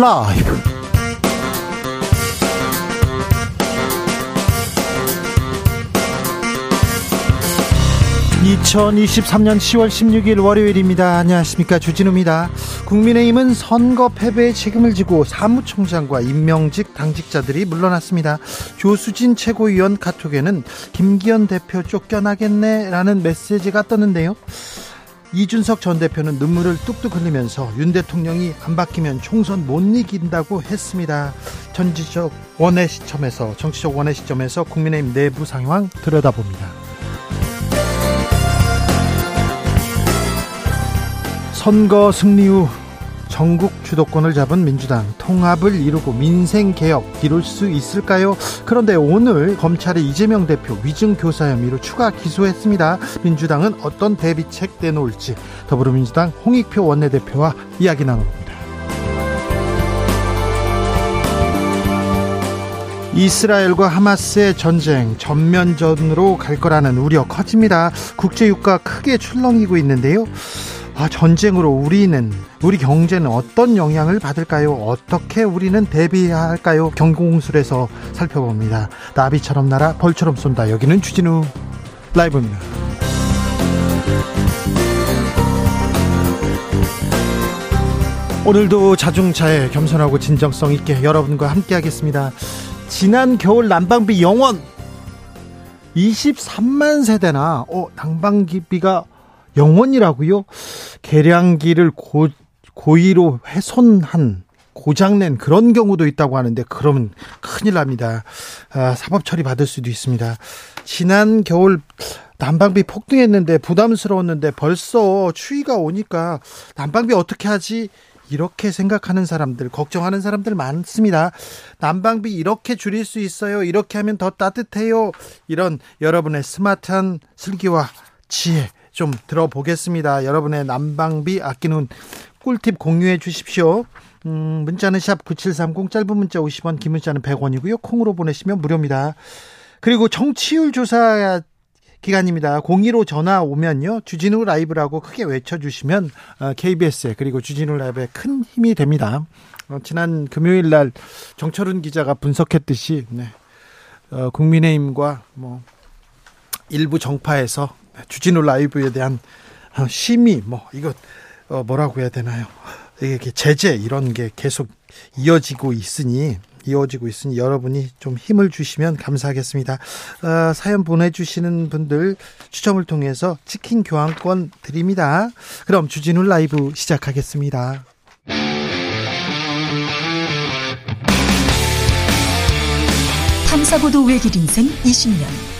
라이브. 2023년 10월 16일 월요일입니다. 안녕하십니까. 주진우입니다. 국민의힘은 선거 패배의 책임을 지고 사무총장과 임명직 당직자들이 물러났습니다. 조수진 최고위원 카톡에는 김기현 대표 쫓겨나겠네라는 메시지가 떴는데요. 이준석 전 대표는 눈물을 뚝뚝 흘리면서 윤 대통령이 안 바뀌면 총선 못 이긴다고 했습니다. 전지적 원의 시점에서 정치적 원의 시점에서 국민의힘 내부 상황 들여다봅니다. 선거 승리 후 전국 주도권을 잡은 민주당 통합을 이루고 민생 개혁 이룰 수 있을까요? 그런데 오늘 검찰이 이재명 대표 위증 교사 혐의로 추가 기소했습니다. 민주당은 어떤 대비책 내놓을지 더불어민주당 홍익표 원내대표와 이야기 나눠봅니다. 이스라엘과 하마스의 전쟁 전면전으로 갈 거라는 우려 커집니다. 국제유가 크게 출렁이고 있는데요. 아, 전쟁으로 우리는 우리 경제는 어떤 영향을 받을까요? 어떻게 우리는 대비해야 할까요? 경공술에서 살펴봅니다. 나비처럼 날아 벌처럼 쏜다. 여기는 주진우 라이브입니다. 오늘도 자중차에 겸손하고 진정성 있게 여러분과 함께 하겠습니다. 지난 겨울 난방비 영원 23만 세대나 어 난방비가 영원이라고요? 계량기를 고, 고의로 훼손한 고장낸 그런 경우도 있다고 하는데 그러면 큰일 납니다. 아, 사법 처리 받을 수도 있습니다. 지난 겨울 난방비 폭등했는데 부담스러웠는데 벌써 추위가 오니까 난방비 어떻게 하지? 이렇게 생각하는 사람들, 걱정하는 사람들 많습니다. 난방비 이렇게 줄일 수 있어요. 이렇게 하면 더 따뜻해요. 이런 여러분의 스마트한 슬기와 지혜 좀 들어보겠습니다. 여러분의 난방비 아끼는 꿀팁 공유해 주십시오. 음, 문자는 샵 9730 짧은 문자 50원 긴 문자는 100원이고요. 콩으로 보내시면 무료입니다. 그리고 정치율 조사 기간입니다. 02로 전화 오면요. 주진우 라이브라고 크게 외쳐주시면 KBS에 어, 그리고 주진우 라이브에 큰 힘이 됩니다. 어, 지난 금요일 날 정철은 기자가 분석했듯이 네. 어, 국민의힘과 뭐 일부 정파에서 주진우 라이브에 대한 심의 뭐 이거 뭐라고 해야 되나요? 이게 제재 이런 게 계속 이어지고 있으니 이어지고 있으니 여러분이 좀 힘을 주시면 감사하겠습니다. 어, 사연 보내주시는 분들 추첨을 통해서 치킨 교환권 드립니다. 그럼 주진우 라이브 시작하겠습니다. 탐사보도 외길 인생 20년.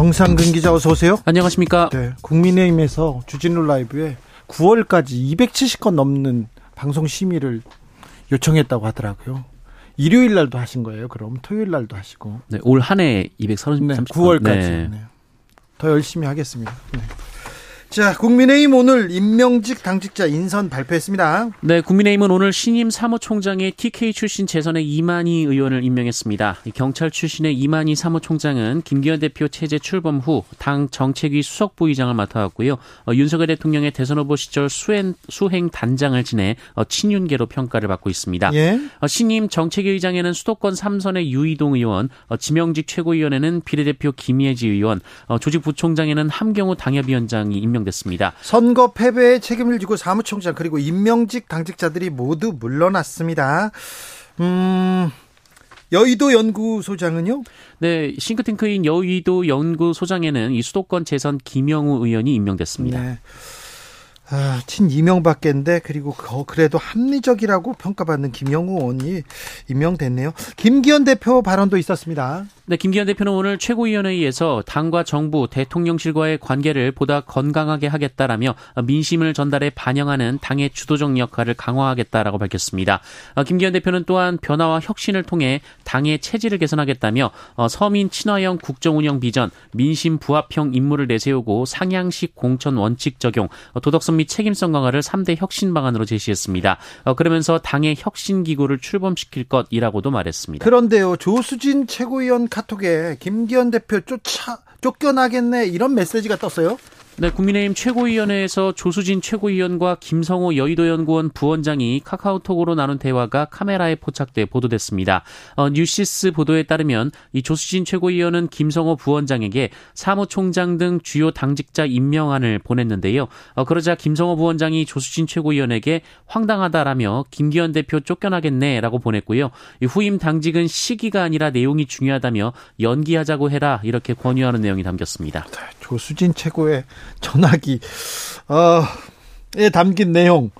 정상근 기자 어서 오세요. 안녕하십니까. 네, 국민의힘에서 주진우 라이브에 9월까지 270건 넘는 방송 심의를 요청했다고 하더라고요. 일요일 날도 하신 거예요. 그럼 토요일 날도 하시고. 네, 올 한해 230. 네, 9월까지. 네. 네. 더 열심히 하겠습니다. 네. 자, 국민의힘 오늘 임명직 당직자 인선 발표했습니다. 네, 국민의힘은 오늘 신임 사무총장에 TK 출신 재선의 이만희 의원을 임명했습니다. 경찰 출신의 이만희 사무총장은 김기현 대표 체제 출범 후 당 정책위 수석부의장을 맡아왔고요. 어, 윤석열 대통령의 대선 후보 시절 수행, 수행 단장을 지내 어, 친윤계로 평가를 받고 있습니다. 예? 어, 신임 정책위 의장에는 수도권 3선의 유이동 의원, 어, 지명직 최고위원회는 비례대표 김예지 의원, 어, 조직부총장에는 함경호 당협위원장이 임명 임명됐습니다. 선거 패배에 책임을 지고 사무총장 그리고 임명직 당직자들이 모두 물러났습니다. 음. 여의도 연구소장은요? 네, 싱크탱크인 여의도 연구소장에는 이 수도권 재선 김영우 의원이 임명됐습니다. 네. 아, 친 이명박계인데 그리고 그래도 합리적이라고 평가받는 김영우 의원이 임명됐네요. 김기현 대표 발언도 있었습니다. 네, 김기현 대표는 오늘 최고위원회의에서 당과 정부, 대통령실과의 관계를 보다 건강하게 하겠다라며 민심을 전달해 반영하는 당의 주도적 역할을 강화하겠다라고 밝혔습니다. 어, 김기현 대표는 또한 변화와 혁신을 통해 당의 체질을 개선하겠다며 어, 서민 친화형 국정운영 비전, 민심 부합형 임무를 내세우고 상향식 공천 원칙 적용, 어, 도덕성 및 책임성 강화를 3대 혁신 방안으로 제시했습니다. 그러면서 당의 혁신 기구를 출범시킬 것이라고도 말했습니다. 그런데요, 조수진 최고위원 카톡에 김기현 대표 쫓아 쫓겨나겠네 이런 메시지가 떴어요. 네, 국민의힘 최고위원회에서 조수진 최고위원과 김성호 여의도연구원 부원장이 카카오톡으로 나눈 대화가 카메라에 포착돼 보도됐습니다. 어, 뉴시스 보도에 따르면 이 조수진 최고위원은 김성호 부원장에게 사무총장 등 주요 당직자 임명안을 보냈는데요. 어, 그러자 김성호 부원장이 조수진 최고위원에게 황당하다라며 김기현 대표 쫓겨나겠네라고 보냈고요. 이 후임 당직은 시기가 아니라 내용이 중요하다며 연기하자고 해라 이렇게 권유하는 내용이 담겼습니다. 네, 조수진 최고의 전화기 어에 담긴 내용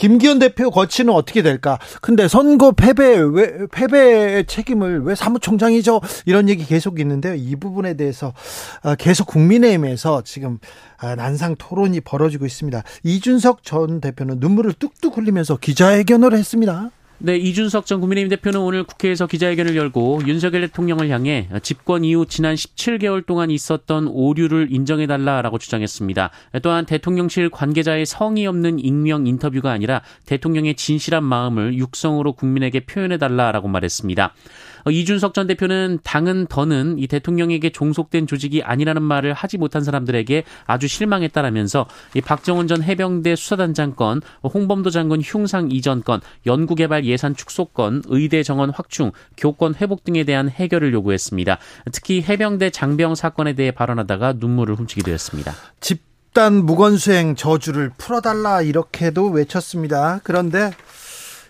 김기현 대표 거치는 어떻게 될까? 근데 선거 패배 왜 패배의 책임을 왜 사무총장이죠? 이런 얘기 계속 있는데요. 이 부분에 대해서 어, 계속 국민의힘에서 지금 아, 난상 토론이 벌어지고 있습니다. 이준석 전 대표는 눈물을 뚝뚝 흘리면서 기자회견을 했습니다. 네, 이준석 전 국민의힘 대표는 오늘 국회에서 기자회견을 열고 윤석열 대통령을 향해 집권 이후 지난 17개월 동안 있었던 오류를 인정해달라라고 주장했습니다. 또한 대통령실 관계자의 성의 없는 익명 인터뷰가 아니라 대통령의 진실한 마음을 육성으로 국민에게 표현해달라라고 말했습니다. 어, 이준석 전 대표는 당은 더는 이 대통령에게 종속된 조직이 아니라는 말을 하지 못한 사람들에게 아주 실망했다라면서 이 박정원 전 해병대 수사단장 건, 홍범도 장군 흉상 이전 건, 연구개발 예산 축소 건, 의대 정원 확충, 교권 회복 등에 대한 해결을 요구했습니다. 특히 해병대 장병 사건에 대해 발언하다가 눈물을 훔치기도 했습니다. 집단 무건수행 저주를 풀어달라 이렇게도 외쳤습니다. 그런데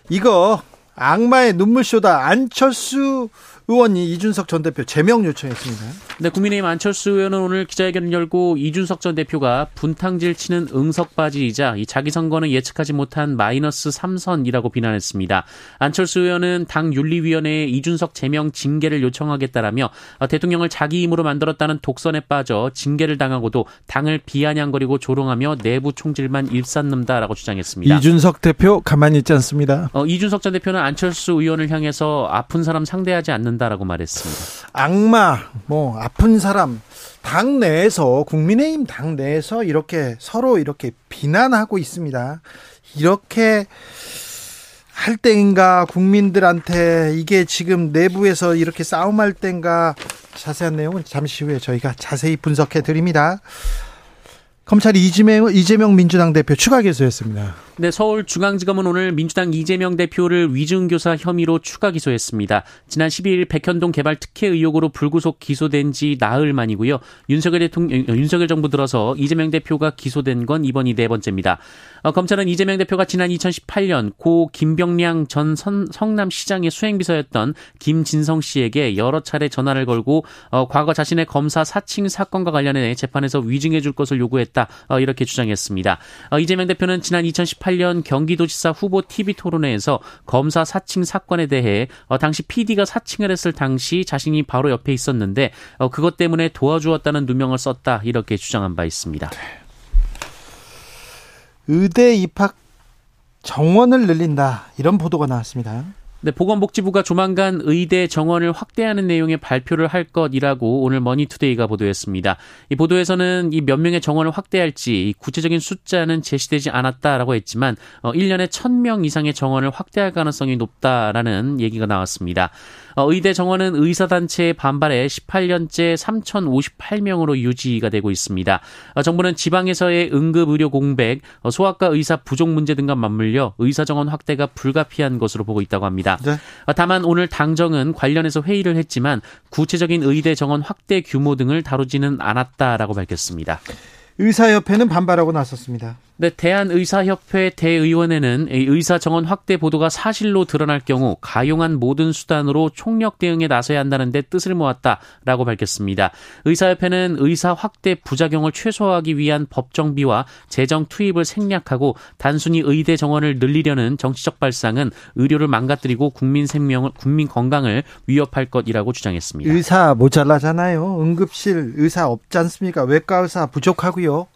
이거 악마의 눈물쇼다. 안철수 의원이 이준석 전 대표 제명 요청했습니다. 네, 국민의힘 안철수 의원은 오늘 기자회견을 열고 이준석 전 대표가 분탕질 치는 응석바지이자 이 자기 선거는 예측하지 못한 마이너스 3선이라고 비난했습니다. 안철수 의원은 당 윤리위원회에 이준석 제명 징계를 요청하겠다라며 대통령을 자기 힘으로 만들었다는 독선에 빠져 징계를 당하고도 당을 비아냥거리고 조롱하며 내부 총질만 일삼는다라고 주장했습니다. 이준석 대표 가만히 있지 않습니다. 어, 이준석 전 대표는 안철수 의원을 향해서 아픈 사람 상대하지 않는 다. 한다라고 말했습니다. 악마, 뭐 아픈 사람 당 내에서 국민의힘 당 내에서 이렇게 서로 이렇게 비난하고 있습니다. 이렇게 할 때인가 국민들한테 이게 지금 내부에서 이렇게 싸움할 때인가 자세한 내용은 잠시 후에 저희가 자세히 분석해 드립니다. 검찰이 이재명, 이재명 민주당 대표 추가 기소했습니다. 네, 서울중앙지검은 오늘 민주당 이재명 대표를 위증교사 혐의로 추가 기소했습니다. 지난 12일 백현동 개발 특혜 의혹으로 불구속 기소된 지 나흘 만이고요. 윤석열 대통령, 윤석열 정부 들어서 이재명 대표가 기소된 건 이번이 네 번째입니다. 어, 검찰은 이재명 대표가 지난 2018년 고 김병량 전 선, 성남시장의 수행비서였던 김진성 씨에게 여러 차례 전화를 걸고 어, 과거 자신의 검사 사칭 사건과 관련해 재판에서 위증해 줄 것을 요구했다. 어, 이렇게 주장했습니다. 어, 이재명 대표는 지난 2018 2018년 경기도지사 후보 TV 토론회에서 검사 사칭 사건에 대해 어, 당시 PD가 사칭을 했을 당시 자신이 바로 옆에 있었는데 어, 그것 때문에 도와주었다는 누명을 썼다 이렇게 주장한 바 있습니다. 네. 의대 입학 정원을 늘린다 이런 보도가 나왔습니다. 네, 보건복지부가 조만간 의대 정원을 확대하는 내용의 발표를 할 것이라고 오늘 머니투데이가 보도했습니다. 이 보도에서는 이 몇 명의 정원을 확대할지 구체적인 숫자는 제시되지 않았다라고 했지만 어 1년에 1000명 이상의 정원을 확대할 가능성이 높다라는 얘기가 나왔습니다. 어, 의대 정원은 의사단체의 반발에 18년째 3,058명으로 유지가 되고 있습니다. 어, 정부는 지방에서의 응급의료 공백, 어, 소아과 의사 부족 문제 등과 맞물려 의사 정원 확대가 불가피한 것으로 보고 있다고 합니다. 네. 다만 오늘 당정은 관련해서 회의를 했지만 구체적인 의대 정원 확대 규모 등을 다루지는 않았다라고 밝혔습니다. 의사협회는 반발하고 나섰습니다. 네, 대한의사협회 대의원회는 의사 정원 확대 보도가 사실로 드러날 경우 가용한 모든 수단으로 총력 대응에 나서야 한다는데 뜻을 모았다라고 밝혔습니다. 의사협회는 의사 확대 부작용을 최소화하기 위한 법정비와 재정 투입을 생략하고 단순히 의대 정원을 늘리려는 정치적 발상은 의료를 망가뜨리고 국민 생명을 국민 건강을 위협할 것이라고 주장했습니다. 의사 모자라잖아요. 응급실 의사 없지 않습니까? 외과 의사 부족하고요.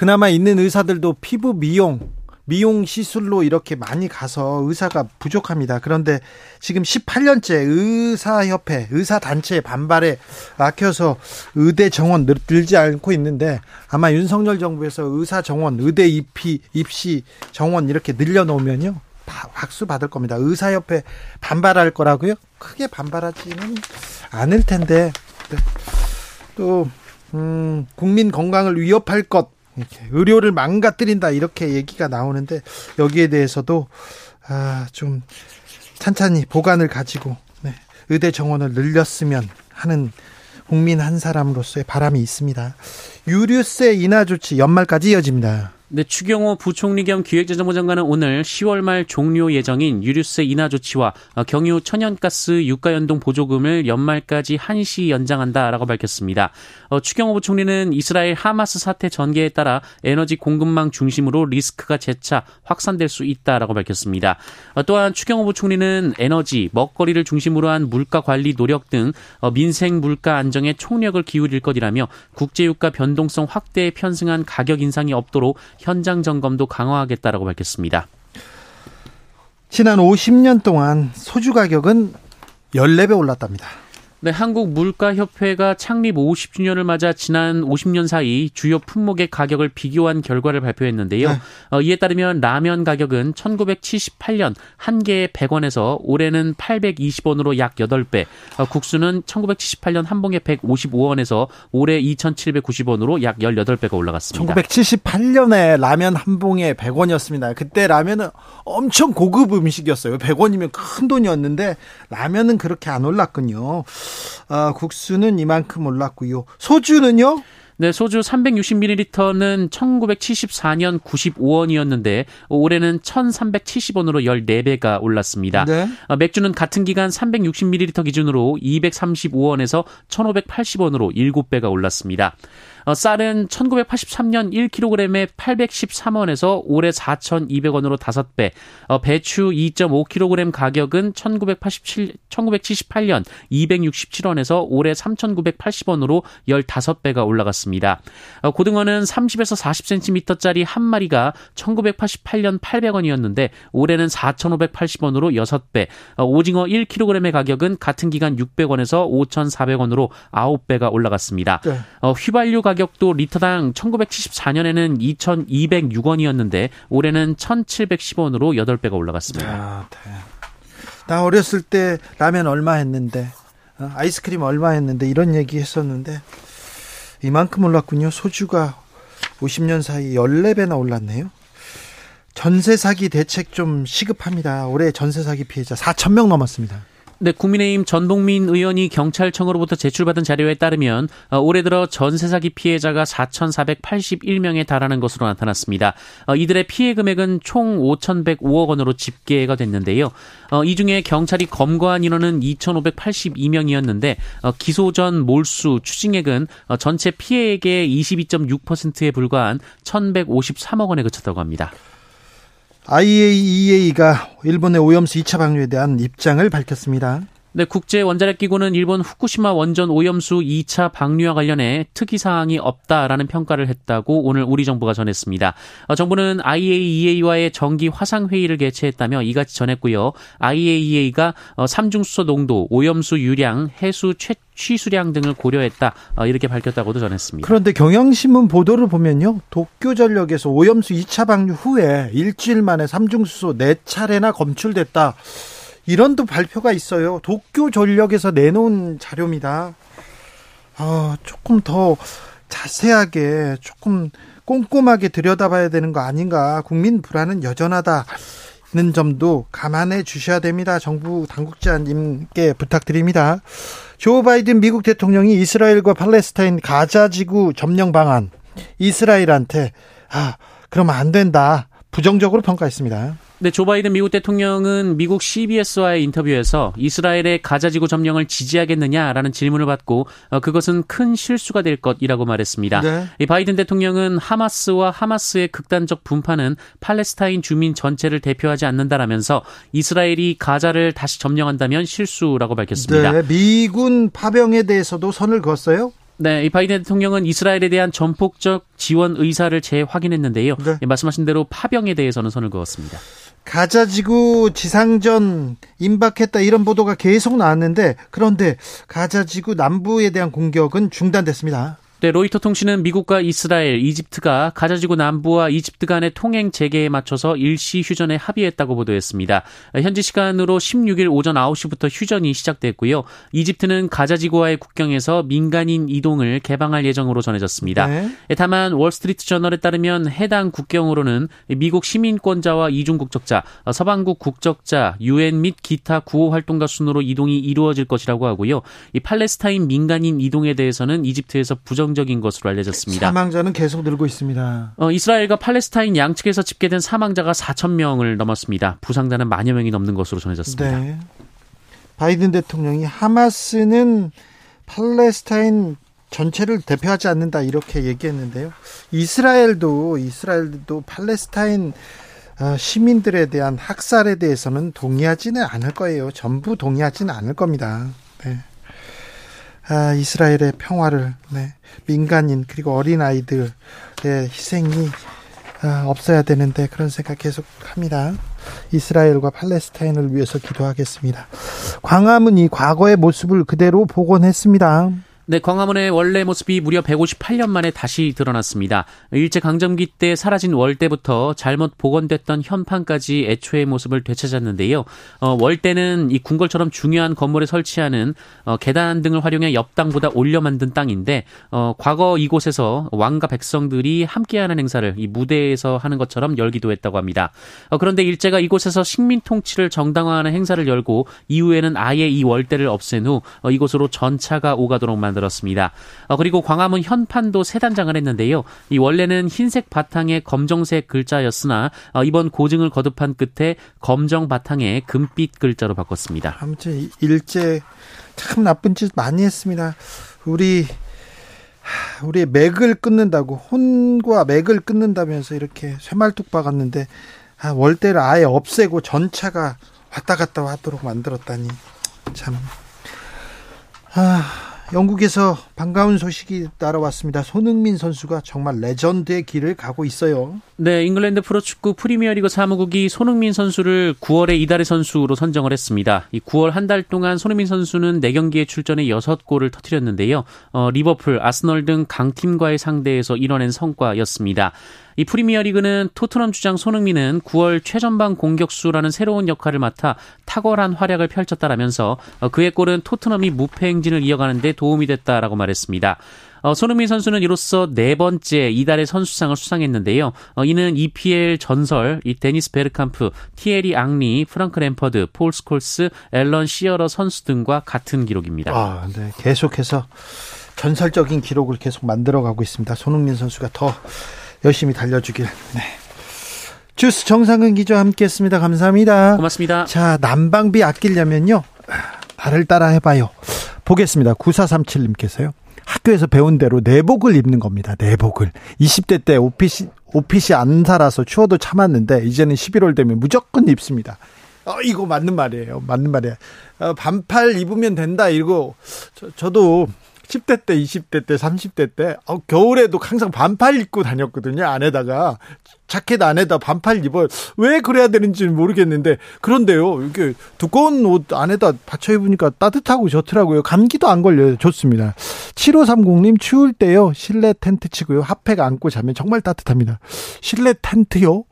그나마 있는 의사들도 피부 미용, 미용 시술로 이렇게 많이 가서 의사가 부족합니다. 그런데 지금 18년째 의사협회, 의사단체 반발에 막혀서 의대 정원 늘지 않고 있는데 아마 윤석열 정부에서 의사 정원, 의대 입시, 입시 정원 이렇게 늘려놓으면요. 박수 받을 겁니다. 의사협회 반발할 거라고요? 크게 반발하지는 않을 텐데 네. 또 음, 국민 건강을 위협할 것 의료를 망가뜨린다 이렇게 얘기가 나오는데 여기에 대해서도 아, 좀 찬찬히 보관을 가지고 네, 의대 정원을 늘렸으면 하는 국민 한 사람으로서의 바람이 있습니다. 유류세 인하 조치 연말까지 이어집니다. 네, 추경호 부총리 겸 기획재정부 장관은 오늘 10월 말 종료 예정인 유류세 인하 조치와 경유 천연가스 유가연동 보조금을 연말까지 한시 연장한다라고 밝혔습니다. 어, 추경호 부총리는 이스라엘 하마스 사태 전개에 따라 에너지 공급망 중심으로 리스크가 재차 확산될 수 있다라고 밝혔습니다. 어, 또한 추경호 부총리는 에너지, 먹거리를 중심으로 한 물가 관리 노력 등 어, 민생 물가 안정에 총력을 기울일 것이라며 국제유가 변동성 확대에 편승한 가격 인상이 없도록 현장 점검도 강화하겠다라고 밝혔습니다. 지난 50년 동안 소주 가격은 14배 올랐답니다. 네, 한국물가협회가 창립 50주년을 맞아 지난 50년 사이 주요 품목의 가격을 비교한 결과를 발표했는데요. 네. 어, 이에 따르면 라면 가격은 1978년 한 개에 100원에서 올해는 820원으로 약 8배, 어, 국수는 1978년 한 봉에 155원에서 올해 2,790원으로 약 18배가 올라갔습니다. 1978년에 라면 한 봉에 100원이었습니다. 그때 라면은 엄청 고급 음식이었어요. 100원이면 큰 돈이었는데 라면은 그렇게 안 올랐군요. 아, 국수는 이만큼 올랐고요. 소주는요? 네, 소주 360ml는 1974년 95원이었는데 올해는 1,370원으로 14배가 올랐습니다. 네. 어, 맥주는 같은 기간 360ml 기준으로 235원에서 1,580원으로 7배가 올랐습니다. 어, 쌀은 1983년 1kg에 813원에서 올해 4,200원으로 5배, 어, 배추 2.5kg 가격은 1987, 1978년 267원에서 올해 3,980원으로 15배가 올라갔습니다. 어, 고등어는 30에서 40cm짜리 한 마리가 1988년 800원이었는데 올해는 4,580원으로 6배, 오징어 1kg의 가격은 같은 기간 600원에서 5,400원으로 9배가 올라갔습니다. 네. 휘발유 가 격도 리터당 1974년에는 2,206원이었는데 올해는 1,710원으로 8배가 올라갔습니다. 아, 네. 나 어렸을 때 라면 얼마 했는데 어, 아이스크림 얼마 했는데 이런 얘기 했었는데 이만큼 올랐군요. 소주가 50년 사이 14배나 올랐네요. 전세 사기 대책 좀 시급합니다. 올해 전세 사기 피해자 4천 명 넘었습니다. 네, 국민의힘 전동민 의원이 경찰청으로부터 제출받은 자료에 따르면 어, 올해 들어 전세 사기 피해자가 4,481명에 달하는 것으로 나타났습니다. 어, 이들의 피해 금액은 총 5,105억 원으로 집계가 됐는데요. 어, 이 중에 경찰이 검거한 인원은 2,582명이었는데 기소 전 몰수 추징액은 전체 피해액의 22.6%에 불과한 1,153억 원에 그쳤다고 합니다. IAEA가 일본의 오염수 2차 방류에 대한 입장을 밝혔습니다. 네, 국제 원자력 기구는 일본 후쿠시마 원전 오염수 2차 방류와 관련해 특이 사항이 없다라는 평가를 했다고 오늘 우리 정부가 전했습니다. 어, 정부는 IAEA와의 정기 화상 회의를 개최했다며 이같이 전했고요. IAEA가 어, 삼중수소 농도, 오염수 유량, 해수 최 취수량 등을 고려했다 어, 이렇게 밝혔다고도 전했습니다. 그런데 경향신문 보도를 보면요. 도쿄 전력에서 오염수 2차 방류 후에 일주일 만에 삼중수소 4 차례나 검출됐다. 이런 또 발표가 있어요. 도쿄 전력에서 내놓은 자료입니다. 아, 조금 더 자세하게 조금 꼼꼼하게 들여다봐야 되는 거 아닌가. 국민 불안은 여전하다. 는 점도 감안해 주셔야 됩니다. 정부 당국자님께 부탁드립니다. 조 바이든 미국 대통령이 이스라엘과 팔레스타인 가자 지구 점령 방안 이스라엘한테 아 그러면 안 된다. 부정적으로 평가했습니다. 네, 조 바이든 미국 대통령은 미국 CBS와의 인터뷰에서 이스라엘의 가자지구 점령을 지지하겠느냐라는 질문을 받고 어, 그것은 큰 실수가 될 것이라고 말했습니다. 네. 이 바이든 대통령은 하마스와 하마스의 극단적 분파는 팔레스타인 주민 전체를 대표하지 않는다라면서 이스라엘이 가자를 다시 점령한다면 실수라고 밝혔습니다. 네, 미군 파병에 대해서도 선을 그었어요? 네, 이 바이든 대통령은 이스라엘에 대한 전폭적 지원 의사를 재확인했는데요. 네. 예, 말씀하신 대로 파병에 대해서는 선을 그었습니다. 가자지구 지상전 임박했다 이런 보도가 계속 나왔는데 그런데 가자지구 남부에 대한 공격은 중단됐습니다. 네, 로이터 통신은 미국과 이스라엘, 이집트가 가자지구 남부와 이집트 간의 통행 재개에 맞춰서 일시 휴전에 합의했다고 보도했습니다. 현지 시간으로 16일 오전 9시부터 휴전이 시작됐고요. 이집트는 가자지구와의 국경에서 민간인 이동을 개방할 예정으로 전해졌습니다. 네. 다만 월스트리트 저널에 따르면 해당 국경으로는 미국 시민권자와 이중 국적자, 서방국 국적자, 유엔 및 기타 구호 활동가 순으로 이동이 이루어질 것이라고 하고요. 이 팔레스타인 민간인 이동에 대해서는 이집트에서 부정 긍정적인 것으로 알려졌습니다. 사망자는 계속 늘고 있습니다. 어, 이스라엘과 팔레스타인 양측에서 집계된 사망자가 4천 명을 넘었습니다. 부상자는 만여 명이 넘는 것으로 전해졌습니다. 네. 바이든 대통령이 하마스는 팔레스타인 전체를 대표하지 않는다 이렇게 얘기했는데요. 이스라엘도 이스라엘도 팔레스타인 어, 시민들에 대한 학살에 대해서는 동의하지는 않을 거예요. 전부 동의하지는 않을 겁니다. 네. 아, 이스라엘의 평화를 네, 민간인 그리고 어린 아이들의 희생이 아, 없어야 되는데 그런 생각 계속 합니다. 이스라엘과 팔레스타인을 위해서 기도하겠습니다. 광화문이 과거의 모습을 그대로 복원했습니다. 네, 광화문의 원래 모습이 무려 158년 만에 다시 드러났습니다. 일제 강점기 때 사라진 월대부터 잘못 복원됐던 현판까지 애초의 모습을 되찾았는데요. 어, 월대는 이 궁궐처럼 중요한 건물에 설치하는 어, 계단 등을 활용해 옆당보다 올려 만든 땅인데 어, 과거 이곳에서 왕과 백성들이 함께하는 행사를 이 무대에서 하는 것처럼 열기도 했다고 합니다. 어, 그런데 일제가 이곳에서 식민 통치를 정당화하는 행사를 열고 이후에는 아예 이 월대를 없앤 후 어, 이곳으로 전차가 오가도록 만들 만들었습니다. 어, 그리고 광화문 현판도 세 단장을 했는데요. 이 원래는 흰색 바탕에 검정색 글자였으나 어, 이번 고증을 거듭한 끝에 검정 바탕에 금빛 글자로 바꿨습니다. 아무튼 일제 참 나쁜 짓 많이 했습니다. 우리 우리 맥을 끊는다고 혼과 맥을 끊는다면서 이렇게 쇠말뚝 박았는데 아, 월대를 아예 없애고 전차가 왔다 갔다 하도록 만들었다니 참 아, 영국에서 반가운 소식이 따라왔습니다. 손흥민 선수가 정말 레전드의 길을 가고 있어요. 네, 잉글랜드 프로축구 프리미어리그 사무국이 손흥민 선수를 9월에 이달의 선수로 선정을 했습니다. 이 9월 한 달 동안 손흥민 선수는 4경기에 출전해 6골을 터뜨렸는데요. 어, 리버풀, 아스널 등 강팀과의 상대에서 이뤄낸 성과였습니다. 이 프리미어리그는 토트넘 주장 손흥민은 9월 최전방 공격수라는 새로운 역할을 맡아 탁월한 활약을 펼쳤다라면서 어, 그의 골은 토트넘이 무패 행진을 이어가는 데 도움이 됐다라고 말했습니다. 어, 손흥민 선수는 이로써 네 번째 이달의 선수상을 수상했는데요. 어, 이는 EPL 전설 이 데니스 베르캄프, 티에리 앙리, 프랑크 램퍼드, 폴 스콜스, 앨런 시어러 선수 등과 같은 기록입니다. 아, 네. 계속해서 전설적인 기록을 계속 만들어가고 있습니다. 손흥민 선수가 더 열심히 달려주길. 네. 주스 정상근 기자와 함께했습니다. 감사합니다. 고맙습니다. 자 난방비 아끼려면요 나를 따라 해봐요. 보겠습니다. 9437님께서요. 학교에서 배운 대로 내복을 입는 겁니다. 내복을. 20대 때 오피시, 오피시 안 살아서 추워도 참았는데 이제는 11월 되면 무조건 입습니다. 어, 이거 맞는 말이에요. 맞는 말이에요. 어, 반팔 입으면 된다. 이거 저, 저도 10대 때, 20대 때, 30대 때, 어, 겨울에도 항상 반팔 입고 다녔거든요. 안에다가. 자켓 안에다 반팔 입어. 왜 그래야 되는지는 모르겠는데. 그런데요. 이게 두꺼운 옷 안에다 받쳐 입으니까 따뜻하고 좋더라고요. 감기도 안 걸려요. 좋습니다. 7530님, 추울 때요. 실내 텐트 치고요. 핫팩 안고 자면 정말 따뜻합니다. 실내 텐트요?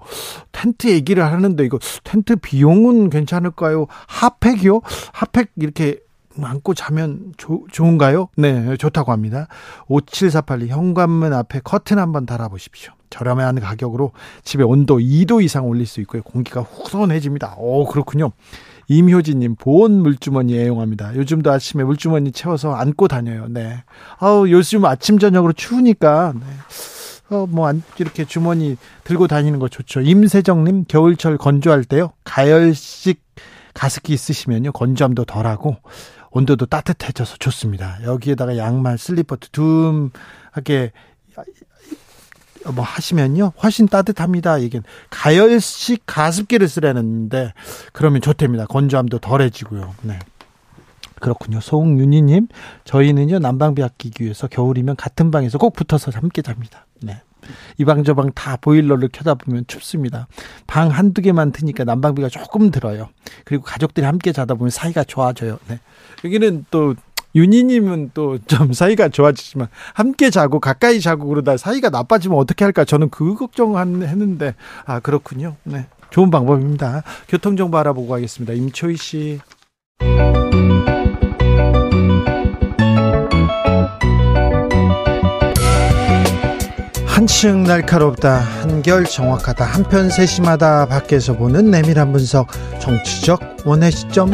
텐트 얘기를 하는데 이거 텐트 비용은 괜찮을까요? 핫팩이요? 핫팩 이렇게 안고 자면 조, 좋은가요? 네, 좋다고 합니다. 5748 현관문 앞에 커튼 한번 달아보십시오. 저렴한 가격으로 집에 온도 2도 이상 올릴 수 있고요. 공기가 후선해집니다. 오, 그렇군요. 임효진님, 보온 물주머니 애용합니다. 요즘도 아침에 물주머니 채워서 안고 다녀요. 네. 아우, 요즘 아침, 저녁으로 추우니까, 네. 어, 뭐, 이렇게 주머니 들고 다니는 거 좋죠. 임세정님, 겨울철 건조할 때요. 가열식 가습기 쓰시면요. 건조함도 덜하고, 온도도 따뜻해져서 좋습니다. 여기에다가 양말, 슬리퍼 두툼하게 뭐 하시면요. 훨씬 따뜻합니다. 이게 가열식 가습기를 쓰라는데, 그러면 좋답니다. 건조함도 덜해지고요. 네. 그렇군요. 송윤희님, 저희는요, 난방비 아끼기 위해서 겨울이면 같은 방에서 꼭 붙어서 함께 잡니다. 네. 이방저방 다 보일러를 켜다 보면 춥습니다. 방 한두 개만 트니까 난방비가 조금 들어요. 그리고 가족들이 함께 자다 보면 사이가 좋아져요. 네. 여기는 또 윤희님은 또 좀 사이가 좋아지지만 함께 자고 가까이 자고 그러다 사이가 나빠지면 어떻게 할까 저는 그 걱정했는데 아 그렇군요. 네. 좋은 방법입니다. 교통 정보 알아보고 가겠습니다. 임초희 씨. 한층 날카롭다 한결 정확하다 한편 세심하다 밖에서 보는 내밀한 분석 정치적 원의 시점.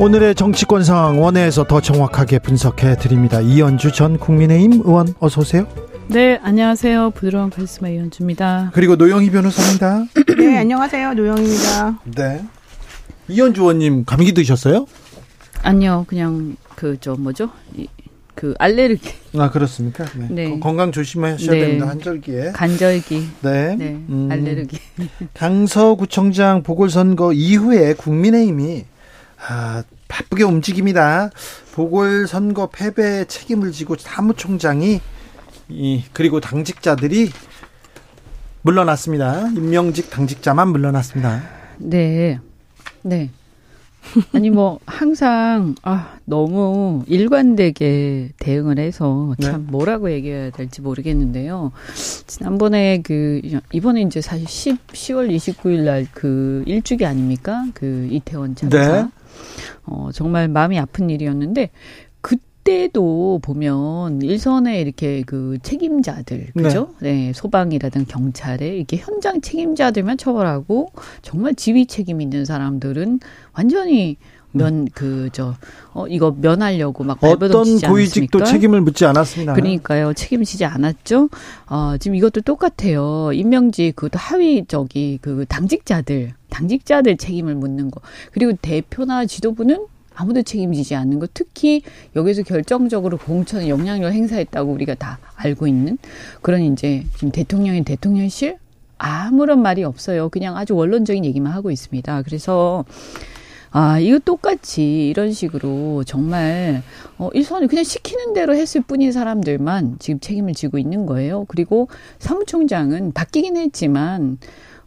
오늘의 정치권 상황 원회에서 더 정확하게 분석해 드립니다. 이연주 전 국민의힘 의원 어서 오세요. 네 안녕하세요. 부드러운 카리스마 이연주입니다. 그리고 노영희 변호사입니다. 네 안녕하세요. 노영입니다. 네. 이연주 의원님 감기 드셨어요? 아니요 그냥 그 저 뭐죠 그 알레르기. 아 그렇습니까? 네. 네. 건강 조심하셔야 네. 됩니다. 한절기에. 간절기. 네. 네. 음. 알레르기. 강서구청장 보궐선거 이후에 국민의힘이 아, 바쁘게 움직입니다. 보궐선거 패배 책임을 지고 사무총장이 이 그리고 당직자들이 물러났습니다. 임명직 당직자만 물러났습니다. 네. 네. 아니 뭐 항상 아 너무 일관되게 대응을 해서 네. 참 네. 뭐라고 얘기해야 될지 모르겠는데요. 지난번에 그 이번에 이제 사실 10 10월 29일 날 그 일주기 아닙니까? 그 이태원 참사. 네. 어 정말 마음이 아픈 일이었는데 그때도 보면 일선에 이렇게 그 책임자들 그죠? 네. 네, 소방이라든 경찰에 이렇게 현장 책임자들만 처벌하고 정말 지휘 책임 있는 사람들은 완전히 면 그 저 어 이거 면하려고 막 어떤 고위직도 책임을 묻지 않았습니다. 그러니까요 책임지지 않았죠. 어 지금 이것도 똑같아요. 임명직 그것도 하위 저기 그 당직자들 당직자들 책임을 묻는 거 그리고 대표나 지도부는 아무도 책임지지 않는 것 특히 여기서 결정적으로 공천에 영향력을 행사했다고 우리가 다 알고 있는 그런 이제 지금 대통령인 대통령실 아무런 말이 없어요. 그냥 아주 원론적인 얘기만 하고 있습니다. 그래서 아, 이거 똑같이 이런 식으로 정말, 어, 일선을 그냥 시키는 대로 했을 뿐인 사람들만 지금 책임을 지고 있는 거예요. 그리고 사무총장은 바뀌긴 했지만,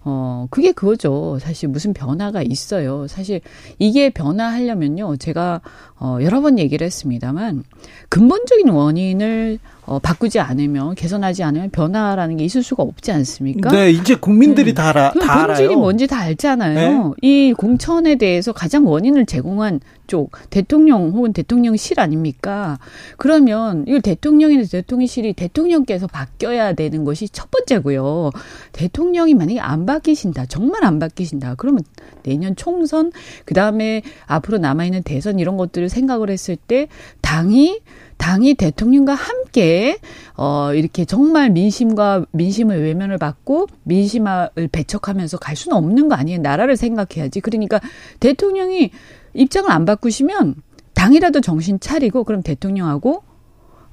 어, 그게 그거죠. 사실 무슨 변화가 있어요. 사실 이게 변화하려면요. 제가, 어, 여러 번 얘기를 했습니다만, 근본적인 원인을 어, 바꾸지 않으면 개선하지 않으면 변화라는 게 있을 수가 없지 않습니까? 네, 이제 국민들이 네. 다 알아. 다 본질이 알아요. 뭔지 다 알잖아요. 네. 이 공천에 대해서 가장 원인을 제공한 쪽 대통령 혹은 대통령실 아닙니까? 그러면 이걸 대통령이나 대통령실이 대통령께서 바뀌어야 되는 것이 첫 번째고요. 대통령이 만약에 안 바뀌신다, 정말 안 바뀌신다. 그러면 내년 총선 그 다음에 앞으로 남아 있는 대선 이런 것들을 생각을 했을 때 당이 당이 대통령과 함께 어 이렇게 정말 민심과 민심의 외면을 받고 민심을 배척하면서 갈 수는 없는 거 아니에요. 나라를 생각해야지. 그러니까 대통령이 입장을 안 바꾸시면 당이라도 정신 차리고 그럼 대통령하고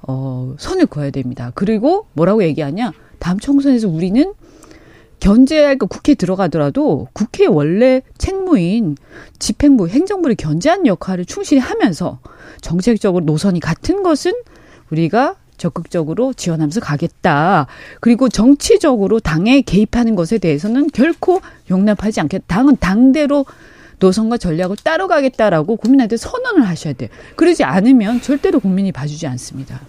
어 선을 그어야 됩니다. 그리고 뭐라고 얘기하냐? 다음 총선에서 우리는 견제할 거 국회 들어가더라도 국회 원래 책무인 집행부 행정부를 견제하는 역할을 충실히 하면서 정책적으로 노선이 같은 것은 우리가 적극적으로 지원하면서 가겠다. 그리고 정치적으로 당에 개입하는 것에 대해서는 결코 용납하지 않겠다. 당은 당대로 노선과 전략을 따로 가겠다라고 국민한테 선언을 하셔야 돼요. 그러지 않으면 절대로 국민이 봐주지 않습니다.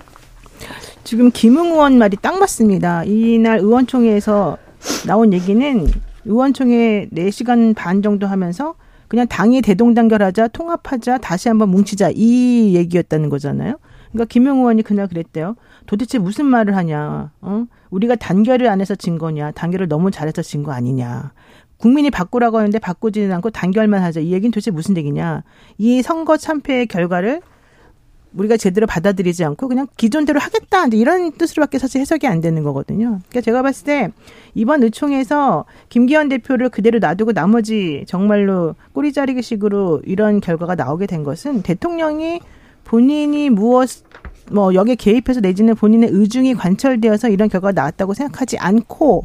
지금 김웅 의원 말이 딱 맞습니다. 이날 의원총회에서 나온 얘기는 의원총회 4시간 반 정도 하면서 그냥 당이 대동단결하자, 통합하자, 다시 한번 뭉치자 이 얘기였다는 거잖아요. 그러니까 김영 의원이 그날 그랬대요. 도대체 무슨 말을 하냐? 어? 우리가 단결을 안 해서 진 거냐? 단결을 너무 잘해서 진 거 아니냐? 국민이 바꾸라고 하는데 바꾸지는 않고 단결만 하자. 이 얘기는 도대체 무슨 얘기냐? 이 선거 참패의 결과를 우리가 제대로 받아들이지 않고 그냥 기존대로 하겠다 이런 뜻으로밖에 사실 해석이 안 되는 거거든요. 그러니까 제가 봤을 때 이번 의총에서 김기현 대표를 그대로 놔두고 나머지 정말로 꼬리 자르기식으로 이런 결과가 나오게 된 것은 대통령이 본인이 무엇 뭐 여기에 개입해서 내지는 본인의 의중이 관철되어서 이런 결과가 나왔다고 생각하지 않고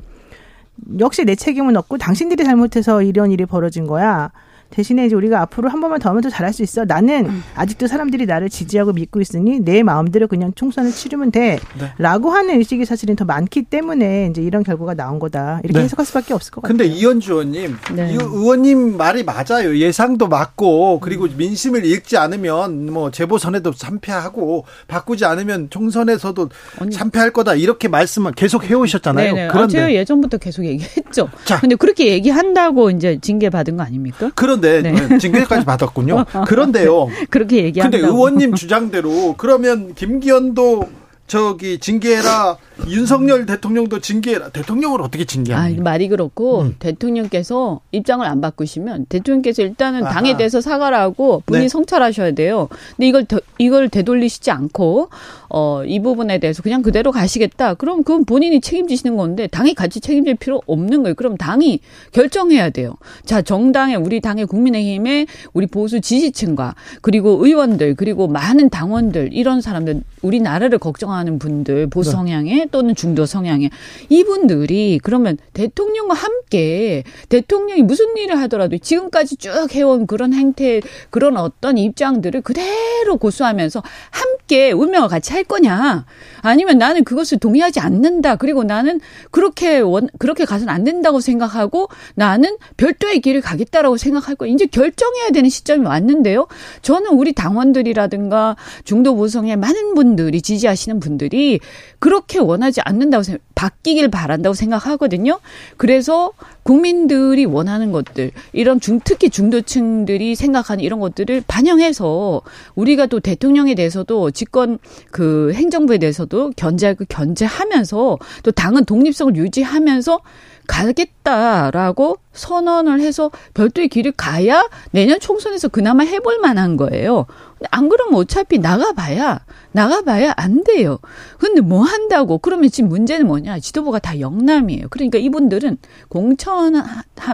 역시 내 책임은 없고 당신들이 잘못해서 이런 일이 벌어진 거야. 대신에 이제 우리가 앞으로 한 번만 더 하면 더 잘할 수 있어. 나는 아직도 사람들이 나를 지지하고 믿고 있으니 내 마음대로 그냥 총선을 치르면 돼. 네. 라고 하는 의식이 사실은 더 많기 때문에 이제 이런 결과가 나온 거다. 이렇게 네. 해석할 수밖에 없을 것 같아요. 근데 이현주 의원님, 네. 이 의원님 말이 맞아요. 예상도 맞고 그리고 민심을 읽지 않으면 뭐 재보선에도 참패하고 바꾸지 않으면 총선에서도 언니. 참패할 거다 이렇게 말씀을 계속 해 오셨잖아요. 네네. 아, 그런데 제가 예전부터 계속 얘기했죠. 자. 근데 그렇게 얘기한다고 이제 징계 받은 거 아닙니까? 그런 데 네. 징계까지 받았군요. 그런데요. 그렇게 근데 얘기한다고. 의원님 주장대로 그러면 김기현도 저기 징계해라 윤석열 대통령도 징계해라 대통령을 어떻게 아, 징계합니까? 말이 그렇고 음. 대통령께서 입장을 안 바꾸시면 대통령께서 일단은 아하. 당에 대해서 사과를 하고 본인 네. 성찰하셔야 돼요. 근데 이걸 더, 이걸 되돌리시지 않고 어, 이 부분에 대해서 그냥 그대로 가시겠다. 그럼 그건 본인이 책임지시는 건데 당이 같이 책임질 필요 없는 거예요. 그럼 당이 결정해야 돼요. 자, 정당의 우리 당의 국민의힘의 우리 보수 지지층과 그리고 의원들 그리고 많은 당원들 이런 사람들 우리 나라를 걱정하는 분들 보수 네. 또는 중도 성향의 이분들이 그러면 대통령과 함께 대통령이 무슨 일을 하더라도 지금까지 쭉 해온 그런 행태 그런 어떤 입장들을 그대로 고수하면서 함께 운명을 같이 할 거냐? 아니면 나는 그것을 동의하지 않는다. 그리고 나는 그렇게 원 그렇게 가서는 안 된다고 생각하고 나는 별도의 길을 가겠다라고 생각할 거 이제 결정해야 되는 시점이 왔는데요. 저는 우리 당원들이라든가 중도 보성의 많은 분들이 지지하시는 분 들이 그렇게 원하지 않는다고 생각, 바뀌길 바란다고 생각하거든요. 그래서 국민들이 원하는 것들, 이런 중, 특히 중도층들이 생각하는 이런 것들을 반영해서 우리가 또 대통령에 대해서도 집권 그 행정부에 대해서도 견제하고 견제하면서 또 당은 독립성을 유지하면서 가겠다라고 선언을 해서 별도의 길을 가야 내년 총선에서 그나마 해볼 만한 거예요. 안 그러면 어차피 나가봐야 나가봐야 안 돼요. 근데 뭐 한다고? 그러면 지금 문제는 뭐냐? 지도부가 다 영남이에요. 그러니까 이분들은 공천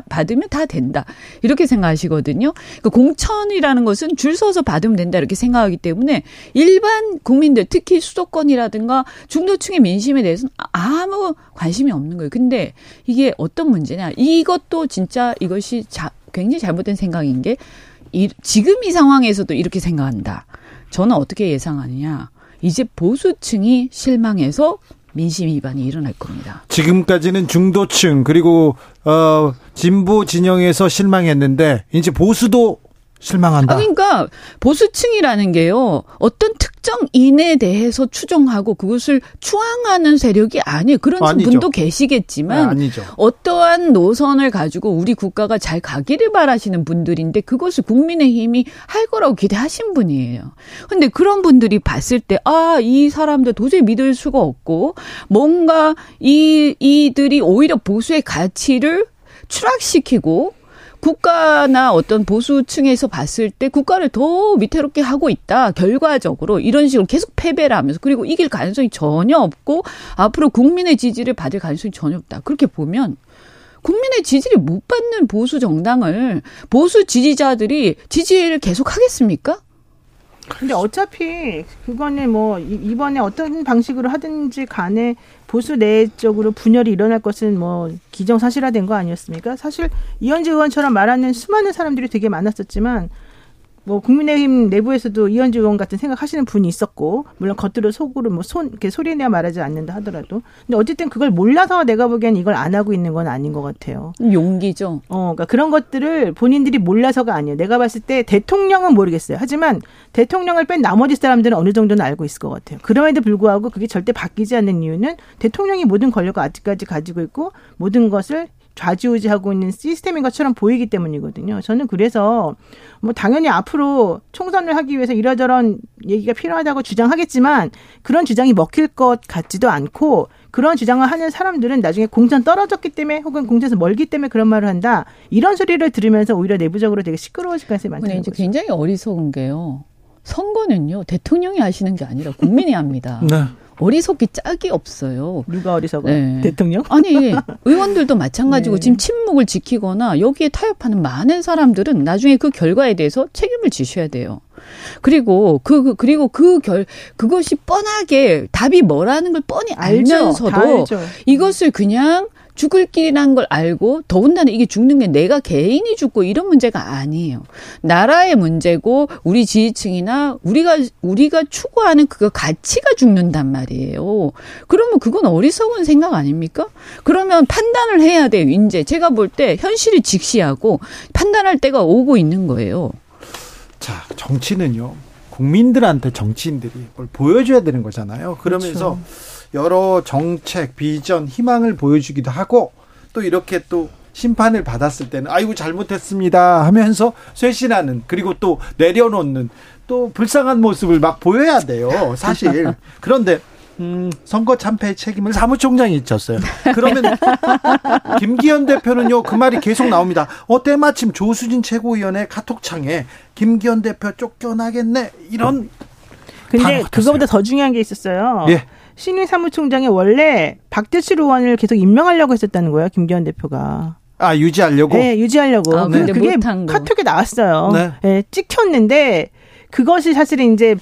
받으면 다 된다 이렇게 생각하시거든요. 그 공천이라는 것은 줄 서서 받으면 된다 이렇게 생각하기 때문에 일반 국민들 특히 수도권이라든가 중도층의 민심에 대해서는 아무 관심이 없는 거예요. 근데 이게 어떤 문제냐? 이것도 진짜 이것이 자, 굉장히 잘못된 생각인 게 이, 지금 이 상황에서도 이렇게 생각한다. 저는 어떻게 예상하느냐? 이제 보수층이 실망해서 민심 위반이 일어날 겁니다. 지금까지는 중도층 그리고 어 진보 진영에서 실망했는데 이제 보수도 실망한다. 아, 그러니까 보수층이라는 게요. 어떤 특정 인에 대해서 추종하고 그것을 추앙하는 세력이 아니에요. 그런 아니죠. 분도 네, 계시겠지만 아니죠. 어떠한 노선을 가지고 우리 국가가 잘 가기를 바라시는 분들인데 그것을 국민의힘이 할 거라고 기대하신 분이에요. 근데 그런 분들이 봤을 때, 아, 이 사람들 도저히 믿을 수가 없고, 뭔가 이, 이들이 오히려 보수의 가치를 추락시키고, 국가나 어떤 보수층에서 봤을 때 국가를 더 위태롭게 하고 있다. 결과적으로 이런 식으로 계속 패배를 하면서 그리고 이길 가능성이 전혀 없고 앞으로 국민의 지지를 받을 가능성이 전혀 없다. 그렇게 보면 국민의 지지를 못 받는 보수 정당을 보수 지지자들이 지지를 계속 하겠습니까? 근데 어차피 그거는 뭐 이- 이번에 어떤 방식으로 하든지 간에 보수 내적으로 분열이 일어날 것은 뭐 기정사실화된 거 아니었습니까? 사실 이현주 의원처럼 말하는 수많은 사람들이 되게 많았었지만 뭐 국민의힘 내부에서도 이현주 의원 같은 생각하시는 분이 있었고 물론 겉으로 속으로 뭐손 이렇게 소리내어 말하지 않는다 하더라도 근데 어쨌든 그걸 몰라서 내가 보기엔 이걸 안 하고 있는 건 아닌 것 같아요. 용기죠. 어, 그러니까 그런 것들을 본인들이 몰라서가 아니에요. 내가 봤을 때 대통령은 모르겠어요. 하지만 대통령을 뺀 나머지 사람들은 어느 정도는 알고 있을 것 같아요. 그럼에도 불구하고 그게 절대 바뀌지 않는 이유는 대통령이 모든 권력을 아직까지 가지고 있고 모든 것을 좌지우지하고 있는 시스템인 것처럼 보이기 때문이거든요. 저는 그래서 뭐 당연히 앞으로 총선을 하기 위해서 이러저런 얘기가 필요하다고 주장하겠지만 그런 주장이 먹힐 것 같지도 않고 그런 주장을 하는 사람들은 나중에 공천 떨어졌기 때문에 혹은 공천에서 멀기 때문에 그런 말을 한다. 이런 소리를 들으면서 오히려 내부적으로 되게 시끄러워질 가능성이 많다는 이제 거죠. 굉장히 어리석은 게요. 선거는요 대통령이 하시는 게 아니라 국민이 합니다. 네. 어리석기 짝이 없어요. 누가 어리석어? 네. 대통령? 아니 의원들도 마찬가지고 네. 지금 침묵을 지키거나 여기에 타협하는 많은 사람들은 나중에 그 결과에 대해서 책임을 지셔야 돼요. 그리고 그, 그 그리고 그 결 그것이 뻔하게 답이 뭐라는 걸 뻔히 알죠. 다 알면서도 알죠. 이것을 그냥 죽을 길이란 걸 알고 더군다나 이게 죽는 게 내가 개인이 죽고 이런 문제가 아니에요. 나라의 문제고 우리 지지층이나 우리가 우리가 추구하는 그 가치가 죽는단 말이에요. 그러면 그건 어리석은 생각 아닙니까? 그러면 판단을 해야 돼요. 이제 제가 볼 때 현실을 직시하고 판단할 때가 오고 있는 거예요. 자, 정치는요. 국민들한테 정치인들이 뭘 보여줘야 되는 거잖아요. 그러면서 여러 정책, 비전, 희망을 보여주기도 하고 또 이렇게 또 심판을 받았을 때는 아이고 잘못했습니다 하면서 쇄신하는 그리고 또 내려놓는 또 불쌍한 모습을 막 보여야 돼요. 사실. 그런데 음, 선거 참패의 책임을 사무총장이 졌어요. 그러면 김기현 대표는요 그 말이 계속 나옵니다. 어 때마침 조수진 최고위원의 카톡창에 김기현 대표 쫓겨나겠네 이런 근데 다 그거보다 더 중요한 게 있었어요. 예. 신임 사무총장이 원래 박대출 의원을 계속 임명하려고 했었다는 거예요. 김기현 대표가. 아 유지하려고 네, 유지하려고. 아, 근데 그게 못한 거. 카톡에 나왔어요. 네. 네, 찍혔는데 그것이 사실은 이제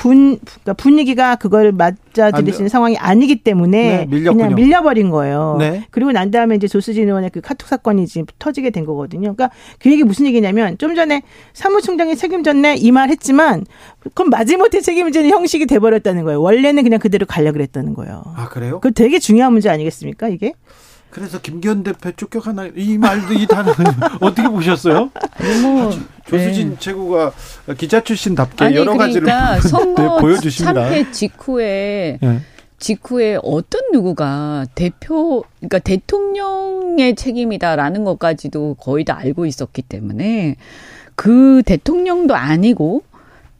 분 그러니까 분위기가 그걸 맞아들이시는 안 돼. 상황이 아니기 때문에 네. 그냥 밀려버린 거예요. 네. 그리고 난 다음에 이제 조수진 의원의 그 카톡 사건이 지금 터지게 된 거거든요. 그러니까 그 얘기 무슨 얘기냐면 좀 전에 사무총장이 책임졌네 이 말 했지만 그건 마지못해 책임지는 형식이 돼버렸다는 거예요. 원래는 그냥 그대로 가려 그랬다는 거예요. 아 그래요? 그 되게 중요한 문제 아니겠습니까 이게? 그래서 김기현 대표 쫓겨가나 이 말도 이 단어 어떻게 보셨어요? 뭐 조수진 최고가 기자 출신답게 아니 여러 가지를 그러니까 네, 선거 보여주십니다. 참패 직후에 예. 직후에 어떤 누구가 대표 그러니까 대통령의 책임이다라는 것까지도 거의 다 알고 있었기 때문에 그 대통령도 아니고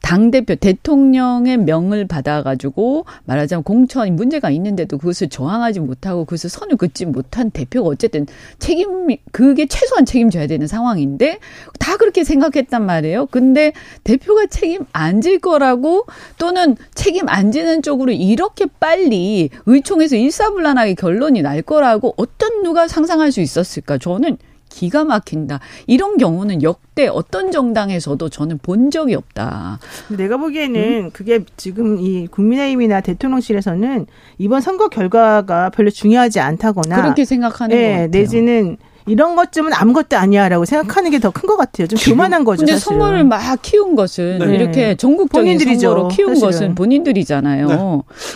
당 대표 대통령의 명을 받아가지고 말하자면 공천이 문제가 있는데도 그것을 저항하지 못하고 그것을 선을 긋지 못한 대표가 어쨌든 책임 그게 최소한 책임져야 되는 상황인데 다 그렇게 생각했단 말이에요. 근데 대표가 책임 안 질 거라고 또는 책임 안 지는 쪽으로 이렇게 빨리 의총에서 일사불란하게 결론이 날 거라고 어떤 누가 상상할 수 있었을까? 저는 기가 막힌다. 이런 경우는 역대 어떤 정당에서도 저는 본 적이 없다. 내가 보기에는 그게 지금 이 국민의힘이나 대통령실에서는 이번 선거 결과가 별로 중요하지 않다거나 그렇게 생각하는 것 예, 같아요. 내지는 이런 것쯤은 아무것도 아니야라고 생각하는 게 더 큰 것 같아요. 좀 교만한 거죠. 근데 사실은. 선거를 막 키운 것은 네. 이렇게 전국적인 본인들이죠, 선거로 키운 사실은. 것은 본인들이잖아요. 네.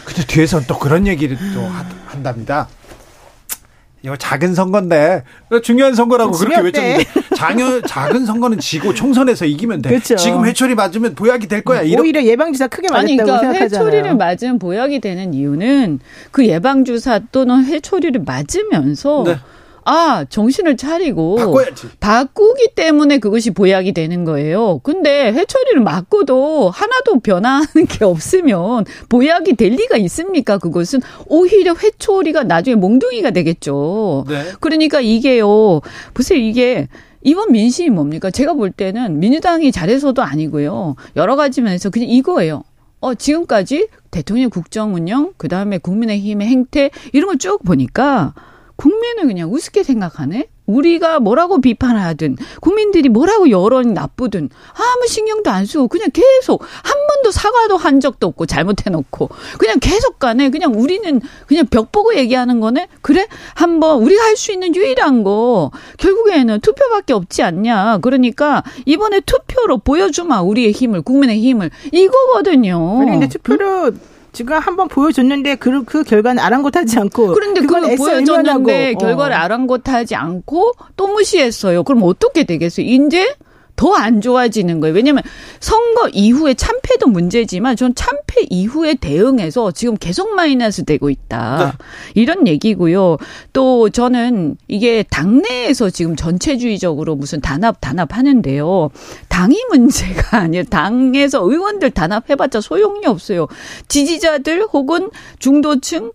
근데 뒤에서는 또 그런 얘기를 또 하- 한답니다. 이거 작은 선거인데 중요한 선거라고 그렇게. 외쳤는데 작은 작은 선거는 지고 총선에서 이기면 돼. 그렇죠. 지금 회초리 맞으면 보약이 될 거야. 이런 오히려 예방주사 크게 맞았다고 아니, 그러니까 생각하잖아요. 회초리를 맞으면 보약이 되는 이유는 그 예방주사 또는 회초리를 맞으면서 네. 아, 정신을 차리고 바꿔야지. 바꾸기 때문에 그것이 보약이 되는 거예요. 근데 회초리를 맞고도 하나도 변화하는 게 없으면 보약이 될 리가 있습니까? 그것은 오히려 회초리가 나중에 몽둥이가 되겠죠. 네. 그러니까 이게요. 보세요. 이게 이번 민심이 뭡니까? 제가 볼 때는 민주당이 잘해서도 아니고요. 여러 가지 면에서 그냥 이거예요. 어, 지금까지 대통령 국정 운영, 그 다음에 국민의힘의 행태, 이런 걸 쭉 보니까 국민을 그냥 우습게 생각하네? 우리가 뭐라고 비판하든, 국민들이 뭐라고 여론이 나쁘든, 아무 신경도 안 쓰고, 그냥 계속, 한 번도 사과도 한 적도 없고, 잘못해놓고, 그냥 계속 가네. 그냥 우리는 그냥 벽 보고 얘기하는 거네? 그래? 한번, 우리가 할 수 있는 유일한 거, 결국에는 투표밖에 없지 않냐. 그러니까, 이번에 투표로 보여주마, 우리의 힘을, 국민의 힘을. 이거거든요. 아니 근데 투표로 지금 한번 보여줬는데 그, 그 결과는 아랑곳하지 않고 그런데 그걸 보여줬는데 외면하고. 결과를 어. 아랑곳하지 않고 또 무시했어요. 그럼 어떻게 되겠어요? 이제 더 안 좋아지는 거예요. 왜냐하면 선거 이후에 참패도 문제지만 전 참패 이후에 대응해서 지금 계속 마이너스 되고 있다. 이런 얘기고요. 또 저는 이게 당내에서 지금 전체주의적으로 무슨 단합 단합 하는데요. 당이 문제가 아니에요. 당에서 의원들 단합해봤자 소용이 없어요. 지지자들 혹은 중도층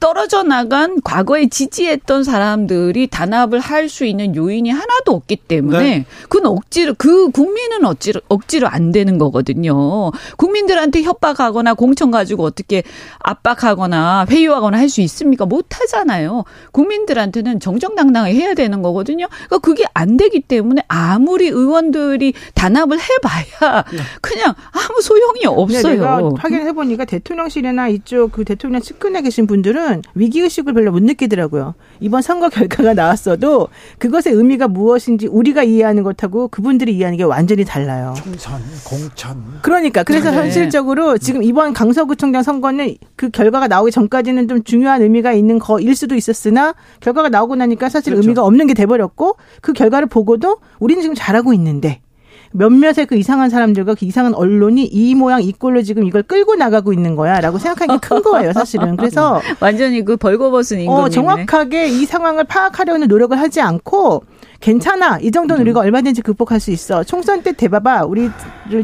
떨어져 나간 과거에 지지했던 사람들이 단합을 할 수 있는 요인이 하나도 없기 때문에 네. 그건 억지로 그 국민은 억지로 억지로 안 되는 거거든요. 국민들한테 협박하거나 공천 가지고 어떻게 압박하거나 회유하거나 할 수 있습니까? 못 하잖아요. 국민들한테는 정정당당하게 해야 되는 거거든요. 그러니까 그게 안 되기 때문에 아무리 의원들이 단합을 해봐야 그냥 아무 소용이 없어요. 내가 확인해 보니까 대통령실이나 이쪽 그 대통령 측근에 계신 분들은 위기 의식을 별로 못 느끼더라고요. 이번 선거 결과가 나왔어도 그것의 의미가 무엇인지 우리가 이해하는 것하고 그분들이 이해하는 게 완전히 달라요. 총선, 공천. 그러니까 그래서 네. 현실적으로 지금 이번 강서구청장 선거는 그 결과가 나오기 전까지는 좀 중요한 의미가 있는 거일 수도 있었으나 결과가 나오고 나니까 사실 그렇죠. 의미가 없는 게 돼버렸고 그 결과를 보고도 우리는 지금 잘하고 있는데 몇몇의 그 이상한 사람들과 그 이상한 언론이 이 모양 이 꼴로 지금 이걸 끌고 나가고 있는 거야라고 생각하는 게 큰 거예요 사실은 그래서 완전히 그 벌거벗은 임금이네. 어, 정확하게 이 상황을 파악하려는 노력을 하지 않고 괜찮아. 이 정도는 우리가 얼마든지 극복할 수 있어. 총선 때 대봐봐. 우리를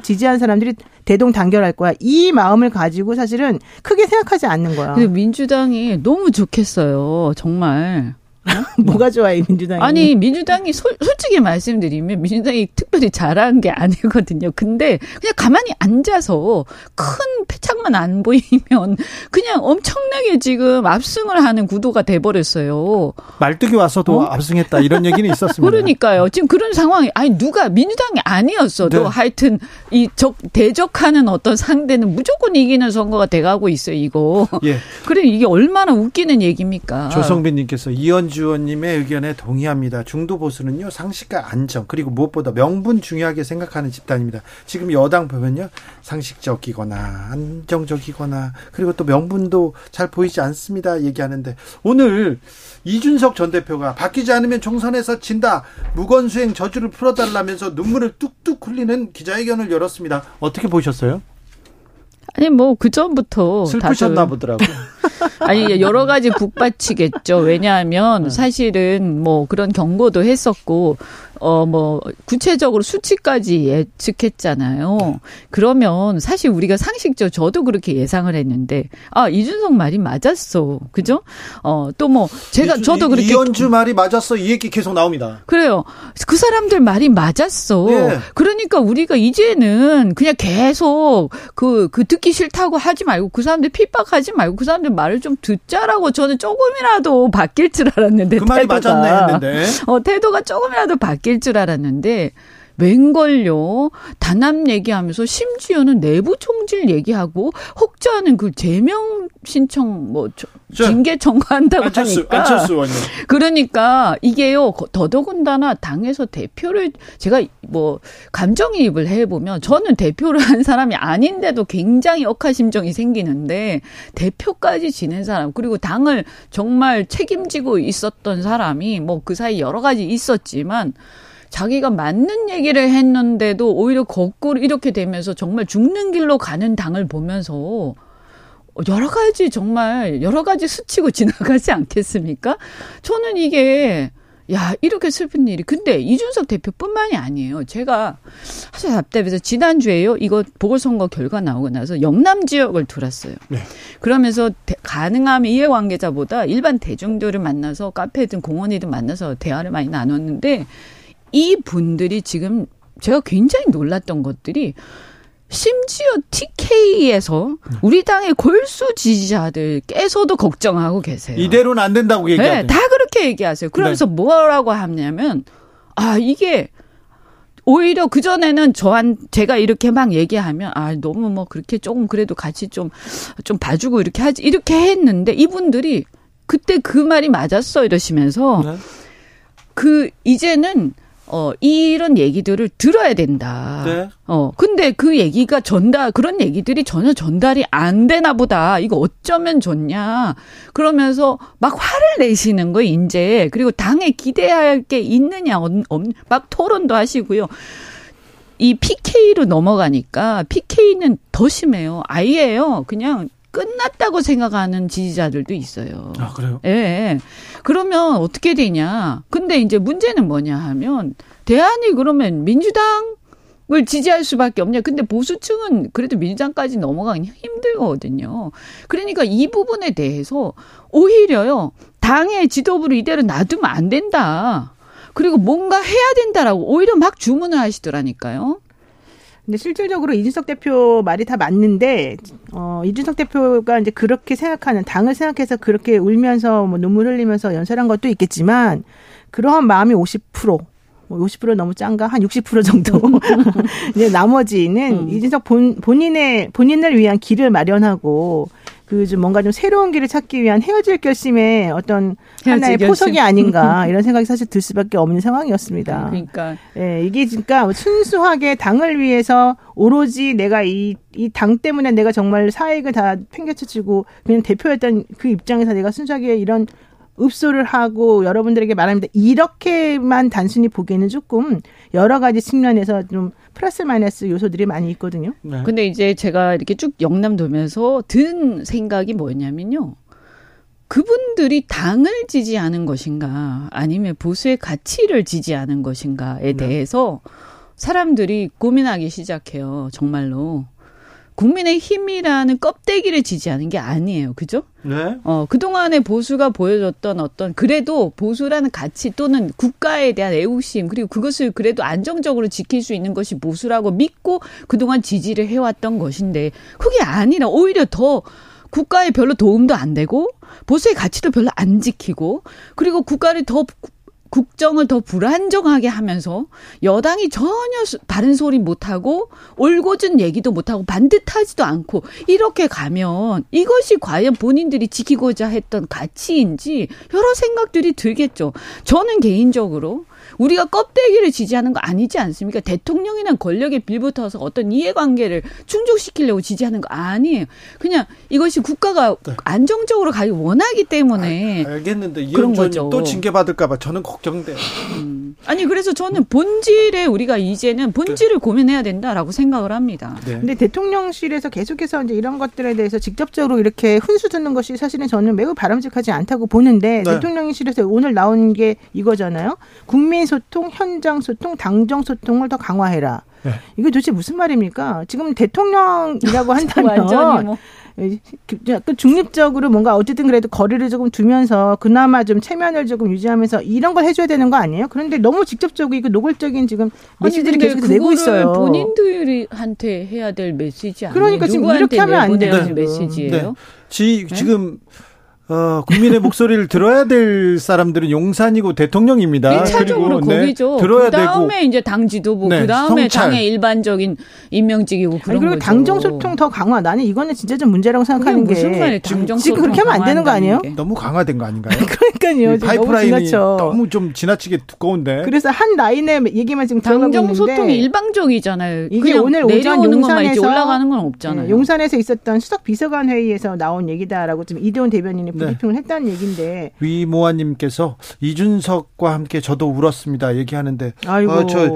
지지한 사람들이 대동 단결할 거야. 이 마음을 가지고 사실은 크게 생각하지 않는 거야. 근데 민주당이 너무 좋겠어요. 정말. 뭐가 좋아요, 민주당이. 아니 민주당이 솔, 솔직히 말씀드리면 민주당이 특별히 잘한 게 아니거든요. 근데 그냥 가만히 앉아서 큰 패착만 안 보이면 그냥 엄청나게 지금 압승을 하는 구도가 돼버렸어요. 말뚝이 와서도 압승했다 이런 얘기는 있었습니다. 그러니까요. 지금 그런 상황이 아니 누가 민주당이 아니었어도 네. 하여튼 이 적 대적하는 어떤 상대는 무조건 이기는 선거가 돼가고 있어요. 이거. 예. 그래 이게 얼마나 웃기는 얘기입니까? 조성빈님께서 이현주 의원님의 의견에 동의합니다. 중도 보수는요 상식과 안정 그리고 무엇보다 명분 중요하게 생각하는 집단입니다. 지금 여당 보면요 상식적이거나 안정적이거나 그리고 또 명분도 잘 보이지 않습니다. 얘기하는데 오늘 이준석 전 대표가 바뀌지 않으면 총선에서 진다 무건수행 저주를 풀어달라면서 눈물을 뚝뚝 흘리는 기자회견을 열었습니다. 어떻게 보셨어요? 아니 뭐 그 전부터 슬프셨나 보더라고요. 아니 여러 가지 북받치겠죠. 왜냐하면 사실은 뭐 그런 경고도 했었고 어 뭐 구체적으로 수치까지 예측했잖아요. 그러면 사실 우리가 상식적 저도 그렇게 예상을 했는데 아 이준석 말이 맞았어. 그죠? 어 또 뭐 제가 저도 그렇게 이현주 말이 맞았어 이 얘기 계속 나옵니다. 그래요. 그 사람들 말이 맞았어. 예. 그러니까 우리가 이제는 그냥 계속 그, 그 듣기 싫다고 하지 말고 그 사람들 핍박하지 말고 그 사람들 말을 좀 듣자라고 저는 조금이라도 바뀔 줄 알았는데. 그 말이 태도가. 맞았네 했는데. 어, 태도가 조금이라도 바뀔 줄 알았는데. 웬걸요? 단합 얘기하면서 심지어는 내부 총질 얘기하고 혹자는 그 제명 신청 뭐 징계 청구한다고 안철수 하니까 안철수 의원님. 그러니까 이게요 거- 더더군다나 당에서 대표를 제가 뭐 감정이입을 해보면 저는 대표를 한 사람이 아닌데도 굉장히 억하심정이 생기는데 대표까지 지낸 사람 그리고 당을 정말 책임지고 있었던 사람이 뭐 그 사이 여러 가지 있었지만 자기가 맞는 얘기를 했는데도 오히려 거꾸로 이렇게 되면서 정말 죽는 길로 가는 당을 보면서 여러 가지 정말 여러 가지 스치고 지나가지 않겠습니까? 저는 이게 야 이렇게 슬픈 일이 근데 이준석 대표뿐만이 아니에요. 제가 아주 답답해서 지난주에요. 이거 보궐선거 결과 나오고 나서 영남 지역을 돌았어요. 네. 그러면서 대- 가능하면 이해관계자보다 일반 대중들을 만나서 카페든 공원이든 만나서 대화를 많이 나눴는데 이 분들이 지금 제가 굉장히 놀랐던 것들이 심지어 TK에서 우리 당의 골수 지지자들께서도 걱정하고 계세요. 이대로는 안 된다고 얘기하죠. 네, 다 그렇게 얘기하세요. 그러면서 뭐라고 하냐면 아 이게 오히려 그 전에는 저한 제가 이렇게 막 얘기하면 아 너무 뭐 그렇게 조금 그래도 같이 좀좀 봐주고 이렇게 하지 이렇게 했는데 이분들이 그때 그 말이 맞았어 이러시면서 네. 그 이제는 어 이런 얘기들을 들어야 된다. 네. 어 근데 그 얘기가 전달 그런 얘기들이 전혀 전달이 안 되나 보다. 이거 어쩌면 좋냐. 그러면서 막 화를 내시는 거 이제 그리고 당에 기대할 게 있느냐 막 토론도 하시고요. 이 PK로 넘어가니까 PK는 더 심해요. 아예요. 그냥 끝났다고 생각하는 지지자들도 있어요. 아 그래요? 예. 그러면 어떻게 되냐. 근데 이제 문제는 뭐냐 하면, 대안이 그러면 민주당 을 지지할 수밖에 없냐. 근데 보수층은 그래도 민주당까지 넘어가기 힘들거든요. 그러니까 이 부분에 대해서 오히려요. 당의 지도부를 이대로 놔두면 안 된다. 그리고 뭔가 해야 된다라고 오히려 막 주문을 하시더라니까요. 근데 실질적으로 이준석 대표 말이 다 맞는데 어 이준석 대표가 이제 그렇게 생각하는 당을 생각해서 그렇게 울면서 뭐 눈물 흘리면서 연설한 것도 있겠지만 그러한 마음이 50%뭐 50% 너무 짠가 한 60% 정도 이제 나머지는 음. 이준석 본 본인의 본인을 위한 길을 마련하고 그 좀 뭔가 좀 새로운 길을 찾기 위한 헤어질 결심의 어떤 하나의 결심. 포석이 아닌가 이런 생각이 사실 들 수밖에 없는 상황이었습니다. 그러니까 예, 이게 그러니까 순수하게 당을 위해서 오로지 내가 이 이 당 때문에 내가 정말 사익을 다 팽개쳐치고 그냥 대표였던 그 입장에서 내가 순수하게 이런 읍소를 하고 여러분들에게 말합니다. 이렇게만 단순히 보기에는 조금 여러 가지 측면에서 좀 플러스 마이너스 요소들이 많이 있거든요. 네. 근데 이제 제가 이렇게 쭉 영남 돌면서 든 생각이 뭐냐면요. 그분들이 당을 지지하는 것인가 아니면 보수의 가치를 지지하는 것인가에 네. 대해서 사람들이 고민하기 시작해요. 정말로. 국민의 힘이라는 껍데기를 지지하는 게 아니에요. 그죠? 네. 어, 그동안의 보수가 보여줬던 어떤 그래도 보수라는 가치 또는 국가에 대한 애국심 그리고 그것을 그래도 안정적으로 지킬 수 있는 것이 보수라고 믿고 그동안 지지를 해왔던 것인데 그게 아니라 오히려 더 국가에 별로 도움도 안 되고 보수의 가치도 별로 안 지키고 그리고 국가를 더 국정을 더 불안정하게 하면서 여당이 전혀 다른 소리 못하고 올곧은 얘기도 못하고 반듯하지도 않고 이렇게 가면 이것이 과연 본인들이 지키고자 했던 가치인지 여러 생각들이 들겠죠. 저는 개인적으로 우리가 껍데기를 지지하는 거 아니지 않습니까? 대통령이나 권력에 빌붙어서 어떤 이해관계를 충족시키려고 지지하는 거 아니에요. 그냥 이것이 국가가 네. 안정적으로 가기 원하기 때문에 아, 알겠는데 이현준 또 징계 받을까봐 저는 걱정돼요. 음. 아니 그래서 저는 본질에 우리가 이제는 본질을 네. 고민해야 된다라고 생각을 합니다. 네. 근데 대통령실에서 계속해서 이제 이런 것들에 대해서 직접적으로 이렇게 훈수 두는 것이 사실은 저는 매우 바람직하지 않다고 보는데 네. 대통령실에서 오늘 나온 게 이거잖아요. 국민 소통, 현장 소통, 당정 소통을 더 강화해라. 네. 이게 도대체 무슨 말입니까? 지금 대통령이라고 한다면 뭐. 약간 중립적으로 뭔가 어쨌든 그래도 거리를 조금 두면서 그나마 좀 체면을 조금 유지하면서 이런 걸 해줘야 되는 거 아니에요? 그런데 너무 직접적이고 노골적인 지금 메시지를 계속 내고 있어요. 본인들한테 해야 될 메시지 아니에요? 그러니까 지금 이렇게 하면 안 돼요. 메시지예요. 네. 지, 네? 지금 어, 국민의 목소리를 들어야 될 사람들은 용산이고 대통령입니다. 1차적으로 그리고, 거기죠. 네, 들어야 그 다음에 되고. 이제 당 지도부, 네, 그 다음에 당의 일반적인 임명직이고 그런 아니, 그리고 거죠. 당정 소통 더 강화. 나는 이거는 진짜 좀 문제라고 생각하는 게 무슨 말이에요? 당정 지금 그렇게 하면 안 되는 거 아니에요? 게. 너무 강화된 거 아닌가요? 그러니까요. 파이프라인이 너무, 너무, 좀 지나치게 두꺼운데. 그래서 한 라인의 얘기만 지금 당정 소통이 일방적이잖아요. 이게 오늘 오전 용산에서 올라가는 건 없잖아요. 네, 용산에서 있었던 수석 비서관 회의에서 나온 얘기다라고 지금 이대원 대변인이 네. 브리핑을 네. 했다는 얘기. 얘기인데. 위모아님께서 이준석과 함께 저도 울었습니다. 얘기하는데. 아이고. 어, 저,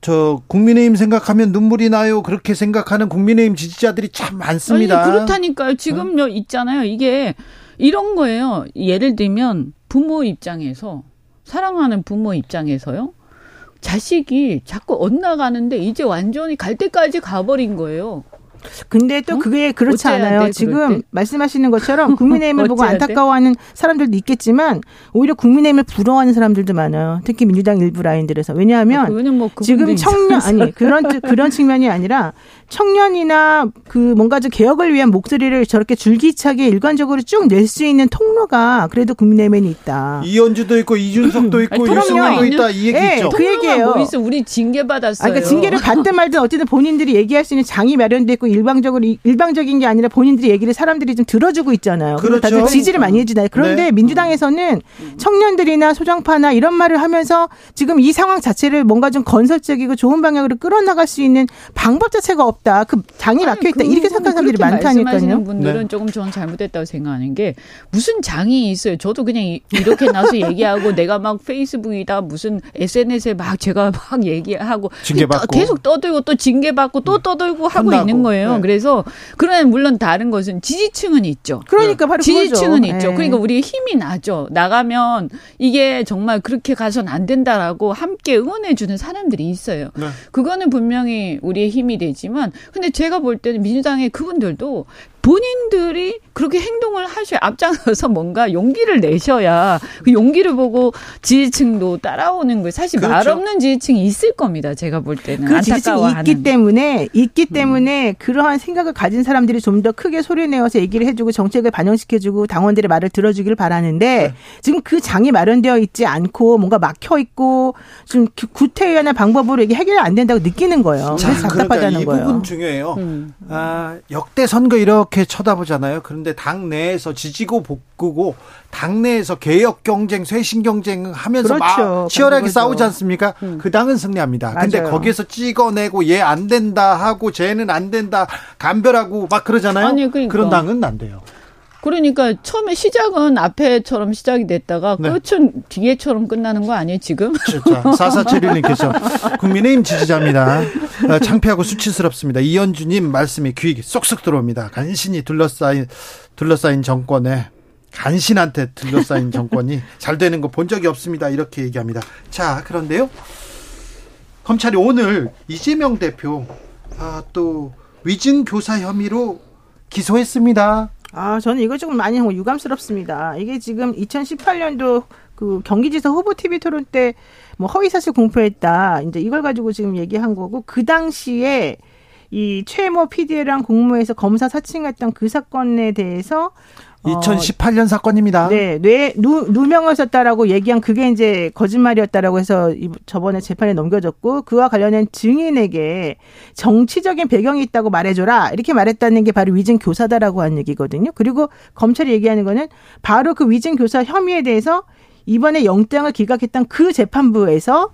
저 국민의힘 생각하면 눈물이 나요. 그렇게 생각하는 국민의힘 지지자들이 참 많습니다. 아니, 그렇다니까요. 지금 어? 있잖아요. 이게 이런 거예요. 예를 들면 부모 입장에서 사랑하는 부모 입장에서요. 자식이 자꾸 엇나가는데 이제 완전히 갈 때까지 가버린 거예요. 근데 또 어? 그게 그렇지 않아요. 돼, 지금 말씀하시는 것처럼 국민의힘을 보고 안타까워하는 사람들도 있겠지만 오히려 국민의힘을 부러워하는 사람들도 많아요. 특히 민주당 일부 라인들에서 왜냐하면 아, 뭐 지금 청년 아니 그런 그런 측면이 아니라 청년이나 그 뭔가 좀 개혁을 위한 목소리를 저렇게 줄기차게 일관적으로 쭉 낼 수 있는 통로가 그래도 국민의힘에 있다. 이현주도 있고 이준석도 있고 유승민도 있다 이 얘기 네, 있죠. 그 얘기예요. 뭐 있어? 우리 징계 받았어요. 아, 그러니까 징계를 받든 말든 어쨌든 본인들이 얘기할 수 있는 장이 마련돼 있고 일방적으로 일방적인 게 아니라 본인들이 얘기를 사람들이 좀 들어주고 있잖아요. 그렇죠. 다들 지지를 많이 해주나요. 그런데 네. 민주당에서는 청년들이나 소장파나 이런 말을 하면서 지금 이 상황 자체를 뭔가 좀 건설적이고 좋은 방향으로 끌어나갈 수 있는 방법 자체가 없. 없다. 그 장이 막혀 있다. 아니, 이렇게 그 생각하는 사람들이 말씀하시는 많다니까요. 분들은 네. 조금 저는 잘못됐다고 생각하는 게 무슨 장이 있어요. 저도 그냥 이- 이렇게 나서 얘기하고 내가 막 페이스북이다 무슨 SNS에 막 제가 막 얘기하고 징계받고. 또 계속 떠들고 또 징계받고 또 떠들고 하고 혼나고. 있는 거예요. 네. 그래서 그러나 물론 다른 것은 지지층은 있죠. 그러니까 바로 지지층은 그거죠. 있죠. 예. 그러니까 우리 힘이 나죠. 나가면 이게 정말 그렇게 가선 안 된다라고 함께 응원해 주는 사람들이 있어요. 네. 그거는 분명히 우리의 힘이 되지만, 근데 제가 볼 때는 민주당의 그분들도 본인들이 그렇게 행동을 하셔야 앞장서서 뭔가 용기를 내셔야 그 용기를 보고 지지층도 따라오는 거예요. 사실 말 그렇죠. 없는 지지층이 있을 겁니다. 제가 볼 때는 그 지지층이. 있기 때문에 있기 음. 때문에 그러한 생각을 가진 사람들이 좀 더 크게 소리 내어서 얘기를 해주고 정책을 반영시켜주고 당원들의 말을 들어주기를 바라는데 네. 지금 그 장이 마련되어 있지 않고 뭔가 막혀 있고 좀 구- 구태의연한 방법으로 이게 해결이 안 된다고 느끼는 거예요. 자, 그래서 답답하다는 그러니까 이 거예요. 부분 중요해요. 음. 아, 역대 선거 이렇게 쳐다보잖아요. 그런데 당 내에서 지지고 볶고 당 내에서 개혁 경쟁, 쇄신 경쟁 하면서 그렇죠. 막 치열하게 그거죠. 싸우지 않습니까? 그 당은 승리합니다. 근데 맞아요. 거기에서 찍어내고 얘 안 된다 하고 쟤는 안 된다 간별하고 막 그러잖아요. 아니, 그러니까. 런 당은 안 돼요. 그러니까 처음에 시작은 앞에처럼 시작이 됐다가 네. 끝은 뒤에처럼 끝나는 거 아니에요 지금? 4471님께서 국민의힘 지지자입니다. 어, 창피하고 수치스럽습니다. 이현주님 말씀이 귀에 쏙쏙 들어옵니다. 간신히 둘러싸인 둘러싸인 정권에 간신한테 둘러싸인 정권이 잘 되는 거 본 적이 없습니다. 이렇게 얘기합니다. 자 그런데요, 검찰이 오늘 이재명 대표 아, 또 위증 교사 혐의로 기소했습니다. 아, 저는 이거 조금 많이 유감스럽습니다. 이게 지금 2018년도 그 경기지사 후보 TV 토론 때 뭐 허위사실 공표했다. 이제 이걸 가지고 지금 얘기한 거고 그 당시에 이 최모 PD랑 공모해서 검사 사칭했던 그 사건에 대해서 어, 2018년 사건입니다. 네, 뇌 누, 누명을 썼다라고 얘기한 그게 이제 거짓말이었다라고 해서 이- 저번에 재판에 넘겨졌고 그와 관련된 증인에게 정치적인 배경이 있다고 말해줘라 이렇게 말했다는 게 바로 위증 교사다라고 한 얘기거든요. 그리고 검찰이 얘기하는 거는 바로 그 위증 교사 혐의에 대해서 이번에 영장을 기각했던 그 재판부에서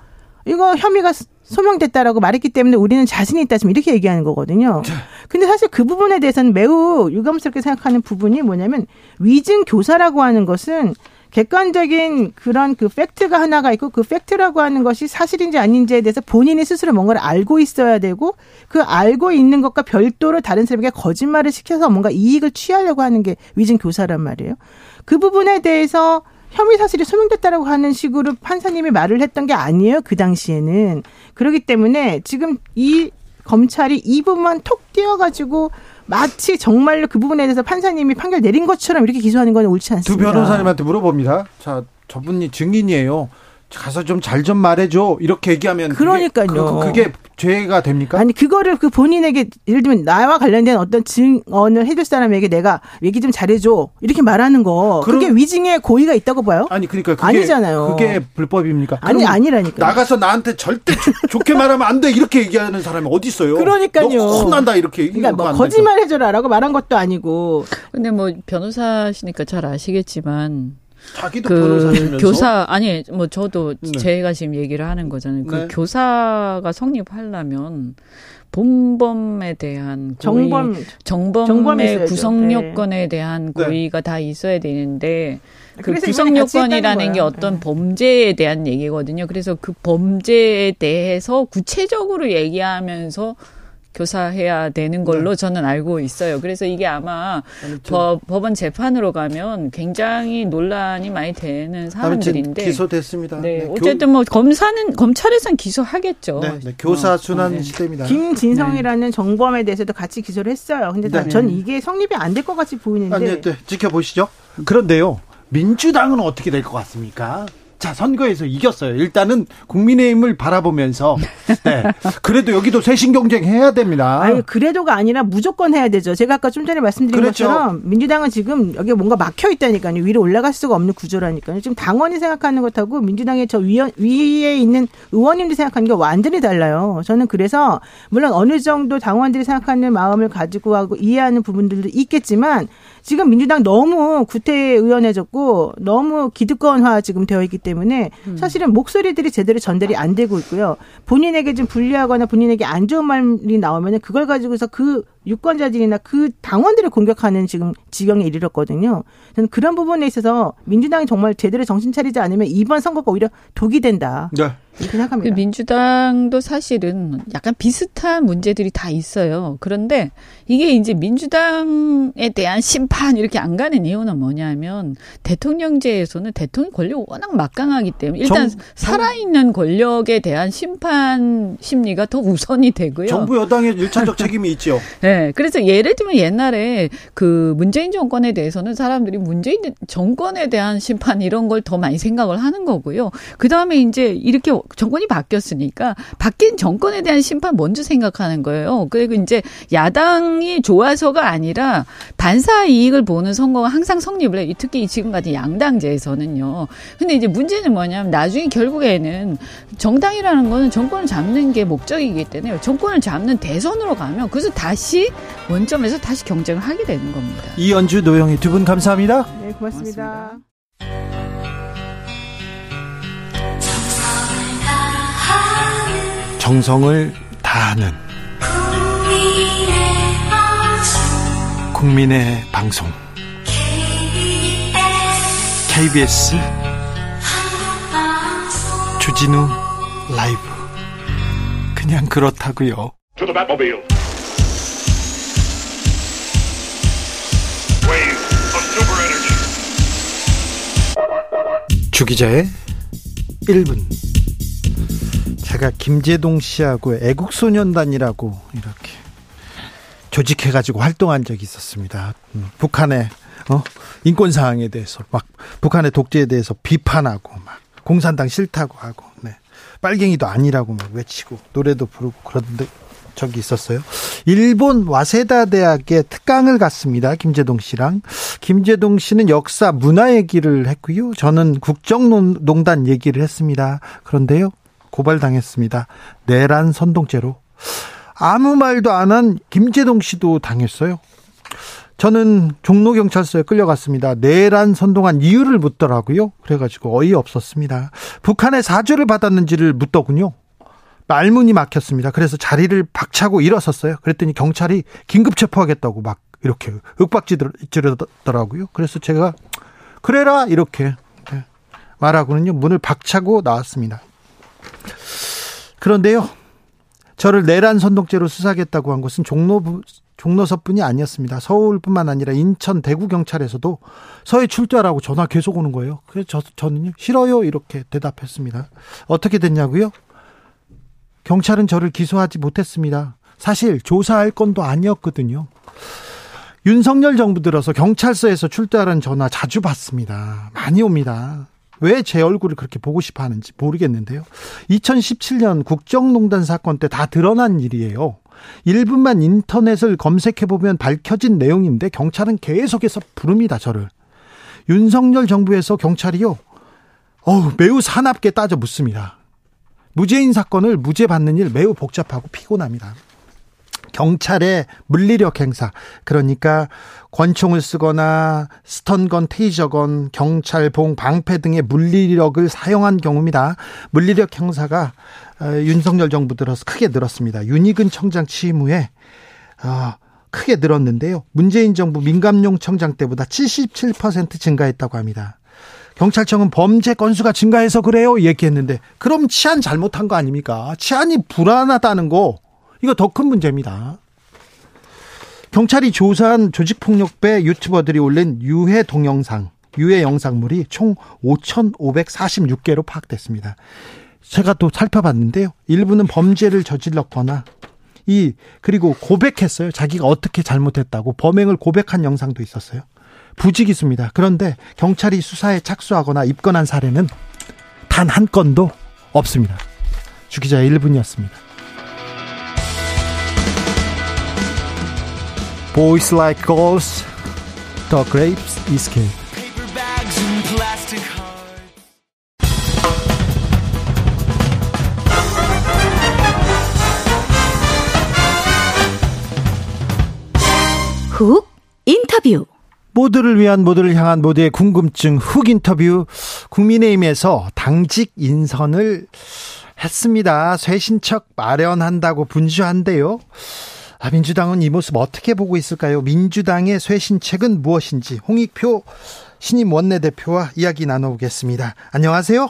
이거 혐의가 소명됐다라고 말했기 때문에 우리는 자신이 있다 지금 이렇게 얘기하는 거거든요. 근데 사실 그 부분에 대해서는 매우 유감스럽게 생각하는 부분이 뭐냐면 위증 교사라고 하는 것은 객관적인 그런 그 팩트가 하나가 있고 그 팩트라고 하는 것이 사실인지 아닌지에 대해서 본인이 스스로 뭔가를 알고 있어야 되고 그 알고 있는 것과 별도로 다른 사람에게 거짓말을 시켜서 뭔가 이익을 취하려고 하는 게 위증 교사란 말이에요. 그 부분에 대해서 혐의 사실이 소명됐다라고 하는 식으로 판사님이 말을 했던 게 아니에요. 그 당시에는. 그렇기 때문에 지금 이 검찰이 이 부분만 톡 띄어가지고 마치 정말로 그 부분에 대해서 판사님이 판결 내린 것처럼 이렇게 기소하는 건 옳지 두 않습니다. 변호사님한테 물어봅니다. 자, 저분이 증인이에요. 가서 좀잘좀 말해줘. 이렇게 얘기하면 그게- 그러니까요. 그, 게 죄가 됩니까? 아니 그거를 그 본인에게 예를 들면 나와 관련된 어떤 증언을 해줄 사람에게 내가 얘기 좀 잘해줘 이렇게 말하는 거 그럼- 그게 위증의 고의가 있다고 봐요? 아니 그러니까 그게 아니잖아요. 그게 불법입니까? 아니 아니라니까. 나가서 나한테 절대 좋- 좋게 말하면 안 돼. 이렇게 얘기하는 사람이 어디 있어요? 그러니까요. 너 혼난다 이렇게 그러니까 뭐안 거짓말 해줘라라고 말한 것도 아니고 근데 뭐 변호사시니까 잘 아시겠지만. 자기도 그 변호사시면서 교사 아니 뭐 저도 네. 제가 지금 얘기를 하는 거잖아요. 그 네. 교사가 성립하려면 본범에 대한 고의, 정범 정범의. 구성 네. 요건에 대한 네. 고의가 다 있어야 되는데 그 구성 요건이라는 게. 어떤 네. 범죄에 대한 얘기거든요. 그래서 그 범죄에 대해서 구체적으로 얘기하면서 교사해야 되는 걸로 저는 알고 있어요. 그래서 이게 아마 네. 법, 법원 재판으로 가면 굉장히 논란이 많이 되는 사람들인데. 기소됐습니다. 네, 네, 교- 어쨌든 뭐 검사는 검찰에선 기소하겠죠. 네, 네, 교사 순환 네. 시대입니다. 김진성이라는 정범에 대해서도 같이 기소를 했어요. 근데 네. 전 이게 성립이 안 될 것 같이 보이는데 아니, 네, 지켜보시죠. 그런데요, 민주당은 어떻게 될 것 같습니까? 자, 선거에서 이겼어요. 일단은 국민의힘을 바라보면서, 네. 그래도 여기도 쇄신 경쟁 해야 됩니다. 아니 그래도가 아니라 무조건 해야 되죠. 제가 아까 좀 전에 말씀드린 그렇죠. 것처럼 민주당은 지금 여기 뭔가 막혀 있다니까요. 위로 올라갈 수가 없는 구조라니까요. 지금 당원이 생각하는 것하고 민주당의 저 위원, 위에 있는 의원님들이 생각하는 게 완전히 달라요. 저는 그래서 물론 어느 정도 당원들이 생각하는 마음을 가지고 하고 이해하는 부분들도 있겠지만 지금 민주당 너무 구태의원해졌고 너무 기득권화 지금 되어 있기 때문에 음. 사실은 목소리들이 제대로 전달이 안 되고 있고요. 본인에게 좀 불리하거나 본인에게 안 좋은 말이 나오면은 그걸 가지고서 그 유권자들이나 그 당원들을 공격하는 지금 지경에 이르렀거든요. 저는 그런 부분에 있어서 민주당이 정말 제대로 정신 차리지 않으면 이번 선거가 오히려 독이 된다. 네. 이렇게 그 생각합니다. 민주당도 사실은 약간 비슷한 문제들이 다 있어요. 그런데 이게 이제 민주당에 대한 심판 이렇게 안 가는 이유는 뭐냐면 대통령제에서는 대통령 권력이 워낙 막강하기 때문에 일단 정- 살아있는 권력에 대한 심판 심리가 더 우선이 되고요. 정부 여당의 일차적 책임이 있죠. 네, 그래서 예를 들면 옛날에 그 문재인 정권에 대해서는 사람들이 문재인 정권에 대한 심판 이런 걸 더 많이 생각을 하는 거고요. 그 다음에 이제 이렇게 정권이 바뀌었으니까 바뀐 정권에 대한 심판 먼저 생각하는 거예요. 그리고 이제 야당이 좋아서가 아니라 반사 이익을 보는 선거가 항상 성립을 해요. 특히 지금 같은 양당제에서는요. 근데 이제 문제는 뭐냐면 나중에 결국에는 정당이라는 거는 정권을 잡는 게 목적이기 때문에 정권을 잡는 대선으로 가면 그래서 다시 원점에서 다시 경쟁을 하게 되는 겁니다. 이연주 노영희 두 분 감사합니다. 네, 고맙습니다. 정성을 다하는 국민의 방송 KBS 주진우 라이브 그냥 그렇다고요. 주기자의 1분 제가 김재동 씨하고 애국소년단이라고 이렇게 조직해가지고 활동한 적이 있었습니다. 음, 북한의 어? 인권 사항에 대해서 막 북한의 독재에 대해서 비판하고 막 공산당 싫다고 하고 네. 빨갱이도 아니라고 막 외치고 노래도 부르고 그런데 적이 있었어요. 일본 와세다 대학에 특강을 갔습니다. 김재동 씨랑 김재동 씨는 역사 문화 얘기를 했고요. 저는 국정농단 얘기를 했습니다. 그런데요. 고발당했습니다. 내란 선동죄로 아무 말도 안 한 김재동 씨도 당했어요. 저는 종로경찰서에 끌려갔습니다. 내란 선동한 이유를 묻더라고요. 그래가지고 어이없었습니다. 북한의 사주를 받았는지를 묻더군요. 말문이 막혔습니다. 그래서 자리를 박차고 일어섰어요. 그랬더니 경찰이 긴급 체포하겠다고 막 이렇게 윽박지르더라고요. 그래서 제가 그래라 이렇게 네, 말하고는요 문을 박차고 나왔습니다. 그런데요, 저를 내란 선동죄로 수사하겠다고 한 것은 종로 종로서뿐이 아니었습니다. 서울뿐만 아니라 인천, 대구 경찰에서도 서해 출두하라고 전화 계속 오는 거예요. 그래서 저, 저는요 싫어요 이렇게 대답했습니다. 어떻게 됐냐고요? 경찰은 저를 기소하지 못했습니다. 사실 조사할 건도 아니었거든요. 윤석열 정부 들어서 경찰서에서 출두하라는 전화 자주 받습니다. 많이 옵니다. 왜 제 얼굴을 그렇게 보고 싶어 하는지 모르겠는데요. 2017년 국정농단 사건 때 다 드러난 일이에요. 1분만 인터넷을 검색해보면 밝혀진 내용인데 경찰은 계속해서 부릅니다, 저를. 윤석열 정부에서 경찰이요. 어우, 매우 사납게 따져 묻습니다. 무죄인 사건을 무죄 받는 일 매우 복잡하고 피곤합니다. 경찰의 물리력 행사 그러니까 권총을 쓰거나 스턴건, 테이저건, 경찰봉, 방패 등의 물리력을 사용한 경우입니다. 물리력 행사가 어, 윤석열 정부 들어서 크게 늘었습니다. 윤희근 청장 취임 후에 어, 크게 늘었는데요. 문재인 정부 민감용 청장 때보다 77% 증가했다고 합니다. 경찰청은 범죄 건수가 증가해서 그래요 얘기했는데 그럼 치안 잘못한 거 아닙니까? 치안이 불안하다는 거 이거 더 큰 문제입니다. 경찰이 조사한 조직폭력배 유튜버들이 올린 유해 동영상, 유해 영상물이 총 5,546개로 파악됐습니다. 제가 또 살펴봤는데요. 일부는 범죄를 저질렀거나 이 그리고 고백했어요. 자기가 어떻게 잘못했다고 범행을 고백한 영상도 있었어요. 부직이습니다. 그런데 경찰이 수사에 착수하거나 입건한 사례는 단 한 건도 없습니다. 주기자의 1분이었습니다. Boys like girls, the grapes king. 훅 인터뷰 모두를 위한 모두를 향한 모두의 궁금증 훅 인터뷰 국민의힘에서 당직 인선을 했습니다. 쇄신척 마련한다고 분주한데요. 아, 민주당은 이 모습 어떻게 보고 있을까요? 민주당의 쇄신책은 무엇인지 홍익표 신임 원내대표와 이야기 나눠보겠습니다. 안녕하세요.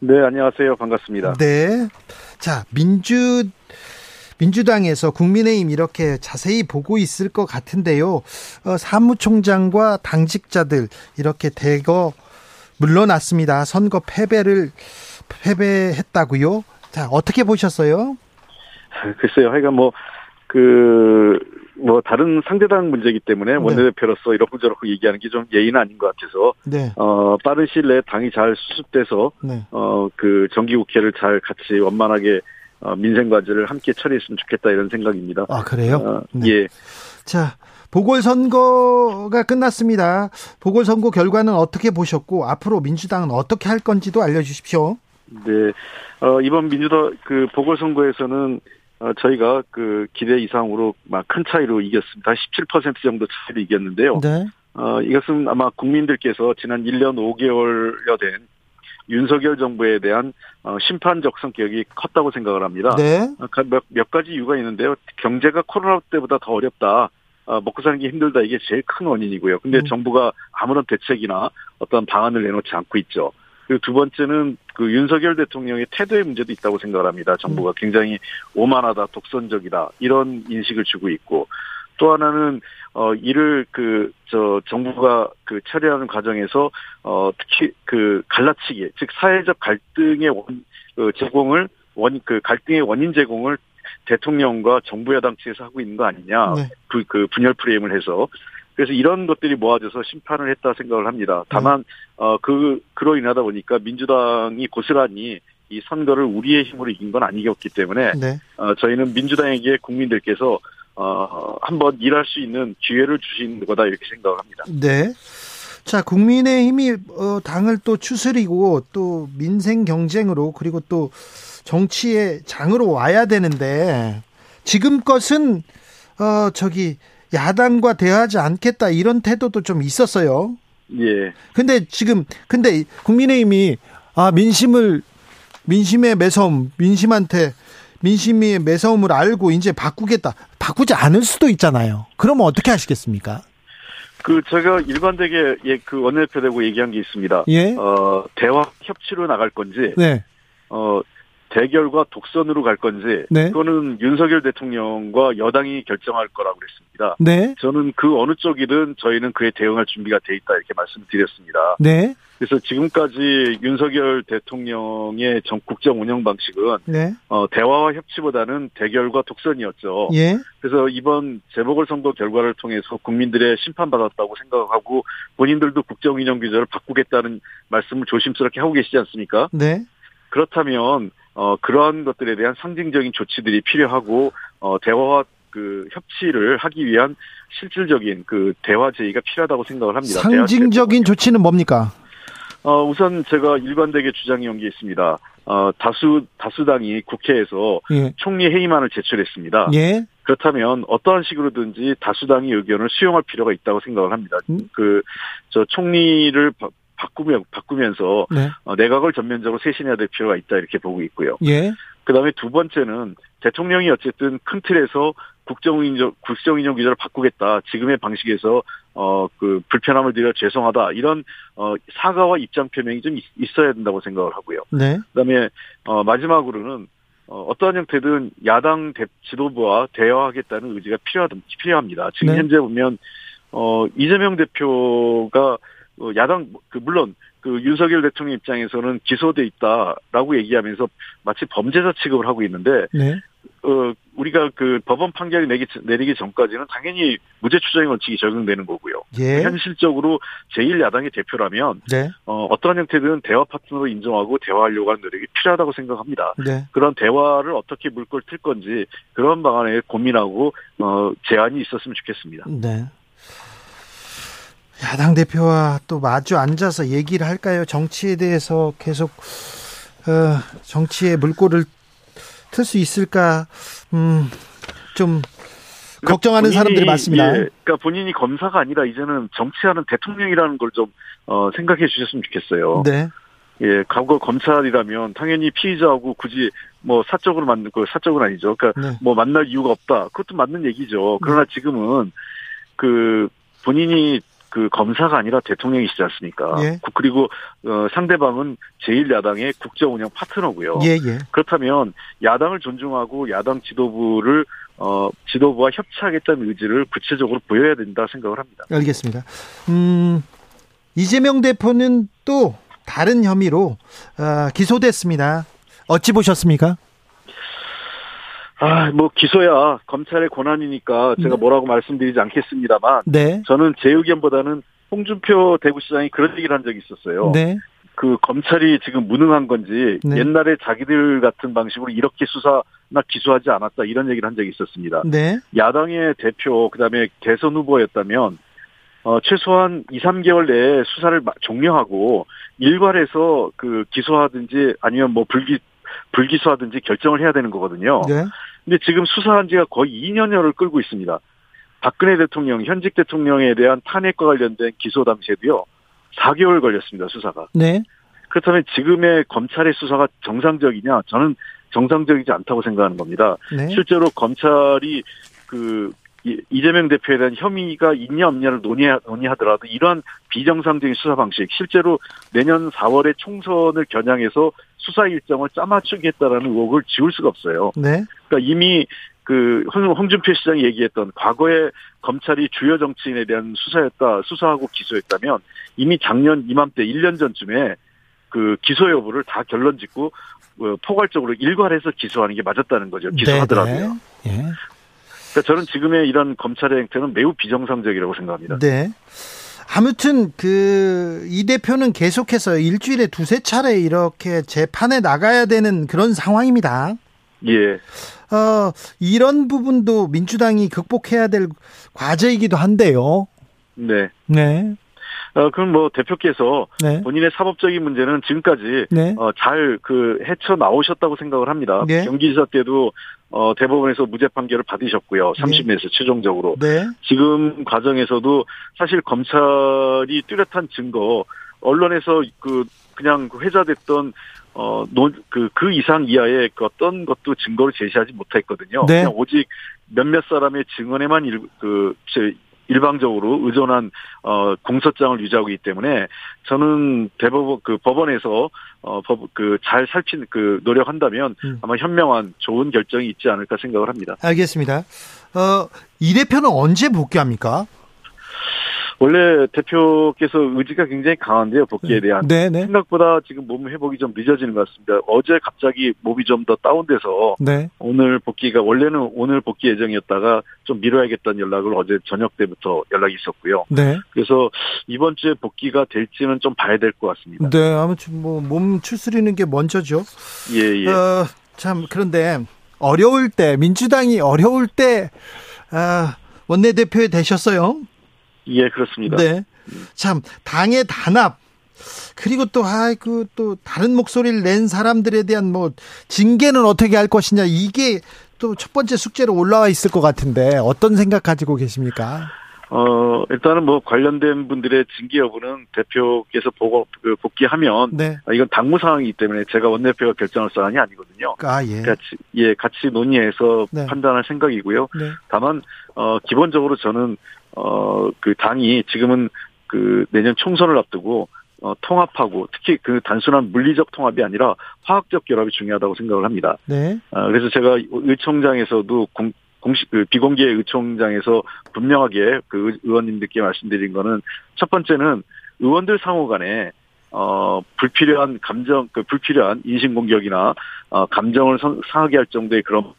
네, 안녕하세요. 반갑습니다. 네. 자, 민주 민주당에서 국민의힘 이렇게 자세히 보고 있을 것 같은데요. 어, 사무총장과 당직자들 이렇게 대거 물러났습니다. 선거 패배를 패배했다고요. 자, 어떻게 보셨어요? 글쎄요. 하여간 뭐, 그, 뭐, 다른 상대당 문제이기 때문에 네. 원내대표로서 이렇고 저렇고 얘기하는 게 좀 예의는 아닌 것 같아서, 네. 어, 빠른 시일 내에 당이 잘 수습돼서, 네. 어, 그 정기국회를 잘 같이 원만하게 어, 민생 과제를 함께 처리했으면 좋겠다 이런 생각입니다. 아, 그래요? 어, 네. 예. 자, 보궐선거가 끝났습니다. 보궐선거 결과는 어떻게 보셨고 앞으로 민주당은 어떻게 할 건지도 알려주십시오. 네. 어, 이번 민주당 그 보궐선거에서는 어, 저희가 그 기대 이상으로 막 큰 차이로 이겼습니다. 17% 정도 차이로 이겼는데요. 네. 어, 이것은 아마 국민들께서 지난 1년 5개월여 된 윤석열 정부에 대한 어, 심판적 성격이 컸다고 생각을 합니다. 네. 어, 가- 몇, 몇 가지 이유가 있는데요. 경제가 코로나 때보다 더 어렵다. 어, 먹고 사는 게 힘들다. 이게 제일 큰 원인이고요. 근데 음. 정부가 아무런 대책이나 어떤 방안을 내놓지 않고 있죠. 그리고 두 번째는 그 윤석열 대통령의 태도의 문제도 있다고 생각을 합니다. 정부가 굉장히 오만하다, 독선적이다 이런 인식을 주고 있고 또 하나는 어 이를 그 저 정부가 그 처리하는 과정에서 어 특히 그 갈라치기 즉 사회적 갈등의 원 그 제공을 원 그 갈등의 원인 제공을 대통령과 정부 여당 측에서 하고 있는 거 아니냐 네. 그, 그 분열 프레임을 해서 그래서 이런 것들이 모아져서 심판을 했다 생각을 합니다. 다만 어그 그로 인하다 보니까 민주당이 고스란히 이 선거를 우리의 힘으로 이긴 건 아니었기 때문에 네. 어, 저희는 민주당에게 국민들께서 어, 한번 일할 수 있는 기회를 주신 거다 이렇게 생각을 합니다. 네. 자, 국민의 힘이 어, 당을 또 추스리고 또 민생 경쟁으로 그리고 또 정치의 장으로 와야 되는데 지금 것은 어 저기 야당과 대화하지 않겠다 이런 태도도 좀 있었어요. 예. 근데 지금 근데 국민의힘이 아 민심을 민심의 매서움 민심한테 민심의 매서움을 알고 이제 바꾸겠다 바꾸지 않을 수도 있잖아요. 그러면 어떻게 하시겠습니까? 그 제가 일관되게 예, 그 원내대표 되고 얘기한 게 있습니다. 예. 어, 대화 협치로 나갈 건지 네. 어, 대결과 독선으로 갈 건지 네. 그거는 윤석열 대통령과 여당이 결정할 거라고 그랬습니다. 네. 저는 그 어느 쪽이든 저희는 그에 대응할 준비가 돼 있다 이렇게 말씀드렸습니다. 네. 그래서 지금까지 윤석열 대통령의 전 국정 운영 방식은 네. 어, 대화와 협치보다는 대결과 독선이었죠. 예. 그래서 이번 재보궐선거 결과를 통해서 국민들의 심판받았다고 생각하고 본인들도 국정 운영 규제를 바꾸겠다는 말씀을 조심스럽게 하고 계시지 않습니까? 네. 그렇다면 어, 그러한 것들에 대한 상징적인 조치들이 필요하고 어, 대화와 그 협치를 하기 위한 실질적인 그 대화 제의가 필요하다고 생각을 합니다. 상징적인 조치는 뭡니까? 어, 우선 제가 일관되게 주장해온 게 있습니다. 어, 다수 다수당이 국회에서 예. 총리 회의만을 제출했습니다. 예. 그렇다면 어떠한 식으로든지 다수당의 의견을 수용할 필요가 있다고 생각을 합니다. 음. 그 저 총리를 바, 바꾸며 바꾸면서 네. 어, 내각을 전면적으로 쇄신해야 될 필요가 있다 이렇게 보고 있고요. 예. 그다음에 두 번째는 대통령이 어쨌든 큰 틀에서 국정인정 국정인정 규제를 바꾸겠다. 지금의 방식에서 어 그 불편함을 드려 죄송하다. 이런 어 사과와 입장 표명이 좀 있- 있어야 된다고 생각을 하고요. 네. 그다음에 어 마지막으로는 어 어떠한 형태든 야당 대, 지도부와 대화하겠다는 의지가 필요하, 필요합니다. 지금 네. 현재 보면 어 이재명 대표가 어, 야당 그 물론 그 윤석열 대통령 입장에서는 기소돼 있다라고 얘기하면서 마치 범죄자 취급을 하고 있는데 네. 어 우리가 그 법원 판결이 내기 내리기 전까지는 당연히 무죄 추정의 원칙이 적용되는 거고요. 예. 현실적으로 제1야당의 대표라면 네. 어, 어떠한 형태든 대화 파트너로 인정하고 대화하려고 하는 노력이 필요하다고 생각합니다. 네. 그런 대화를 어떻게 물꼬를 틀 건지 그런 방안에 고민하고 어, 제안이 있었으면 좋겠습니다. 네. 야당 대표와 또 마주 앉아서 얘기를 할까요? 정치에 대해서 계속 어, 정치의 물꼬를 틀 수 있을까? 음, 좀 걱정하는 본인이, 사람들이 많습니다. 예, 그러니까 본인이 검사가 아니라 이제는 정치하는 대통령이라는 걸좀 어, 생각해 주셨으면 좋겠어요. 네. 예, 과거 검찰이라면 당연히 피의자하고 굳이 뭐 사적으로 만는 그 사적은 아니죠. 그러니까 네. 뭐 만날 이유가 없다. 그것도 맞는 얘기죠. 그러나 지금은 그 본인이 그 검사가 아니라 대통령이시지 않습니까? 예. 구- 그리고 어, 상대방은 제1야당의 국정운영 파트너고요. 예, 예. 그렇다면 야당을 존중하고 야당 지도부를 어 지도부와 협치하겠다는 의지를 구체적으로 보여야 된다 생각을 합니다. 알겠습니다. 음, 이재명 대표는 또 다른 혐의로 아, 기소됐습니다. 어찌 보셨습니까? 아, 뭐 기소야 검찰의 권한이니까 제가 네. 뭐라고 말씀드리지 않겠습니다만 네. 저는 제 의견보다는 홍준표 대구시장이 그런 얘기를 한 적이 있었어요. 네. 그 검찰이 지금 무능한 건지 네. 옛날에 자기들 같은 방식으로 이렇게 수사나 기소하지 않았다 이런 얘기를 한 적이 있었습니다. 네. 야당의 대표 그다음에 대선 후보였다면 어, 최소한 2, 3개월 내에 수사를 마- 종료하고 일괄해서 그 기소하든지 아니면 뭐 불기 불기소하든지 결정을 해야 되는 거거든요. 네. 근데 지금 수사한 지가 거의 2년여를 끌고 있습니다. 박근혜 대통령, 현직 대통령에 대한 탄핵과 관련된 기소 당시에도요, 4개월 걸렸습니다, 수사가. 네. 그렇다면 지금의 검찰의 수사가 정상적이냐? 저는 정상적이지 않다고 생각하는 겁니다. 네. 실제로 검찰이 그 이- 이재명 대표에 대한 혐의가 있냐 없냐를 논의, 논의하 더라도 이러한 비정상적인 수사 방식, 실제로 내년 4월에 총선을 겨냥해서 수사 일정을 짜맞추겠다라는 의혹을 지울 수가 없어요. 네. 그러니까 이미 그 홍- 홍준표 시장이 얘기했던 과거에 검찰이 주요 정치인에 대한 수사였다, 수사하고 기소했다면 이미 작년 이맘때 1년 전쯤에 그 기소 여부를 다 결론 짓고 어, 포괄적으로 일괄해서 기소하는 게 맞았다는 거죠. 기소하더라고요. 네. 네. 예. 그러니까 저는 지금의 이런 검찰의 행태는 매우 비정상적이라고 생각합니다. 네. 아무튼 그 이 대표는 계속해서 일주일에 두세 차례 이렇게 재판에 나가야 되는 그런 상황입니다. 예. 어, 이런 부분도 민주당이 극복해야 될 과제이기도 한데요. 네. 네. 어, 그럼 뭐 대표께서 네. 본인의 사법적인 문제는 지금까지 네. 어, 잘 그 헤쳐 나오셨다고 생각을 합니다. 네. 경기지사 때도 어, 대법원에서 무죄 판결을 받으셨고요. 30년에서 최종적으로. 네. 지금 과정에서도 사실 검찰이 뚜렷한 증거, 언론에서 그 그냥 그 회자됐던 어그그 그 이상 이하의 그 어떤 것도 증거를 제시하지 못했거든요. 네. 그냥 오직 몇몇 사람의 증언에만 일, 그 제- 일방적으로 의존한 어 공소장을 유지하고 있기 때문에 저는 대법원 그 법원에서 어법그 잘 살핀 그 노력한다면 음. 아마 현명한 좋은 결정이 있지 않을까 생각을 합니다. 알겠습니다. 어, 이 대표는 언제 복귀합니까? 원래 대표께서 의지가 굉장히 강한데요, 복귀에 대한. 네, 네. 생각보다 지금 몸 회복이 좀 늦어지는 것 같습니다. 어제 갑자기 몸이 좀 더 다운돼서 네. 오늘 복귀가 원래는 오늘 복귀 예정이었다가 좀 미뤄야겠다는 연락을 어제 저녁 때부터 연락이 있었고요. 네. 그래서 이번 주에 복귀가 될지는 좀 봐야 될 것 같습니다. 네, 아무튼 뭐 몸 추스리는 게 먼저죠. 예, 예. 어, 참 그런데 어려울 때 민주당이 어려울 때 아, 원내대표에 되셨어요. 예, 그렇습니다. 네. 참 당의 단합 그리고 또 아이고 또 다른 목소리를 낸 사람들에 대한 뭐 징계는 어떻게 할 것이냐 이게 또 첫 번째 숙제로 올라와 있을 것 같은데 어떤 생각 가지고 계십니까? 어, 일단은 뭐 관련된 분들의 징계 여부는 대표께서 보고, 그 복귀하면 네. 아, 이건 당무 상황이기 때문에 제가 원내대표가 결정할 사안이 아니거든요. 아 예. 같이 예 같이 논의해서 네. 판단할 생각이고요. 네. 다만 어 기본적으로 저는 어 그 당이 지금은 그 내년 총선을 앞두고 어 통합하고 특히 그 단순한 물리적 통합이 아니라 화학적 결합이 중요하다고 생각을 합니다. 네. 아, 그래서 제가 의총장에서도 공, 공식 그 비공개 의총장에서 분명하게 그 의- 의원님들께 말씀드린 거는 첫 번째는 의원들 상호 간에 어 불필요한 감정 그 불필요한 인신 공격이나 어 감정을 성- 상하게 할 정도의 그런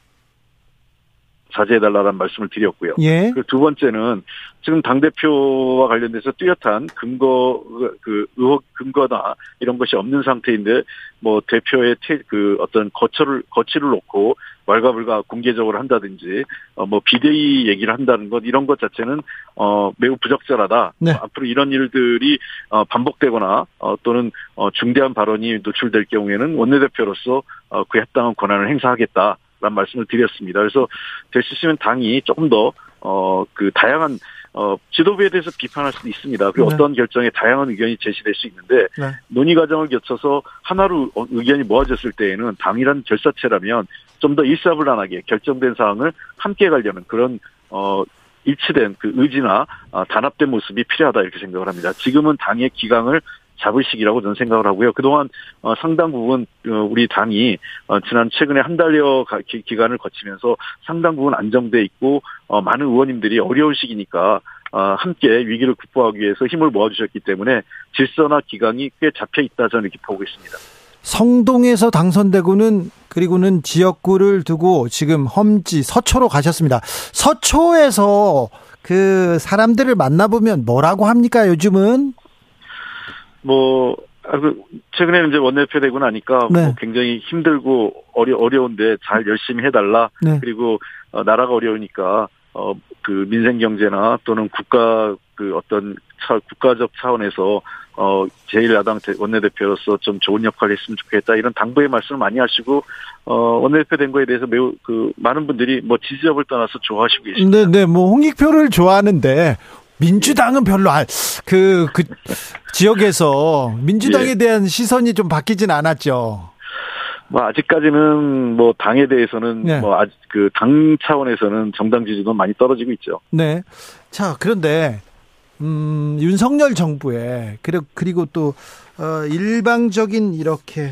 자제해달라는 말씀을 드렸고요. 예. 그두 번째는 지금 당 대표와 관련돼서 뚜렷한 근거 그 의혹 근거나 이런 것이 없는 상태인데 뭐 대표의 태, 그 어떤 거처를 거치를 놓고 왈가불가 공개적으로 한다든지 어, 뭐 비대위 얘기를 한다는 것 이런 것 자체는 어 매우 부적절하다. 네. 어, 앞으로 이런 일들이 어 반복되거나 어 또는 어 중대한 발언이 노출될 경우에는 원내대표로서 어 그에 합당한 권한을 행사하겠다. 라는 말씀을 드렸습니다. 그래서 될수 있으면 당이 조금 더 어 그 다양한 어 지도부에 대해서 비판할 수도 있습니다. 그리고 네. 어떤 결정에 다양한 의견이 제시될 수 있는데 네. 논의 과정을 거쳐서 하나로 어, 의견이 모아졌을 때에는 당이란 결사체라면 좀 더 일사불란하게 결정된 사항을 함께 가려는 그런 어 일치된 그 의지나 어, 단합된 모습이 필요하다 이렇게 생각을 합니다. 지금은 당의 기강을 잡을 시기라고 저는 생각을 하고요. 그동안 어, 상당 부분 어, 우리 당이 어, 지난 최근에 한 달여 기간을 거치면서 상당 부분 안정돼 있고 어, 많은 의원님들이 어려운 시기니까 어, 함께 위기를 극복하기 위해서 힘을 모아주셨기 때문에 질서나 기강이 꽤 잡혀 있다 저는 이렇게 보고 있습니다. 성동에서 당선되고는 그리고는 지역구를 두고 지금 험지 서초로 가셨습니다. 서초에서 그 사람들을 만나보면 뭐라고 합니까 요즘은? 뭐 아, 그, 최근에는 이제 원내대표 되고 나니까 네. 뭐 굉장히 힘들고 어려 어려운데 잘 열심히 해달라. 네. 그리고 어, 나라가 어려우니까 어 그 민생 경제나 또는 국가 그 어떤 차, 국가적 차원에서 어 제1야당 대- 원내대표로서 좀 좋은 역할을 했으면 좋겠다 이런 당부의 말씀을 많이 하시고 어 원내대표 된 거에 대해서 매우 그 많은 분들이 뭐 지지력을 떠나서 좋아하시고 계십니다. 네, 네, 뭐 홍익표를 좋아하는데 민주당은 별로 알, 그, 그 지역에서 민주당에 예. 대한 시선이 좀 바뀌진 않았죠. 뭐 아직까지는 뭐 당에 대해서는 네. 뭐 아직 그 당 차원에서는 정당 지지도 많이 떨어지고 있죠. 네. 자, 그런데, 음, 윤석열 정부에, 그리고, 그리고 또, 어, 일방적인 이렇게,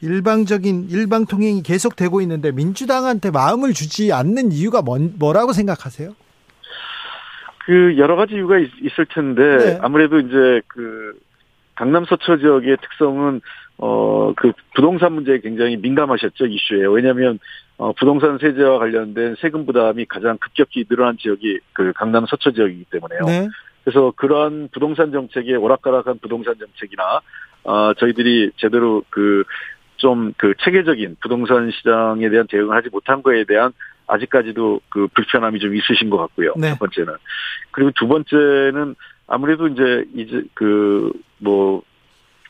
일방적인 일방 통행이 계속되고 있는데 민주당한테 마음을 주지 않는 이유가 뭔, 뭐라고 생각하세요? 그 여러 가지 이유가 있, 을 텐데 네. 아무래도 이제 그 강남 서초 지역의 특성은 어 그 부동산 문제에 굉장히 민감하셨죠 이슈에 왜냐하면 어 부동산 세제와 관련된 세금 부담이 가장 급격히 늘어난 지역이 그 강남 서초 지역이기 때문에요. 네. 그래서 그러한 부동산 정책의 오락가락한 부동산 정책이나 어 저희들이 제대로 그 좀그 체계적인 부동산 시장에 대한 대응을 하지 못한 거에 대한 아직까지도 그 불편함이 좀 있으신 것 같고요. 네. 첫 번째는 그리고 두 번째는 아무래도 이제 이제 그 뭐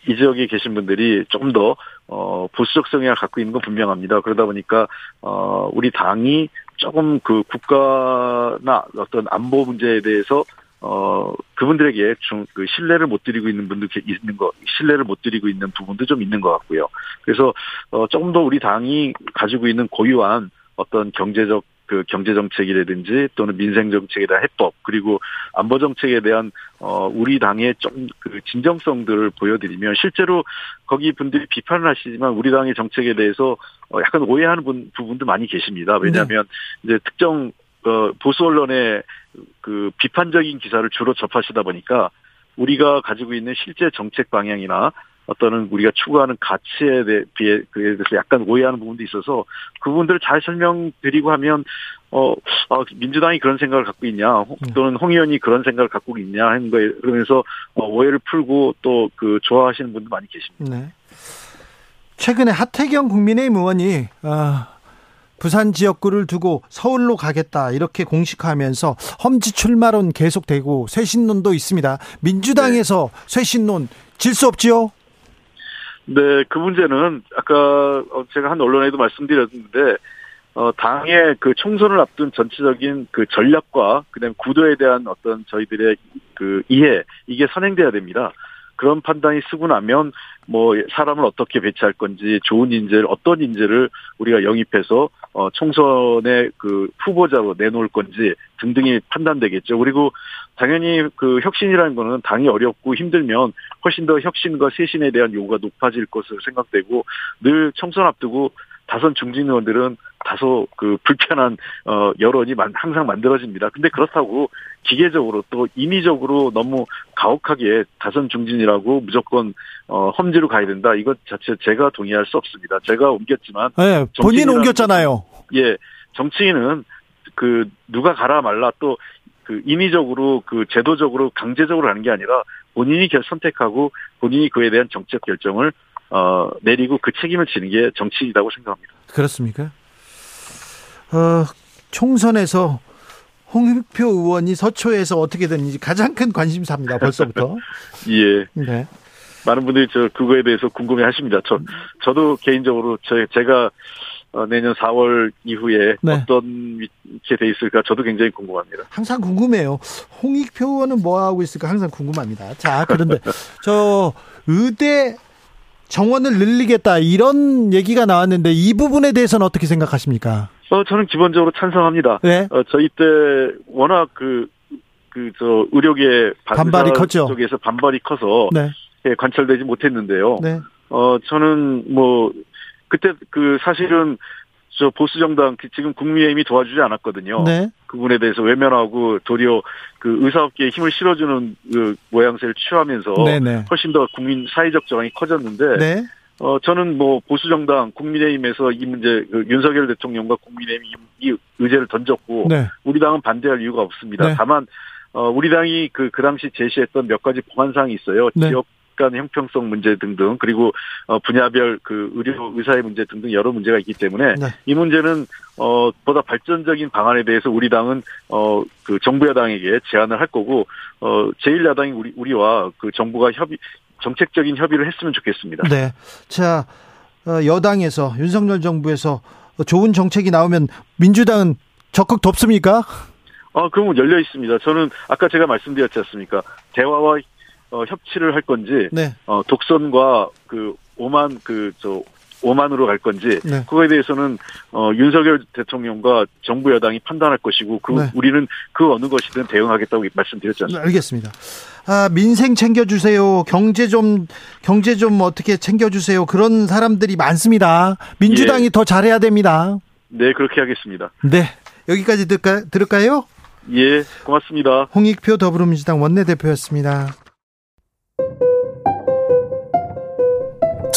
이 지역에 계신 분들이 조금 더 어, 보수적 성향을 갖고 있는 건 분명합니다. 그러다 보니까 어, 우리 당이 조금 그 국가나 어떤 안보 문제에 대해서 어, 그분들에게 좀, 그, 신뢰를 못 드리고 있는 분도 계- 있는 거, 신뢰를 못 드리고 있는 부분도 좀 있는 것 같고요. 그래서, 어, 조금 더 우리 당이 가지고 있는 고유한 어떤 경제적, 그 경제 정책이라든지 또는 민생 정책에 대한 해법, 그리고 안보 정책에 대한, 어, 우리 당의 좀 그 진정성들을 보여드리면 실제로 거기 분들이 비판을 하시지만 우리 당의 정책에 대해서 어, 약간 오해하는 분, 부분도 많이 계십니다. 왜냐하면 이제 특정, 어, 보수 언론의 그 비판적인 기사를 주로 접하시다 보니까 우리가 가지고 있는 실제 정책 방향이나 어떤 우리가 추구하는 가치에 대해 비해 그에 대해서 약간 오해하는 부분도 있어서 그 부분들을 잘 설명드리고 하면 어 아, 민주당이 그런 생각을 갖고 있냐 홍- 또는 홍 의원이 그런 생각을 갖고 있냐 하는 거에 그러면서 어, 오해를 풀고 또 그 좋아하시는 분도 많이 계십니다. 네. 최근에 하태경 국민의힘 의원이 아, 부산 지역구를 두고 서울로 가겠다 이렇게 공식화하면서 험지 출마론 계속되고 쇄신론도 있습니다. 민주당에서 쇄신론 질 수 없지요? 네, 그 문제는 아까 어, 제가 한 언론에도 말씀드렸는데 어, 당의 그 총선을 앞둔 전체적인 그 전략과 그다음 구도에 대한 어떤 저희들의 그 이해 이게 선행돼야 됩니다. 그런 판단이 쓰고 나면 뭐 사람을 어떻게 배치할 건지 좋은 인재를 어떤 인재를 우리가 영입해서 어 총선의 그 후보자로 내놓을 건지 등등이 판단되겠죠. 그리고 당연히 그 혁신이라는 거는 당이 어렵고 힘들면 훨씬 더 혁신과 쇄신에 대한 요구가 높아질 것으로 생각되고 늘 총선 앞두고 다선 중진 의원들은 다소 그 불편한 어 여론이 만- 항상 만들어집니다. 근데 그렇다고 기계적으로 또 인위적으로 너무 가혹하게 다선 중진이라고 무조건 어 험지로 가야 된다. 이것 자체 제가 동의할 수 없습니다. 제가 옮겼지만 네, 본인 옮겼잖아요. 예, 정치인은 그 누가 가라 말라 또 그 인위적으로 그 제도적으로 강제적으로 하는 게 아니라 본인이 결 선택하고 본인이 그에 대한 정책 결정을 어 내리고 그 책임을 지는 게 정치인이라고 생각합니다. 그렇습니까? 어, 총선에서 홍익표 의원이 서초에서 어떻게 됐는지 가장 큰 관심사입니다. 벌써부터. 예. 네. 많은 분들이 저 그거에 대해서 궁금해 하십니다. 저 저도 개인적으로 저 제가 어, 내년 4월 이후에 네. 어떤 위치에 돼 있을까 저도 굉장히 궁금합니다. 항상 궁금해요. 홍익표 의원은 뭐 하고 있을까 항상 궁금합니다. 자, 그런데 저 의대 정원을 늘리겠다 이런 얘기가 나왔는데 이 부분에 대해서는 어떻게 생각하십니까? 어, 저는 기본적으로 찬성합니다. 네. 어, 저희 때 워낙 그, 그, 저, 의료계 반- 반발이 컸죠. 쪽에서 반발이 커서 네. 예, 관철되지 못했는데요. 네. 어, 저는 뭐, 그때 그 사실은 저 보수 정당 그 지금 국민의힘이 도와주지 않았거든요. 네. 그 부분에 대해서 외면하고 도리어 그 의사업계에 힘을 실어주는 그 모양새를 취하면서 네, 네. 훨씬 더 국민 사회적 저항이 커졌는데 네. 어 저는 뭐 보수 정당 국민의힘에서 이 문제 그 윤석열 대통령과 국민의힘이 이 의제를 던졌고 네. 우리 당은 반대할 이유가 없습니다. 네. 다만 어 우리 당이 그그 당시 제시했던 몇 가지 보완 사항이 있어요. 네. 지역 간 형평성 문제 등등 그리고 어 분야별 그 의료 의사의 문제 등등 여러 문제가 있기 때문에 네. 이 문제는 어 보다 발전적인 방안에 대해서 우리 당은 어 그 정부 여당에게 제안을 할 거고 어 제1야당인 우리 우리와 그 정부가 협의 정책적인 협의를 했으면 좋겠습니다. 네. 자, 어, 여당에서 윤석열 정부에서 좋은 정책이 나오면 민주당은 적극 돕습니까? 아, 그러면 열려 있습니다. 저는 아까 제가 말씀드렸지 않습니까? 대화와 어, 협치를 할 건지, 네. 어, 독선과 그 오만 그 저 오만으로 갈 건지, 네. 그거에 대해서는 어, 윤석열 대통령과 정부 여당이 판단할 것이고, 그 네. 우리는 그 어느 것이든 대응하겠다고 말씀드렸지 네? 알겠습니다. 아, 민생 챙겨주세요. 경제 좀, 경제 좀 어떻게 챙겨주세요. 그런 사람들이 많습니다. 민주당이 예. 더 잘해야 됩니다. 네, 그렇게 하겠습니다. 네. 여기까지 들까, 들을까요? 예, 고맙습니다. 홍익표 더불어민주당 원내대표였습니다.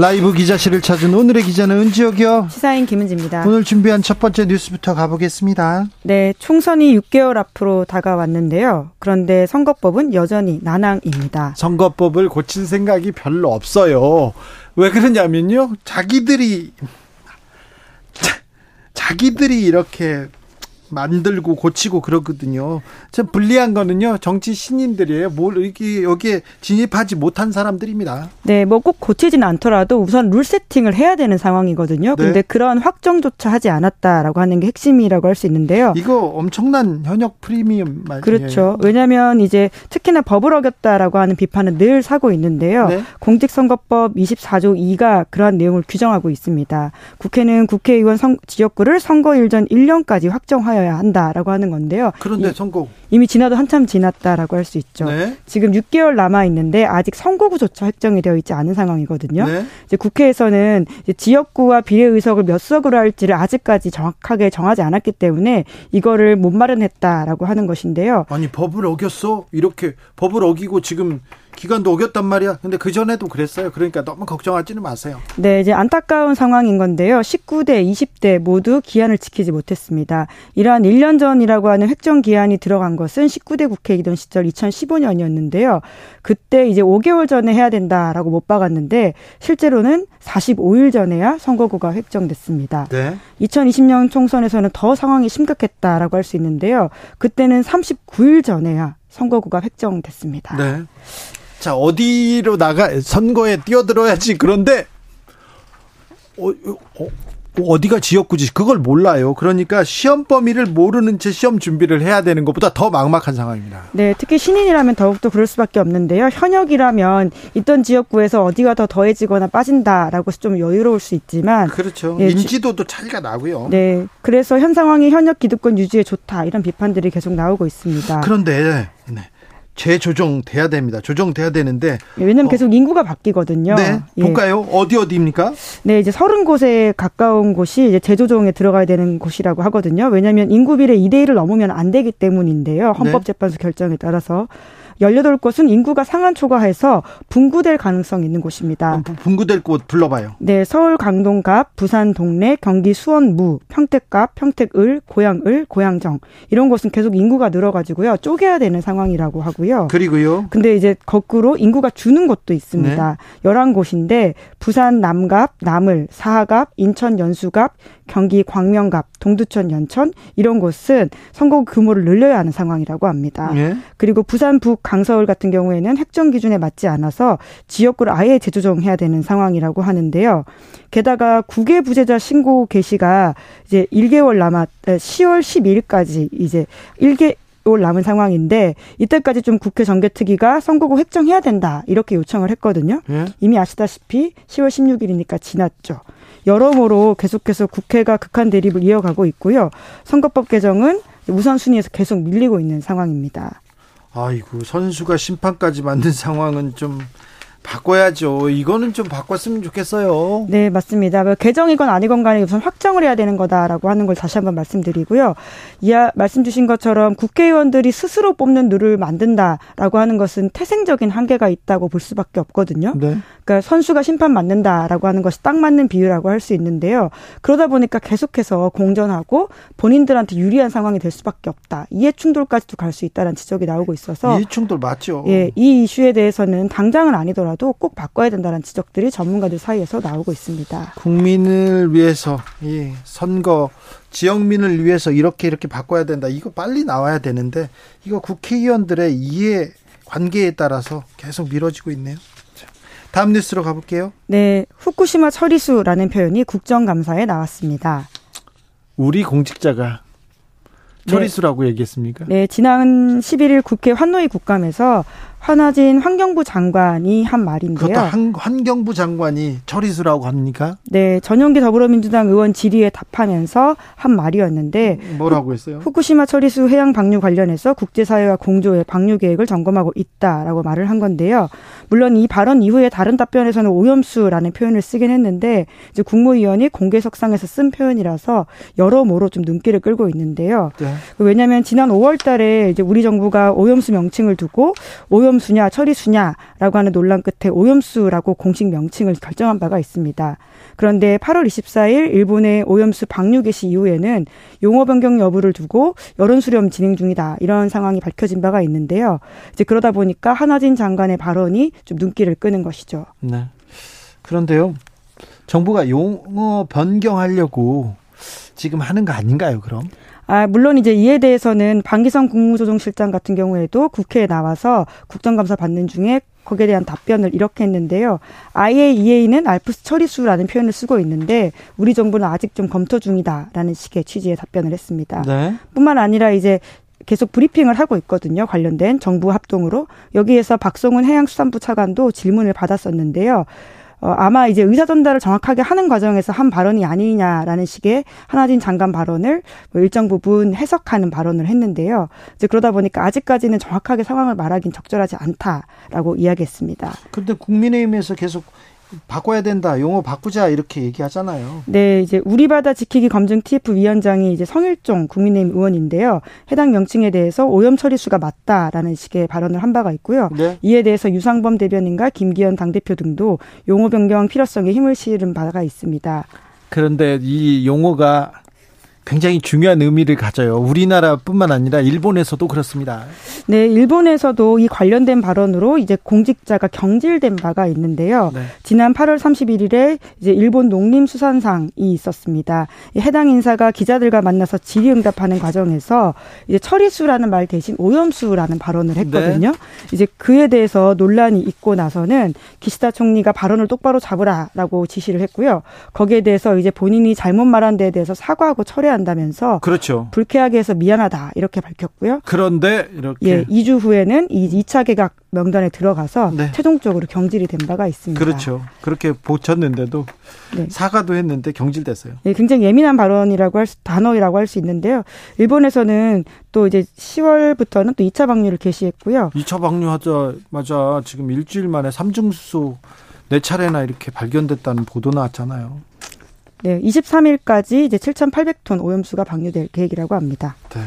라이브 기자실을 찾은 오늘의 기자는 은지혁이요. 시사인 김은지입니다. 오늘 준비한 첫 번째 뉴스부터 가보겠습니다. 네, 총선이 6개월 앞으로 다가왔는데요. 그런데 선거법은 여전히 난항입니다. 선거법을 고칠 생각이 별로 없어요. 왜 그러냐면요. 자기들이 자, 자기들이 이렇게 만들고 고치고 그러거든요. 참 불리한 거는요. 정치 신인들이에요. 뭘 여기 여기에 진입하지 못한 사람들입니다. 네, 뭐 꼭 고치진 않더라도 우선 룰 세팅을 해야 되는 상황이거든요. 네. 근데 그런 확정조차 하지 않았다라고 하는 게 핵심이라고 할 수 있는데요. 이거 엄청난 현역 프리미엄 말이에요. 그렇죠. 왜냐하면 이제 특히나 법을 어겼다라고 하는 비판은 늘 사고 있는데요. 네. 공직선거법 24조 2가 그러한 내용을 규정하고 있습니다. 국회는 국회의원 선- 지역구를 선거일 전 1년까지 확정하여야 한다라고 하는 건데요. 그런데 이- 선거 이미 지나도 한참 지났다라고 할 수 있죠. 네. 지금 6개월 남아 있는데 아직 선거구조차 확정이 되어 있지 않은 상황이거든요. 네. 이제 국회에서는 이제 지역구와 비례의석을 몇 석으로 할지를 아직까지 정확하게 정하지 않았기 때문에 이거를 못 마련했다라고 하는 것인데요. 아니 법을 어겼어 이렇게 법을 어기고 지금 기간도 어겼단 말이야. 근데 그 전에도 그랬어요. 그러니까 너무 걱정하지는 마세요. 네, 이제 안타까운 상황인 건데요. 19대, 20대 모두 기한을 지키지 못했습니다. 이러한 1년 전이라고 하는 획정 기한이 들어간 것은 19대 국회이던 시절 2015년이었는데요. 그때 이제 5개월 전에 해야 된다라고 못 박았는데 실제로는 45일 전에야 선거구가 획정됐습니다. 네. 2020년 총선에서는 더 상황이 심각했다라고 할 수 있는데요. 그때는 39일 전에야 선거구가 획정됐습니다. 네. 자, 어디로 나가, 선거에 뛰어들어야지. 그런데, 어, 어, 어디가 지역구지? 그걸 몰라요. 그러니까 시험 범위를 모르는 채 시험 준비를 해야 되는 것보다 더 막막한 상황입니다. 네, 특히 신인이라면 더욱더 그럴 수밖에 없는데요. 현역이라면 있던 지역구에서 어디가 더 더해지거나 빠진다라고 좀 여유로울 수 있지만 그렇죠. 예, 지- 인지도도 차이가 나고요. 네, 그래서 현 상황이 현역 기득권 유지에 좋다 이런 비판들이 계속 나오고 있습니다. 그런데, 네. 재조정돼야 됩니다. 조정돼야 되는데, 예, 왜냐하면 어. 계속 인구가 바뀌거든요. 네. 예. 볼까요? 어디 어디입니까? 네, 이제 서른 곳에 가까운 곳이 이제 재조정에 들어가야 되는 곳이라고 하거든요. 왜냐하면 인구 비례 2대 1을 넘으면 안 되기 때문인데요. 헌법재판소 결정에 따라서 18곳은 인구가 상한 초과해서 분구될 가능성이 있는 곳입니다. 부- 분구될 곳 불러봐요. 네, 서울 강동갑, 부산 동래, 경기 수원무, 평택갑, 평택을, 고양을, 고양정 이런 곳은 계속 인구가 늘어가지고요 쪼개야 되는 상황이라고 하고요. 그리고요. 근데 이제 거꾸로 인구가 주는 곳도 있습니다. 네. 11곳인데 부산 남갑, 남을, 사하갑, 인천 연수갑, 경기 광명갑, 동두천 연천 이런 곳은 선거 규모를 늘려야 하는 상황이라고 합니다. 예. 그리고 부산 북 강서울 같은 경우에는 획정 기준에 맞지 않아서 지역구를 아예 재조정해야 되는 상황이라고 하는데요. 게다가 국외 부재자 신고 개시가 이제 1개월 남았 10월 12일까지 이제 1개 월 남은 상황인데 이때까지 좀 국회 정개특위가 선거구 획정해야 된다 이렇게 요청을 했거든요. 예. 이미 아시다시피 10월 16일이니까 지났죠. 여러모로 계속해서 국회가 극한 대립을 이어가고 있고요. 선거법 개정은 우선순위에서 계속 밀리고 있는 상황입니다. 아이고 선수가 심판까지 만든 상황은 좀 바꿔야죠. 이거는 좀 바꿨으면 좋겠어요. 네, 맞습니다. 뭐 개정이건 아니건 간에 우선 확정을 해야 되는 거다라고 하는 걸 다시 한번 말씀드리고요. 이하 말씀 주신 것처럼 국회의원들이 스스로 뽑는 룰을 만든다라고 하는 것은 태생적인 한계가 있다고 볼 수밖에 없거든요. 네. 그러니까 선수가 심판 맞는다라고 하는 것이 딱 맞는 비유라고 할 수 있는데요. 그러다 보니까 계속해서 공전하고 본인들한테 유리한 상황이 될 수밖에 없다. 이해 충돌까지도 갈 수 있다는 지적이 나오고 있어서 이 충돌 맞죠. 예, 이 이슈에 대해서는 당장은 아니더라도 꼭 바꿔야 된다는 지적들이 전문가들 사이에서 나오고 있습니다. 국민을 위해서 이 선거 지역민을 위해서 이렇게 이렇게 바꿔야 된다. 이거 빨리 나와야 되는데 이거 국회의원들의 이해 관계에 따라서 계속 미뤄지고 있네요. 자, 다음 뉴스로 가볼게요. 네, 후쿠시마 처리수라는 표현이 국정감사에 나왔습니다. 우리 공직자가 처리수라고 얘기했습니까? 네, 지난 11일 국회 환노위 국감에서 환하진 환경부 장관이 한 말인데요. 그것도 한, 환경부 장관이 처리수라고 합니까? 네, 전용기 더불어민주당 의원 질의에 답하면서 한 말이었는데 뭐라고 했어요? 후쿠시마 처리수 해양 방류 관련해서 국제사회와 공조의 방류 계획을 점검하고 있다라고 말을 한 건데요. 물론 이 발언 이후에 다른 답변에서는 오염수라는 표현을 쓰긴 했는데 이제 국무위원이 공개석상에서 쓴 표현이라서 여러모로 좀 눈길을 끌고 있는데요. 네. 왜냐하면 지난 5월달에 이제 우리 정부가 오염수 명칭을 두고 오염 수냐 처리수냐라고 하는 논란 끝에 오염수라고 공식 명칭을 결정한 바가 있습니다. 그런데 8월 24일 일본의 오염수 방류 개시 이후에는 용어 변경 여부를 두고 여론 수렴 진행 중이다 이런 상황이 밝혀진 바가 있는데요. 이제 그러다 보니까 한화진 장관의 발언이 좀 눈길을 끄는 것이죠. 네. 그런데요, 정부가 용어 변경하려고 지금 하는 거 아닌가요, 그럼? 아, 물론 이제 이에 대해서는 방기성 국무조정실장 같은 경우에도 국회에 나와서 국정감사 받는 중에 거기에 대한 답변을 이렇게 했는데요. IAEA는 알프스 처리수라는 표현을 쓰고 있는데 우리 정부는 아직 좀 검토 중이다라는 식의 취지의 답변을 했습니다. 네. 뿐만 아니라 이제 계속 브리핑을 하고 있거든요. 관련된 정부 합동으로. 여기에서 박성훈 해양수산부 차관도 질문을 받았었는데요. 어, 아마 이제 의사 전달을 정확하게 하는 과정에서 한 발언이 아니냐라는 식의 하나진 장관 발언을 뭐 일정 부분 해석하는 발언을 했는데요. 이제 그러다 보니까 아직까지는 정확하게 상황을 말하긴 적절하지 않다라고 이야기했습니다. 근데 국민의힘에서 계속 바꿔야 된다, 용어 바꾸자 이렇게 얘기하잖아요. 네, 이제 우리 바다 지키기 검증 TF 위원장이 이제 성일종 국민의힘 의원인데요. 해당 명칭에 대해서 오염 처리수가 맞다라는 식의 발언을 한 바가 있고요. 네. 이에 대해서 유상범 대변인과 김기현 당대표 등도 용어 변경 필요성에 힘을 실은 바가 있습니다. 그런데 이 용어가 굉장히 중요한 의미를 가져요. 우리나라뿐만 아니라 일본에서도 그렇습니다. 네, 일본에서도 이 관련된 발언으로 이제 공직자가 경질된 바가 있는데요. 네. 지난 8월 31일에 이제 일본 농림수산상이 있었습니다. 이 해당 인사가 기자들과 만나서 질의응답하는 과정에서 이제 처리수라는 말 대신 오염수라는 발언을 했거든요. 이제 그에 대해서 논란이 있고 나서는 기시다 총리가 발언을 똑바로 잡으라라고 지시를 했고요. 거기에 대해서 이제 본인이 잘못 말한 데에 대해서 사과하고 철회한다면서 그렇죠. 불쾌하게 해서 미안하다 이렇게 밝혔고요. 그런데 이렇게 예, 2주 후에는 이 2차 개각 명단에 들어가서 네. 최종적으로 경질이 된 바가 있습니다. 그렇죠. 그렇게 보쳤는데도 네. 사과도 했는데 경질됐어요. 예, 굉장히 예민한 발언이라고 할 수, 단어라고 할 수 있는데요. 일본에서는 또 이제 10월부터는 또 2차 방류를 개시했고요. 2차 방류하자마자 지금 일주일 만에 삼중수소 네 차례나 이렇게 발견됐다는 보도 나왔잖아요. 네, 23일까지 이제 7,800톤 오염수가 방류될 계획이라고 합니다. 네.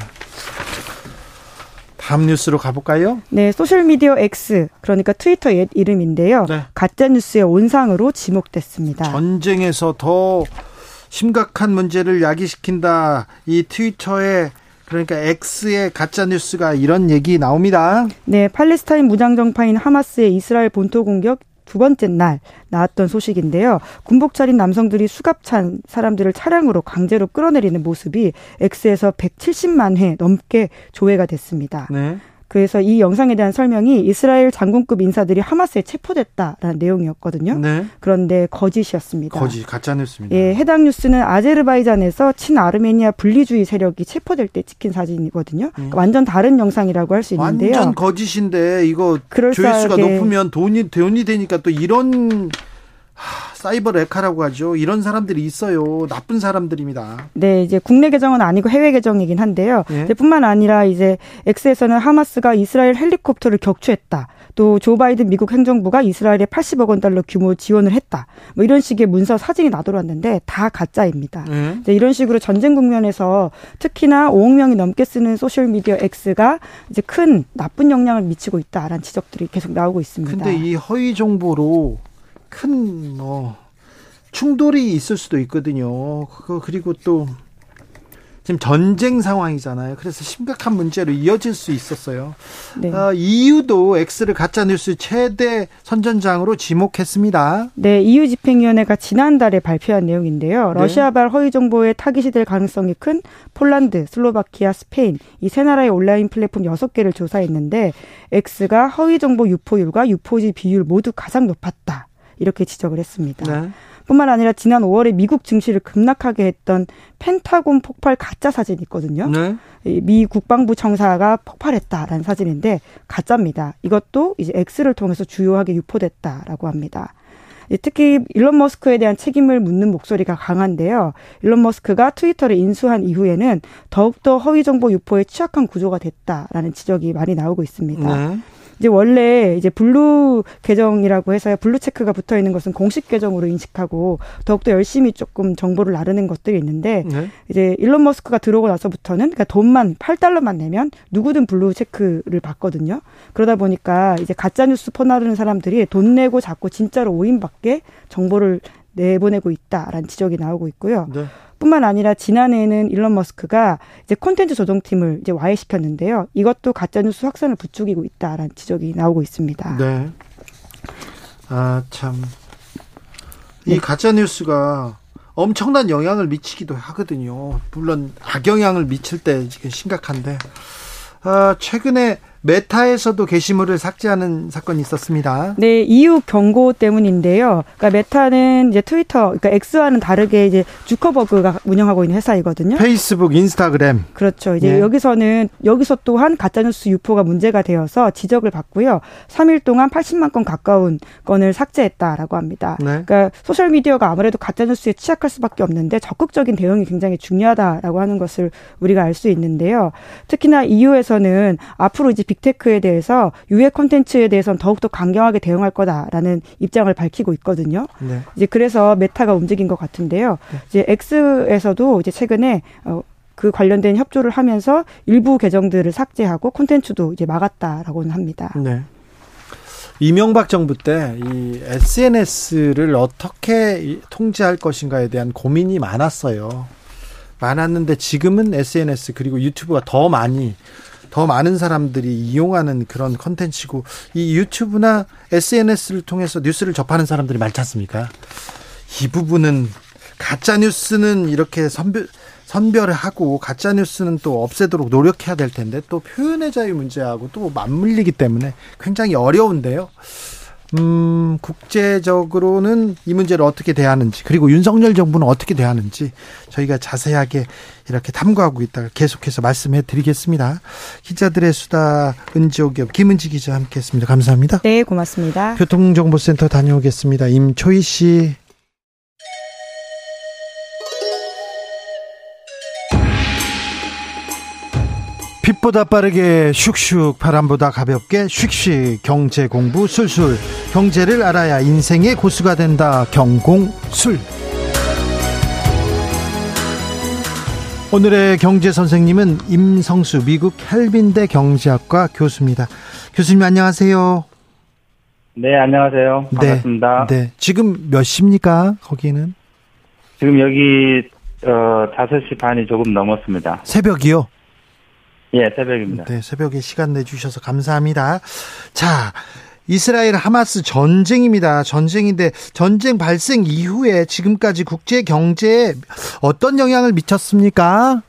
다음 뉴스로 가볼까요? 네, 소셜미디어 X, 그러니까 트위터 옛 이름인데요. 네. 가짜뉴스의 온상으로 지목됐습니다. 전쟁에서 더 심각한 문제를 야기시킨다. 이 트위터에 그러니까 X의 가짜 뉴스가 이런 얘기 나옵니다. 네, 팔레스타인 무장정파인 하마스의 이스라엘 본토 공격 두 번째 날 나왔던 소식인데요. 군복 차린 남성들이 수갑 찬 사람들을 차량으로 강제로 끌어내리는 모습이 X에서 170만 회 넘게 조회가 됐습니다. 네. 그래서 이 영상에 대한 설명이 이스라엘 장군급 인사들이 하마스에 체포됐다라는 내용이었거든요. 네. 그런데 거짓이었습니다. 거짓 가짜 뉴스입니다. 예, 해당 뉴스는 아제르바이잔에서 친아르메니아 분리주의 세력이 체포될 때 찍힌 사진이거든요. 그러니까 완전 다른 영상이라고 할 수 있는데요. 음. 완전 거짓인데 이거. 조회수가 높으면 돈이 돈이 되니까 또 이런 하, 사이버 레카라고 하죠. 이런 사람들이 있어요. 나쁜 사람들입니다. 네, 이제 국내 계정은 아니고 해외 계정이긴 한데요. 예. 뿐만 아니라 이제 X에서는 하마스가 이스라엘 헬리콥터를 격추했다. 또 조 바이든 미국 행정부가 이스라엘에 80억 원 달러 규모 지원을 했다. 뭐 이런 식의 문서 사진이 나돌았는데 다 가짜입니다. 네. 이제 이런 식으로 전쟁 국면에서 특히나 5억 명이 넘게 쓰는 소셜 미디어 X가 이제 큰 나쁜 영향을 미치고 있다라는 지적들이 계속 나오고 있습니다. 근데 이 허위 정보로 큰 뭐 충돌이 있을 수도 있거든요. 그리고 또 지금 전쟁 상황이잖아요. 그래서 심각한 문제로 이어질 수 있었어요. 네. 어, EU도 X를 가짜 뉴스 최대 선전장으로 지목했습니다. 네, EU 집행위원회가 지난달에 발표한 내용인데요. 네. 러시아발 허위 정보에 타깃이 될 가능성이 큰 폴란드, 슬로바키아, 스페인 이 세 나라의 온라인 플랫폼 여섯 개를 조사했는데 X가 허위 정보 유포율과 유포지 비율 모두 가장 높았다. 이렇게 지적을 했습니다. 네. 뿐만 아니라 지난 5월에 미국 증시를 급락하게 했던 펜타곤 폭발 가짜 사진이 있거든요. 네. 이미 국방부 청사가 폭발했다라는 사진인데 가짜입니다. 이것도 이제 X를 통해서 주요하게 유포됐다라고 합니다. 예, 특히 일론 머스크에 대한 책임을 묻는 목소리가 강한데요. 일론 머스크가 트위터를 인수한 이후에는 더욱더 허위 정보 유포에 취약한 구조가 됐다라는 지적이 많이 나오고 있습니다. 네. 이제 원래 이제 블루 계정이라고 해서 블루 체크가 붙어 있는 것은 공식 계정으로 인식하고 더욱더 열심히 조금 정보를 나르는 것들이 있는데 네. 이제 일론 머스크가 들어오고 나서부터는 그러니까 돈만 8달러만 내면 누구든 블루 체크를 받거든요. 그러다 보니까 이제 가짜 뉴스 퍼나르는 사람들이 돈 내고 자꾸 진짜로 오인받게 정보를 내보내고 있다라는 지적이 나오고 있고요. 네. 뿐만 아니라 지난해에는 일론 머스크가 이제 콘텐츠 조정팀을 이제 와해시켰는데요. 이것도 가짜 뉴스 확산을 부추기고 있다라는 지적이 나오고 있습니다. 네. 아, 참. 이 가짜 뉴스가 엄청난 영향을 미치기도 하거든요. 물론 악영향을 미칠 때 지금 심각한데. 아, 최근에 메타에서도 게시물을 삭제하는 사건이 있었습니다. 네, EU 경고 때문인데요. 그러니까 메타는 이제 트위터, 그러니까 X와는 다르게 이제 주커버그가 운영하고 있는 회사이거든요. 페이스북, 인스타그램. 그렇죠. 이제 예. 여기서는 여기서 또한 가짜뉴스 유포가 문제가 되어서 지적을 받고요. 3일 동안 80만 건 가까운 건을 삭제했다라고 합니다. 네. 그러니까 소셜 미디어가 아무래도 가짜 뉴스에 취약할 수밖에 없는데 적극적인 대응이 굉장히 중요하다라고 하는 것을 우리가 알 수 있는데요. 특히나 EU에서는 앞으로 이제 빅테크에 대해서 유해 콘텐츠에 대해서는 더욱더 강경하게 대응할 거다라는 입장을 밝히고 있거든요. 네. 이제 그래서 메타가 움직인 것 같은데요. 이제 X에서도 이제 최근에 어, 그 관련된 협조를 하면서 일부 계정들을 삭제하고 콘텐츠도 이제 막았다라고는 합니다. 네. 이명박 정부 때 이 SNS를 어떻게 이- 통제할 것인가에 대한 고민이 많았어요. 많았는데 지금은 SNS 그리고 유튜브가 더 많이 더 많은 사람들이 이용하는 그런 컨텐츠고 이 유튜브나 SNS를 통해서 뉴스를 접하는 사람들이 많지 않습니까? 이 부분은 가짜 뉴스는 이렇게 선별 선별을 하고 가짜 뉴스는 또 없애도록 노력해야 될 텐데 또 표현의 자유 문제하고 또 맞물리기 때문에 굉장히 어려운데요. 음, 국제적으로는 이 문제를 어떻게 대하는지, 그리고 윤석열 정부는 어떻게 대하는지 저희가 자세하게 이렇게 탐구하고 있다가 계속해서 말씀해 드리겠습니다. 기자들의 수다 은지옥기업 김은지 기자 함께 했습니다. 감사합니다. 네, 고맙습니다. 교통정보센터 다녀오겠습니다. 임초희 씨. 빛보다 빠르게 슉슉 바람보다 가볍게 슉슉 경제 공부 술술 경제를 알아야 인생의 고수가 된다 경공술 오늘의 경제 선생님은 임성수 미국 켈빈대 경제학과 교수입니다. 교수님 안녕하세요. 네, 안녕하세요. 반갑습니다. 네, 네. 지금 몇 시입니까? 거기는? 지금 여기 어 5시 반이 조금 넘었습니다. 새벽이요? 예, 새벽입니다. 네, 새벽에 시간 내 주셔서 감사합니다. 자, 이스라엘 하마스 전쟁입니다. 전쟁인데 전쟁 발생 이후에 지금까지 국제 경제에 어떤 영향을 미쳤습니까?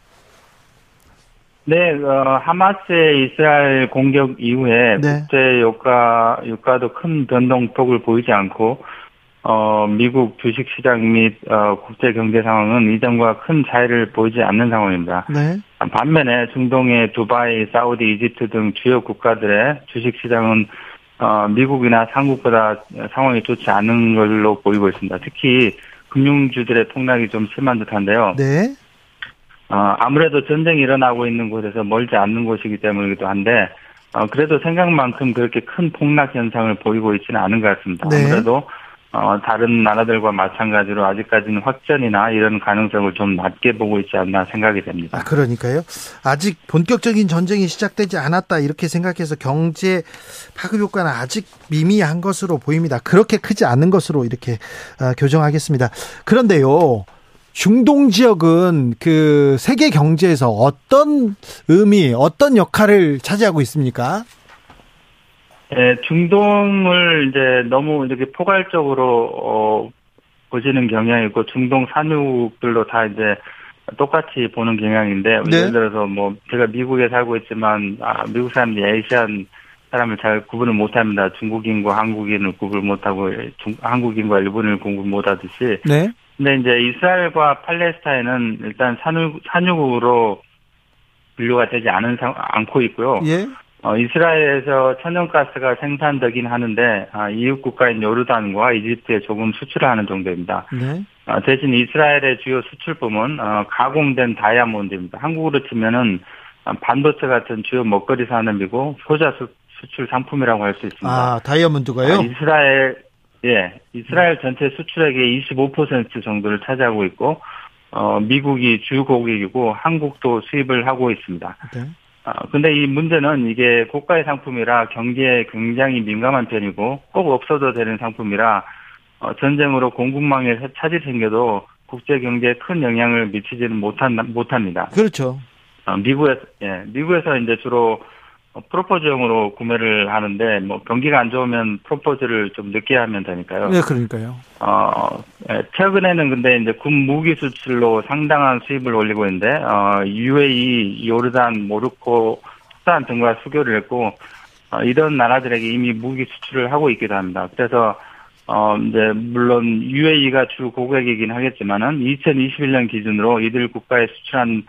네, 어, 하마스의 이스라엘 공격 이후에 네. 국제 유가 유가도 큰 변동폭을 보이지 않고 어, 미국 주식 시장 및 어, 국제 경제 상황은 이전과 큰 차이를 보이지 않는 상황입니다. 네. 반면에 중동의 두바이, 사우디, 이집트 등 주요 국가들의 주식 시장은 어, 미국이나 한국보다 상황이 좋지 않은 걸로 보이고 있습니다. 특히 금융주들의 폭락이 좀 심한 듯한데요. 네. 어, 아무래도 전쟁이 일어나고 있는 곳에서 멀지 않는 곳이기 때문이기도 한데 어, 그래도 생각만큼 그렇게 큰 폭락 현상을 보이고 있지는 않은 것 같습니다. 네. 아무래도 어, 다른 나라들과 마찬가지로 아직까지는 확전이나 이런 가능성을 좀 낮게 보고 있지 않나 생각이 됩니다. 아, 그러니까요. 아직 본격적인 전쟁이 시작되지 않았다 이렇게 생각해서 경제 파급 효과는 아직 미미한 것으로 보입니다. 그렇게 크지 않은 것으로 이렇게 아, 교정하겠습니다. 그런데요. 중동 지역은 그 세계 경제에서 어떤 의미, 어떤 역할을 차지하고 있습니까? 예, 중동을 이제 너무 이렇게 포괄적으로 어, 보시는 경향이 있고 중동 산유국들로 다 이제 똑같이 보는 경향인데 네. 예를 들어서 뭐 제가 미국에 살고 있지만 아, 미국 사람들이 아시안 사람을 잘 구분을 못합니다. 중국인과 한국인을 구분 못하고 중, 한국인과 일본인을 구분 못하듯이 네. 근데 이제 이스라엘과 팔레스타인은 일단 산유, 산유국으로 분류가 되지 않은 상, 않고 있고요. 예. 어, 이스라엘에서 천연가스가 생산되긴 하는데 아, 이웃 국가인 요르단과 이집트에 조금 수출을 하는 정도입니다. 네. 어, 대신 이스라엘의 주요 수출품은 어, 가공된 다이아몬드입니다. 한국으로 치면은 어, 반도체 같은 주요 먹거리 산업이고 소자 수, 수출 상품이라고 할 수 있습니다. 아, 다이아몬드가요? 아, 이스라엘 예 이스라엘 전체 수출액의 25% 정도를 차지하고 있고 어, 미국이 주 고객이고 한국도 수입을 하고 있습니다. 네. 아, 근데 이 문제는 이게 고가의 상품이라 경기에 굉장히 민감한 편이고 꼭 없어도 되는 상품이라 어, 전쟁으로 공급망에 차질이 생겨도 국제 경제에 큰 영향을 미치지는 못한, 못합니다. 그렇죠. 어, 미국에서, 예, 미국에서 이제 주로 어, 프로포즈용으로 구매를 하는데 뭐 경기가 안 좋으면 프로포즈를 좀 늦게 하면 되니까요. 네, 그러니까요. 어, 예, 최근에는 근데 이제 군 무기 수출로 상당한 수입을 올리고 있는데, 어, UAE, 요르단, 모로코, 수단 등과 수교를 했고, 어, 이런 나라들에게 이미 무기 수출을 하고 있기도 합니다. 그래서, 어, 이제, 물론 UAE가 주 고객이긴 하겠지만은, 2021년 기준으로 이들 국가에 수출한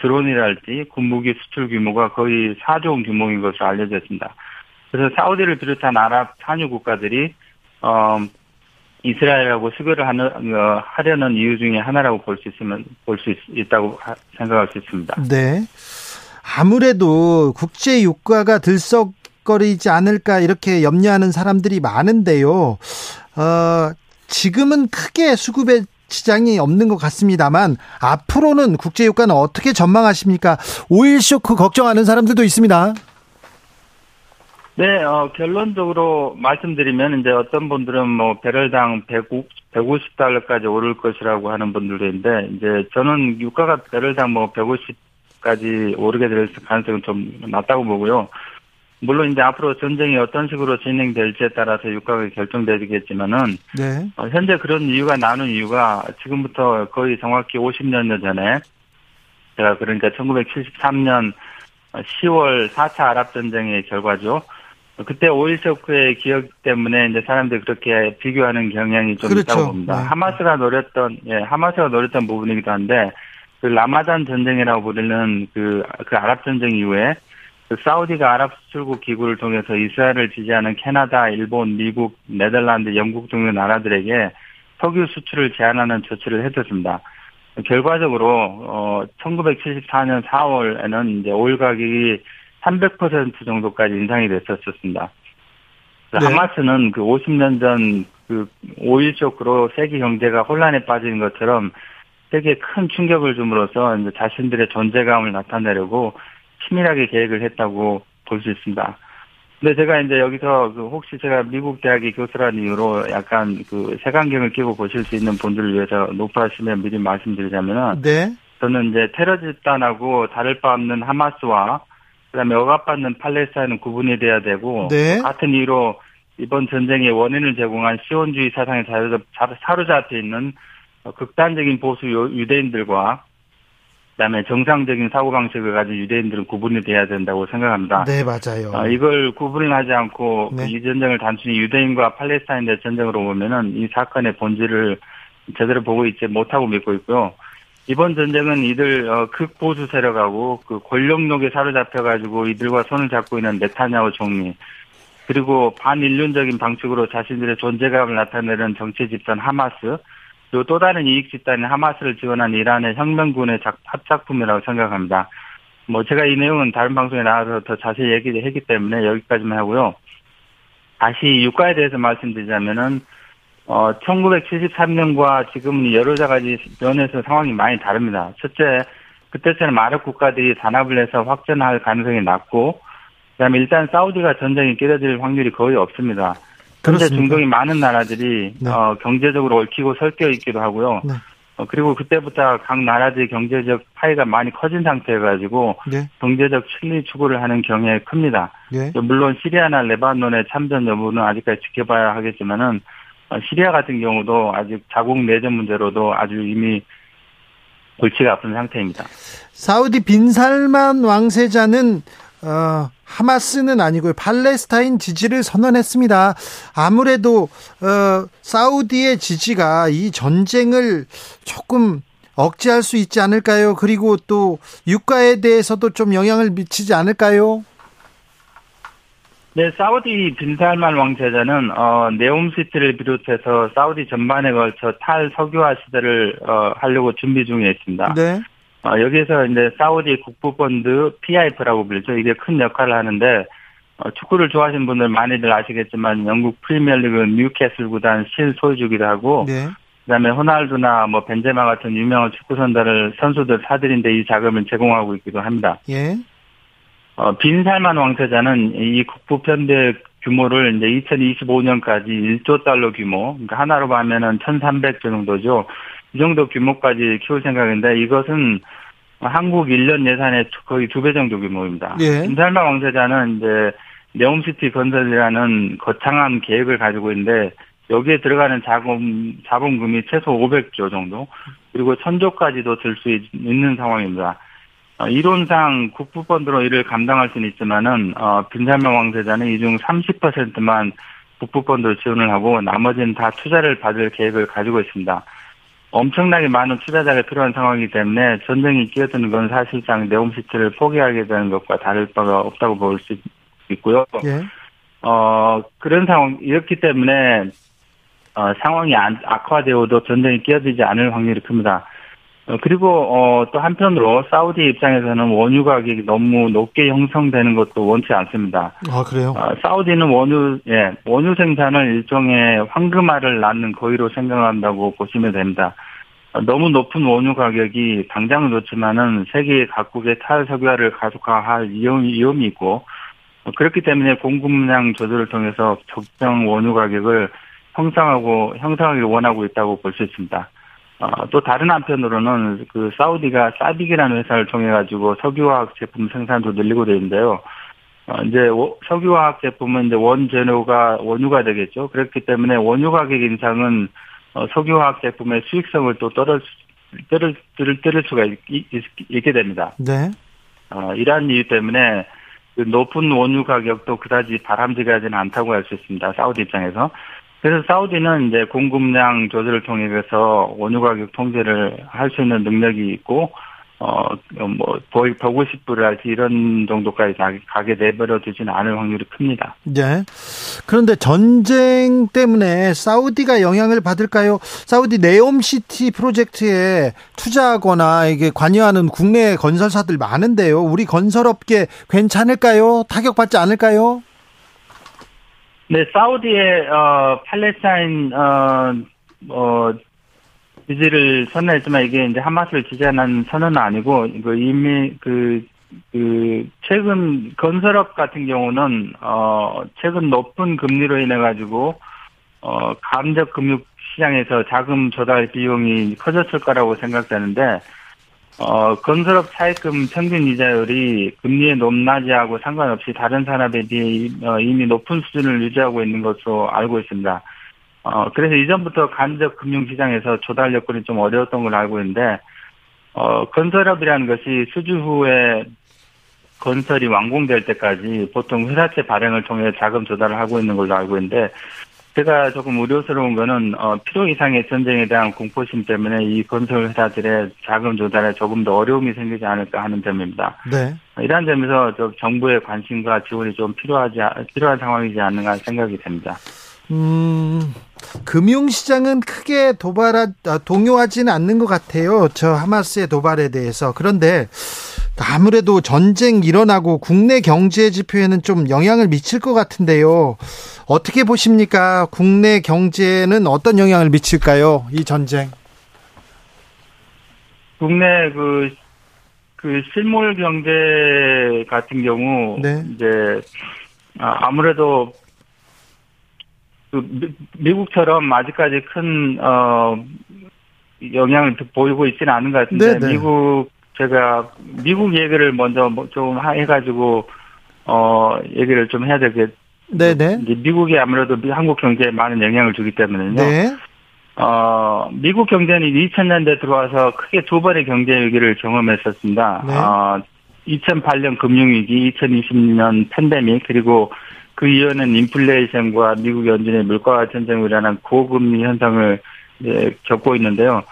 드론이랄지 군무기 수출 규모가 거의 4조 원 규모인 것으로 알려져 있습니다. 그래서 사우디를 비롯한 아랍 산유 국가들이, 어, 이스라엘하고 수교를 하는, 어, 하려는 이유 중에 하나라고 볼 수 있으면, 볼 수 있다고 하- 생각할 수 있습니다. 네. 아무래도 국제 유가가 들썩거리지 않을까 이렇게 염려하는 사람들이 많은데요. 어, 지금은 크게 수급의 시장이 없는 것 같습니다만 앞으로는 국제 유가는 어떻게 전망하십니까? 오일 쇼크 걱정하는 사람들도 있습니다. 네, 어, 결론적으로 말씀드리면, 이제 어떤 분들은 뭐, 배럴당 150, 150달러까지 오를 것이라고 하는 분들도 있는데, 이제 저는 유가가 배럴당 뭐, 150까지 오르게 될 가능성은 좀 낮다고 보고요. 물론 이제 앞으로 전쟁이 어떤 식으로 진행될지에 따라서 유가가 결정되겠지만은, 네. 어, 현재 그런 이유가 나는 이유가 지금부터 거의 정확히 50년 전에 제가 그러니까 1973년 10월 4차 아랍 전쟁의 결과죠. 그때 오일 쇼크의 기억 때문에 이제 사람들이 그렇게 비교하는 경향이 좀 그렇죠. 있다고 봅니다. 네. 하마스가 노렸던 예, 하마스가 노렸던 부분이기도 한데 그 라마단 전쟁이라고 부르는 그, 그 아랍 전쟁 이후에 그 사우디가 아랍 수출국 기구를 통해서 이스라엘을 지지하는 캐나다, 일본, 미국, 네덜란드, 영국 등의 나라들에게 석유 수출을 제한하는 조치를 했었습니다. 결과적으로 어 1974년 4월에는 이제 오일 가격이 300% 정도까지 인상이 됐었습니다. 네. 하마스는 그 50년 전 그 오일 쇼크로 세계 경제가 혼란에 빠진 것처럼 세계에 큰 충격을 줌으로써 이제 자신들의 존재감을 나타내려고 치밀하게 계획을 했다고 볼 수 있습니다. 근데 제가 이제 여기서 그 혹시 제가 미국 대학의 교수라는 이유로 약간 그 색안경을 끼고 보실 수 있는 분들을 위해서 높아시면 미리 말씀드리자면은 네. 저는 이제 테러 집단하고 다를 바 없는 하마스와 그다음에 억압받는 팔레스타인은 구분이 돼야 되고 네. 같은 이유로 이번 전쟁의 원인을 제공한 시온주의 사상에 사로잡- 사로잡혀 있는 어, 극단적인 보수 유- 유대인들과 그다음에 정상적인 사고 방식을 가진 유대인들은 구분이 돼야 된다고 생각합니다. 네, 맞아요. 어, 이걸 구분을 하지 않고 네. 이 전쟁을 단순히 유대인과 팔레스타인의 전쟁으로 보면은 이 사건의 본질을 제대로 보고 있지 못하고 믿고 있고요. 이번 전쟁은 이들 어, 극보수 세력하고 그 권력욕에 사로잡혀 가지고 이들과 손을 잡고 있는 네타냐후 총리 그리고 반인륜적인 방식으로 자신들의 존재감을 나타내는 정치 집단 하마스 또 다른 이익 집단인 하마스를 지원한 이란의 혁명군의 작- 합작품이라고 생각합니다. 뭐 제가 이 내용은 다른 방송에 나와서 더 자세히 얘기를 했기 때문에 여기까지만 하고요. 다시 유가에 대해서 말씀드리자면은 어 1973년과 지금은 여러 가지 면에서 상황이 많이 다릅니다. 첫째, 그때처럼 아랍 국가들이 단합을 해서 확전할 가능성이 낮고, 그다음에 일단 사우디가 전쟁에 끼어들 확률이 거의 없습니다. 그렇습니까? 중동이 많은 나라들이 네. 어, 경제적으로 얽히고 섞여 있기도 하고요. 네. 어, 그리고 그때부터 각 나라들의 경제적 파이가 많이 커진 상태여가지고 네. 경제적 실리 추구를 하는 경향이 큽니다. 네. 물론 시리아나 레바논의 참전 여부는 아직까지 지켜봐야 하겠지만은 어, 시리아 같은 경우도 아직 자국 내전 문제로도 아주 이미 골치가 아픈 상태입니다. 사우디 빈살만 왕세자는 어, 하마스는 아니고요. 팔레스타인 지지를 선언했습니다. 아무래도 어, 사우디의 지지가 이 전쟁을 조금 억제할 수 있지 않을까요? 그리고 또 유가에 대해서도 좀 영향을 미치지 않을까요? 네, 사우디 빈살만 왕세자는 어, 네옴시티를 비롯해서 사우디 전반에 걸쳐 탈석유화 시대를 어, 하려고 준비 중에 있습니다. 네. 어, 여기에서 이제 사우디 국부펀드 PIF라고 불리죠. 이게 큰 역할을 하는데 어, 축구를 좋아하시는 분들 많이들 아시겠지만 영국 프리미어리그 뉴캐슬 구단 실소유주기도 하고 네. 그다음에 호날두나 뭐 벤제마 같은 유명한 축구 선수들 선수들 사들인데 이 자금을 제공하고 있기도 합니다. 예. 어, 빈살만 왕세자는 이 국부 편대 규모를 이제 2025년까지 1조 달러 규모, 그러니까 하나로 보면은 1,300조 정도죠. 이 정도 규모까지 키울 생각인데 이것은 한국 1년 예산의 거의 두 배 정도 규모입니다. 예. 빈살만 왕세자는 이제 네옴시티 건설이라는 거창한 계획을 가지고 있는데 여기에 들어가는 자금 자본금이 최소 500조 정도 그리고 천조까지도 들 수 있는 상황입니다. 어, 이론상 국부펀드로 이를 감당할 수는 있지만은 어, 빈살만 왕세자는 이 중 30%만 국부펀드로 지원을 하고 나머지는 다 투자를 받을 계획을 가지고 있습니다. 엄청나게 많은 투자자가 필요한 상황이기 때문에 전쟁이 끼어드는 건 사실상 네옴시티를 포기하게 되는 것과 다를 바가 없다고 볼 수 있고요. 예. 어, 그런 상황, 이렇기 때문에, 어, 상황이 안- 악화되어도 전쟁이 끼어들지 않을 확률이 큽니다. 어, 그리고, 어, 또 한편으로 사우디 입장에서는 원유 가격이 너무 높게 형성되는 것도 원치 않습니다. 아, 그래요? 어, 사우디는 원유, 예, 원유 생산을 일종의 황금알을 낳는 거위로 생각한다고 보시면 됩니다. 어, 너무 높은 원유 가격이 당장은 좋지만은 세계 각국의 탈석유화를 가속화할 위험, 위험이 있고, 어, 그렇기 때문에 공급량 조절을 통해서 적정 원유 가격을 형성하고, 형성하기 원하고 있다고 볼 수 있습니다. 어, 또 다른 한편으로는 그 사우디가 사빅이라는 회사를 통해 가지고 석유화학 제품 생산도 늘리고 있는데요. 어, 이제 워- 석유화학 제품은 이제 원재료가 원유가 되겠죠. 그렇기 때문에 원유 가격 인상은 어, 석유화학 제품의 수익성을 또 떨어 떨을 떨을 떨을 수가 있, 있, 게 됩니다. 네. 어, 이러한 이유 때문에 그 높은 원유 가격도 그다지 바람직하지는 않다고 할 수 있습니다. 사우디 입장에서. 그래서 사우디는 이제 공급량 조절을 통해서 원유 가격 통제를 할 수 있는 능력이 있고, 어, 뭐, 150불이랄지 이런 정도까지 가- 가게 내버려 두지는 않을 확률이 큽니다. 네. 그런데 전쟁 때문에 사우디가 영향을 받을까요? 사우디 네옴시티 프로젝트에 투자하거나 이게 관여하는 국내 건설사들 많은데요. 우리 건설업계 괜찮을까요? 타격받지 않을까요? 네, 사우디의 어 팔레스타인 어, 어 지지를 선언했지만 이게 이제 하마스를 지지하는 선언은 아니고 그 이미 그, 그 최근 건설업 같은 경우는 어 최근 높은 금리로 인해 가지고 어 감적 금융 시장에서 자금 조달 비용이 커졌을 거라고 생각되는데 어 건설업 차입금 평균 이자율이 금리의 높낮이하고 상관없이 다른 산업에 비해 어, 이미 높은 수준을 유지하고 있는 것으로 알고 있습니다. 어, 그래서 이전부터 간접 금융시장에서 조달 여건이 좀 어려웠던 걸 알고 있는데, 어, 건설업이라는 것이 수주 후에 건설이 완공될 때까지 보통 회사채 발행을 통해 자금 조달을 하고 있는 걸로 알고 있는데, 제가 조금 우려스러운 거는, 어, 필요 이상의 전쟁에 대한 공포심 때문에 이 건설 회사들의 자금 조달에 조금 더 어려움이 생기지 않을까 하는 점입니다. 네. 이러한 점에서 저 정부의 관심과 지원이 좀 필요하지, 필요한 상황이지 않는가 생각이 됩니다. 음, 금융시장은 크게 도발하, 아, 동요하지는 않는 것 같아요. 저 하마스의 도발에 대해서. 그런데 아무래도 전쟁 일어나고 국내 경제 지표에는 좀 영향을 미칠 것 같은데요. 어떻게 보십니까? 국내 경제는 어떤 영향을 미칠까요? 이 전쟁. 국내 그, 그 실물 경제 같은 경우, 네. 이제, 아, 아무래도 그 미- 미국처럼 아직까지 큰, 어, 영향을 보이고 있지는 않은 것 같은데, 네, 네. 미국, 제가, 미국 얘기를 먼저 뭐좀 하- 해가지고, 어, 얘기를 좀 해야 되겠, 네네. 미국이 아무래도 미- 한국 경제에 많은 영향을 주기 때문에요. 네. 어, 미국 경제는 2000년대 들어와서 크게 두 번의 경제 위기를 경험했었습니다. 네. 어, 2008년 금융위기, 2020년 팬데믹, 그리고 그 이후에는 인플레이션과 미국 연준의 물가 인한 고금리 현상을 겪고 있는데요.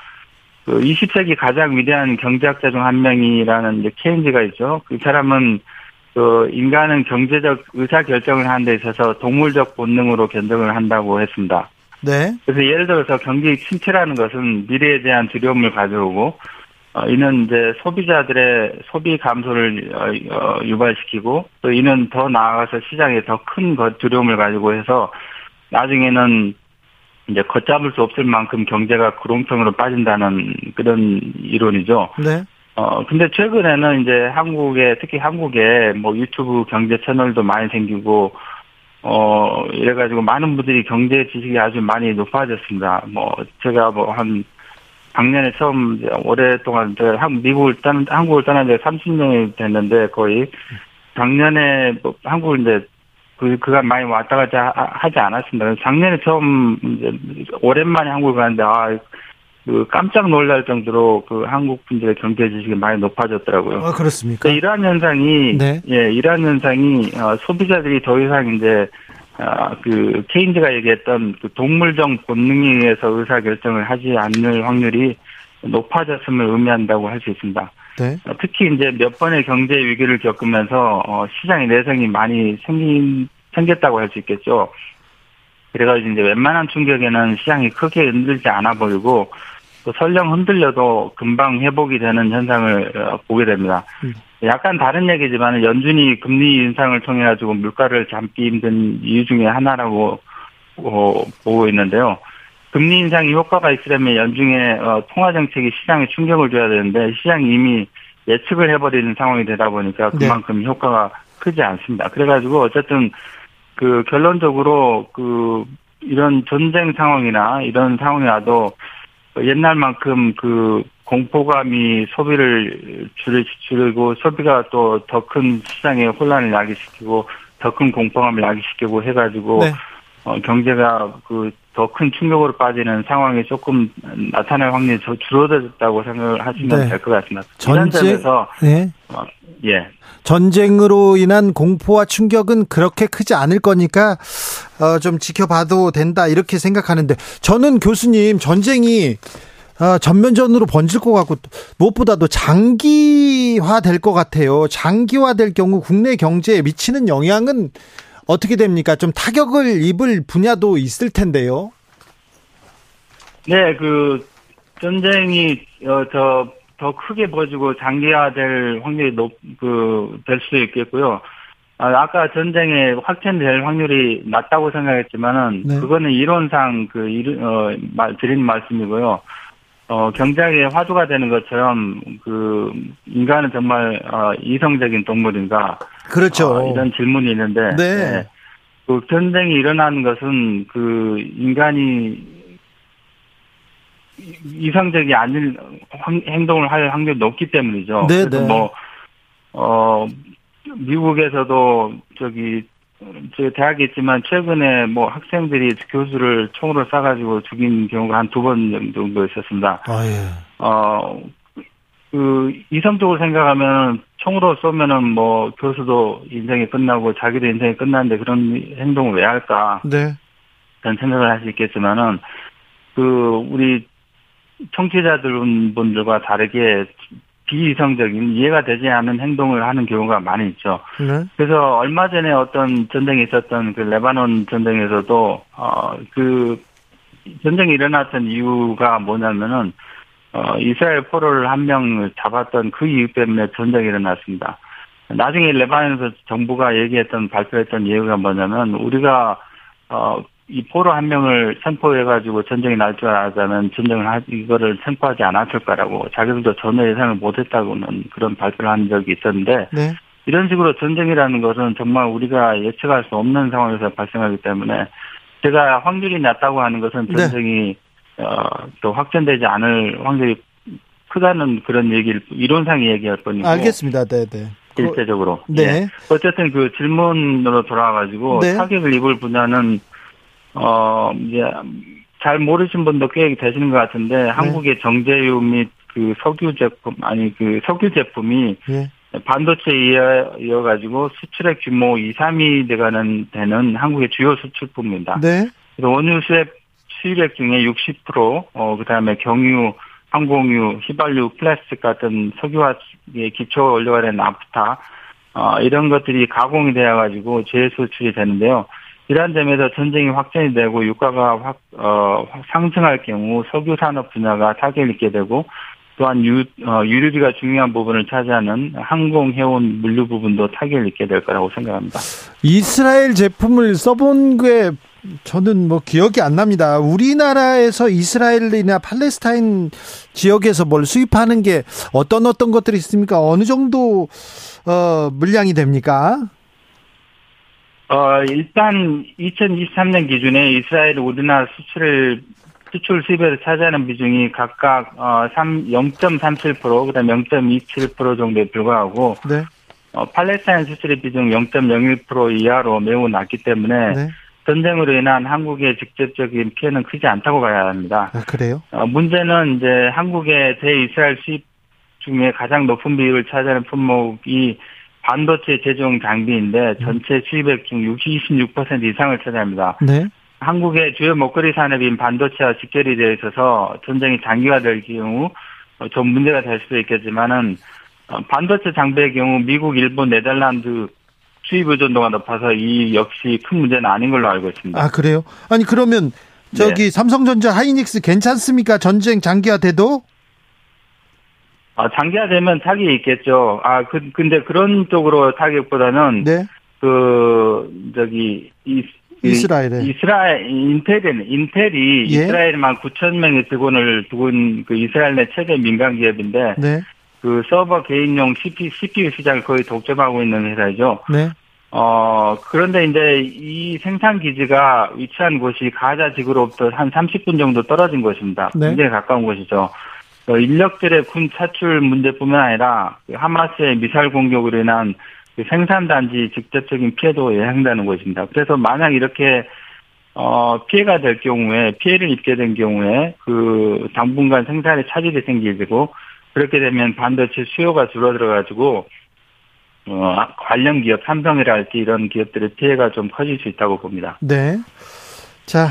그 20세기 가장 위대한 경제학자 중 한 명이라는 이제 케인즈가 있죠. 그 사람은 그 인간은 경제적 의사 결정을 하는 데 있어서 동물적 본능으로 견정을 한다고 했습니다. 네. 그래서 예를 들어서 경기 침체라는 것은 미래에 대한 두려움을 가져오고 어, 이는 이제 소비자들의 소비 감소를 어, 어, 유발시키고 또 이는 더 나아가서 시장에 더 큰 두려움을 가지고 해서 나중에는 이제 걷잡을 수 없을 만큼 경제가 구렁텅이로 빠진다는 그런 이론이죠. 네. 어, 근데 최근에는 이제 한국에, 특히 한국에 뭐 유튜브 경제 채널도 많이 생기고, 어, 이래가지고 많은 분들이 경제 지식이 아주 많이 높아졌습니다. 뭐, 제가 뭐 한, 작년에 처음 이제 오랫동안 한, 미국을 떠난, 한국을 떠난 지 30년이 됐는데 거의 작년에 뭐 한국을 이제 그, 그간 많이 왔다 갔다 하- 하지 않았습니다. 작년에 처음 이제 오랜만에 한국을 갔는데, 아, 그 깜짝 놀랄 정도로 그 한국 분들의 경제 지식이 많이 높아졌더라고요. 아, 그렇습니까? 이러한 현상이 네. 예 이러한 현상이 어, 소비자들이 더 이상 이제 아, 그 케인즈가 얘기했던 그 동물적 본능에 의해서 의사 결정을 하지 않을 확률이 높아졌음을 의미한다고 할 수 있습니다. 네. 어, 특히 이제 몇 번의 경제 위기를 겪으면서 어, 시장의 내성이 많이 생긴 생겼다고 할 수 있겠죠. 그래가지고 이제 웬만한 충격에는 시장이 크게 흔들지 않아 보이고 또 설령 흔들려도 금방 회복이 되는 현상을 어, 보게 됩니다. 음. 약간 다른 얘기지만 연준이 금리 인상을 통해 가지고 물가를 잡기 힘든 이유 중에 하나라고 어, 보고 있는데요. 금리 인상이 효과가 있으려면 연중의 어, 통화 정책이 시장에 충격을 줘야 되는데 시장이 이미 예측을 해버리는 상황이 되다 보니까 네. 그만큼 효과가 크지 않습니다. 그래가지고 어쨌든 그 결론적으로 그 이런 전쟁 상황이나 이런 상황이 와도 옛날만큼 그 공포감이 소비를 줄- 줄이고 소비가 또 더 큰 시장에 혼란을 야기시키고 더 큰 공포감을 야기시키고 해가지고 네. 어, 경제가 그 더 큰 충격으로 빠지는 상황이 조금 나타날 확률이 저- 줄어들었다고 생각을 하시면 네. 될것 같습니다. 전쟁, 네. 어, 예. 전쟁으로 인한 공포와 충격은 그렇게 크지 않을 거니까 어, 좀 지켜봐도 된다 이렇게 생각하는데 저는 교수님 전쟁이 어, 전면전으로 번질 것 같고 무엇보다도 장기화 될 것 같아요. 장기화 될 경우 국내 경제에 미치는 영향은 어떻게 됩니까? 좀 타격을 입을 분야도 있을 텐데요. 네, 그 전쟁이 어, 저, 더 크게 벌어지고 장기화될 확률이 높, 그, 될 수도 있겠고요. 아, 아까 전쟁에 확전될 확률이 낮다고 생각했지만은 네. 그거는 이론상 그 이르- 어, 말 드린 말씀이고요. 어, 경제의 화두가 되는 것처럼 그 인간은 정말 어, 이성적인 동물인가? 그렇죠. 어, 이런 질문이 있는데 네. 그 전쟁이 일어나는 것은 그 인간이 이- 이성적이 아닌 황- 행동을 할 확률이 높기 때문이죠. 네, 그래서 네. 뭐, 어, 미국에서도 저기, 제 대학에 있지만 최근에 뭐 학생들이 교수를 총으로 쏴가지고 죽인 경우가 한 두 번 정도 있었습니다. 아, 예. 어, 그, 이성적으로 생각하면 총으로 쏘면은 뭐 교수도 인생이 끝나고 자기도 인생이 끝나는데 그런 행동을 왜 할까? 네. 그런 생각을 할 수 있겠지만은 그 우리 청취자들 분들과 다르게 비이성적인 이해가 되지 않는 행동을 하는 경우가 많이 있죠. 네. 그래서 얼마 전에 어떤 전쟁이 있었던 그 레바논 전쟁에서도 어그 전쟁이 일어났던 이유가 뭐냐면은 어 이스라엘 포로를 한 명을 잡았던 그 이유 때문에 전쟁이 일어났습니다. 나중에 레바논에서 정부가 얘기했던 발표했던 이유가 뭐냐면 우리가 어 이 포로 한 명을 선포해가지고 전쟁이 날 줄 알았다면 전쟁을 하, 이거를 선포하지 않았을 거라고 자기들도 전혀 예상을 못했다고는 그런 발표를 한 적이 있었는데 네. 이런 식으로 전쟁이라는 것은 정말 우리가 예측할 수 없는 상황에서 발생하기 때문에 제가 확률이 낮다고 하는 것은 네. 전쟁이 어, 또 확전되지 않을 확률이 크다는 그런 얘기를 이론상 얘기할 뿐이고 알겠습니다. 네, 네. 그- 일체적으로 네. 예. 어쨌든 그 질문으로 돌아와가지고 네. 타격을 입을 분야는 어 이제 잘 모르신 분도 꽤 되시는 것 네. 같은데 한국의 정제유 및 그 석유 제품 아니 그 석유 제품이 예. 반도체 이어, 이어가지고 수출액 규모 2, 3위 되가는 되는 한국의 주요 수출품입니다. 네. 그래서 원유 수입 수입액 중에 60%, 어 그다음에 경유, 항공유, 휘발유, 플라스틱 같은 석유화의 기초 원료가 된 나프타 어 이런 것들이 가공이 되어 가지고 재수출이 되는데요. 이러한 점에서 전쟁이 확전이 되고 유가가 확, 어, 상승할 경우 석유 산업 분야가 타격을 입게 되고 또한 유, 어, 유류비가 중요한 부분을 차지하는 항공, 해운, 물류 부분도 타격을 입게 될 거라고 생각합니다. 이스라엘 제품을 써본 게 저는 뭐 기억이 안 납니다. 우리나라에서 이스라엘이나 팔레스타인 지역에서 뭘 수입하는 게 어떤 어떤 것들이 있습니까? 어느 정도 어, 물량이 됩니까? 어, 일단 2023년 기준에 이스라엘 우리나라 수출을 수출 수입에서 차지하는 비중이 각각 어, 3, 0.37% 그다음 0.27% 정도에 불과하고 네. 어, 팔레스타인 수출의 비중 0.01% 이하로 매우 낮기 때문에 네. 전쟁으로 인한 한국의 직접적인 피해는 크지 않다고 봐야 합니다. 아, 그래요? 어, 문제는 이제 한국의 대이스라엘 수입 중에 가장 높은 비율을 차지하는 품목이 반도체 제조용 장비인데 전체 수입액 중26% 이상을 차지합니다. 네. 한국의 주요 먹거리 산업인 반도체와 직결이 되어 있어서 전쟁이 장기화될 경우 어, 좀 문제가 될 수도 있겠지만은 어, 반도체 장비의 경우 미국, 일본, 네덜란드 수입 의존도가 높아서 이 역시 큰 문제는 아닌 걸로 알고 있습니다. 아, 그래요? 아니, 그러면 저기 네. 삼성전자 하이닉스 괜찮습니까? 전쟁 장기화돼도? 아, 장기화되면 타격이 있겠죠. 아, 그, 근데 그런 쪽으로 타격보다는 네. 그 저기 이 이스라엘에. 이스라엘 인텔은 인텔이 예. 이스라엘만 9천 명의 직원을 두고 있는 그 이스라엘 내 최대 민간 기업인데 네. 그 서버 개인용 CPU, CPU 시장을 거의 독점하고 있는 회사죠. 네. 어 그런데 이제 이 생산 기지가 위치한 곳이 가자 지구로부터 한 30분 정도 떨어진 곳입니다. 네. 굉장히 가까운 곳이죠. 어, 인력들의 군 차출 문제뿐만 아니라 그 하마스의 미사일 공격으로 인한 그 생산단지 직접적인 피해도 예상되는 것입니다. 그래서 만약 이렇게 어 피해가 될 경우에 피해를 입게 된 경우에 그 당분간 생산에 차질이 생기고 그렇게 되면 반도체 수요가 줄어들어 가지고 어 관련 기업 삼성이랄지 이런 기업들의 피해가 좀 커질 수 있다고 봅니다. 네. 자,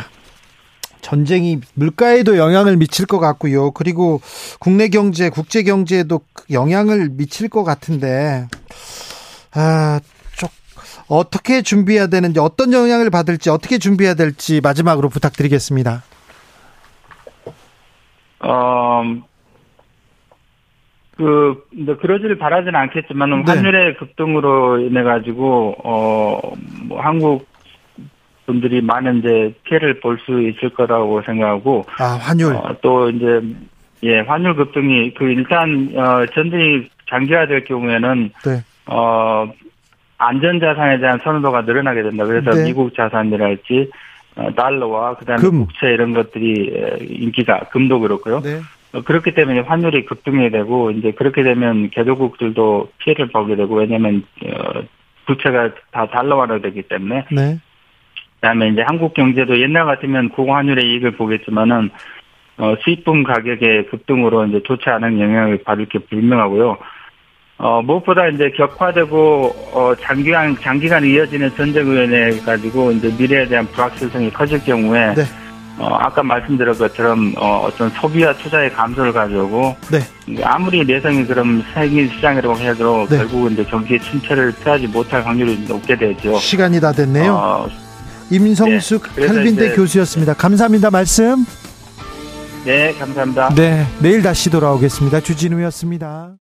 전쟁이 물가에도 영향을 미칠 것 같고요. 그리고 국내 경제, 국제 경제에도 영향을 미칠 것 같은데, 아, 쪽, 어떻게 준비해야 되는지, 어떤 영향을 받을지, 어떻게 준비해야 될지 마지막으로 부탁드리겠습니다. 어, 그, 이제 그러지를 바라지는 않겠지만, 네. 환율의 급등으로 인해가지고, 어, 뭐, 한국 분들이 많은 이제 피해를 볼 수 있을 거라고 생각하고, 아, 환율. 어, 또 이제, 예, 환율 급등이 그 일단 어 전쟁이 장기화될 경우에는 네. 어 안전 자산에 대한 선호도가 늘어나게 된다. 그래서 네. 미국 자산이랄지 어, 달러와 그다음에 금. 국채 이런 것들이 에, 인기가 금도 그렇고요. 네. 어, 그렇기 때문에 환율이 급등이 되고 이제 그렇게 되면 개도국들도 피해를 보게 되고 왜냐하면 어, 부채가 다 달러화로 되기 때문에 네. 그다음에 이제 한국 경제도 옛날 같으면 고환율의 이익을 보겠지만은 어, 수입품 가격의 급등으로 이제 좋지 않은 영향을 받을 게 불명하고요. 어, 무엇보다 이제 격화되고 어, 장기간 장기간 이어지는 전쟁 의원에 가지고 이제 미래에 대한 불확실성이 커질 경우에 네. 어, 아까 말씀드린 것처럼 어, 어떤 소비와 투자의 감소를 가져오고 네. 아무리 내성이 그럼 세계 시장이라고 해도 네. 결국은 이제 경기의 침체를 피하지 못할 확률이 높게 되죠. 시간이 다 됐네요. 어, 임성숙 네, 이제- 교수였습니다. 감사합니다. 말씀. 네, 감사합니다. 네. 내일 다시 돌아오겠습니다. 주진우였습니다.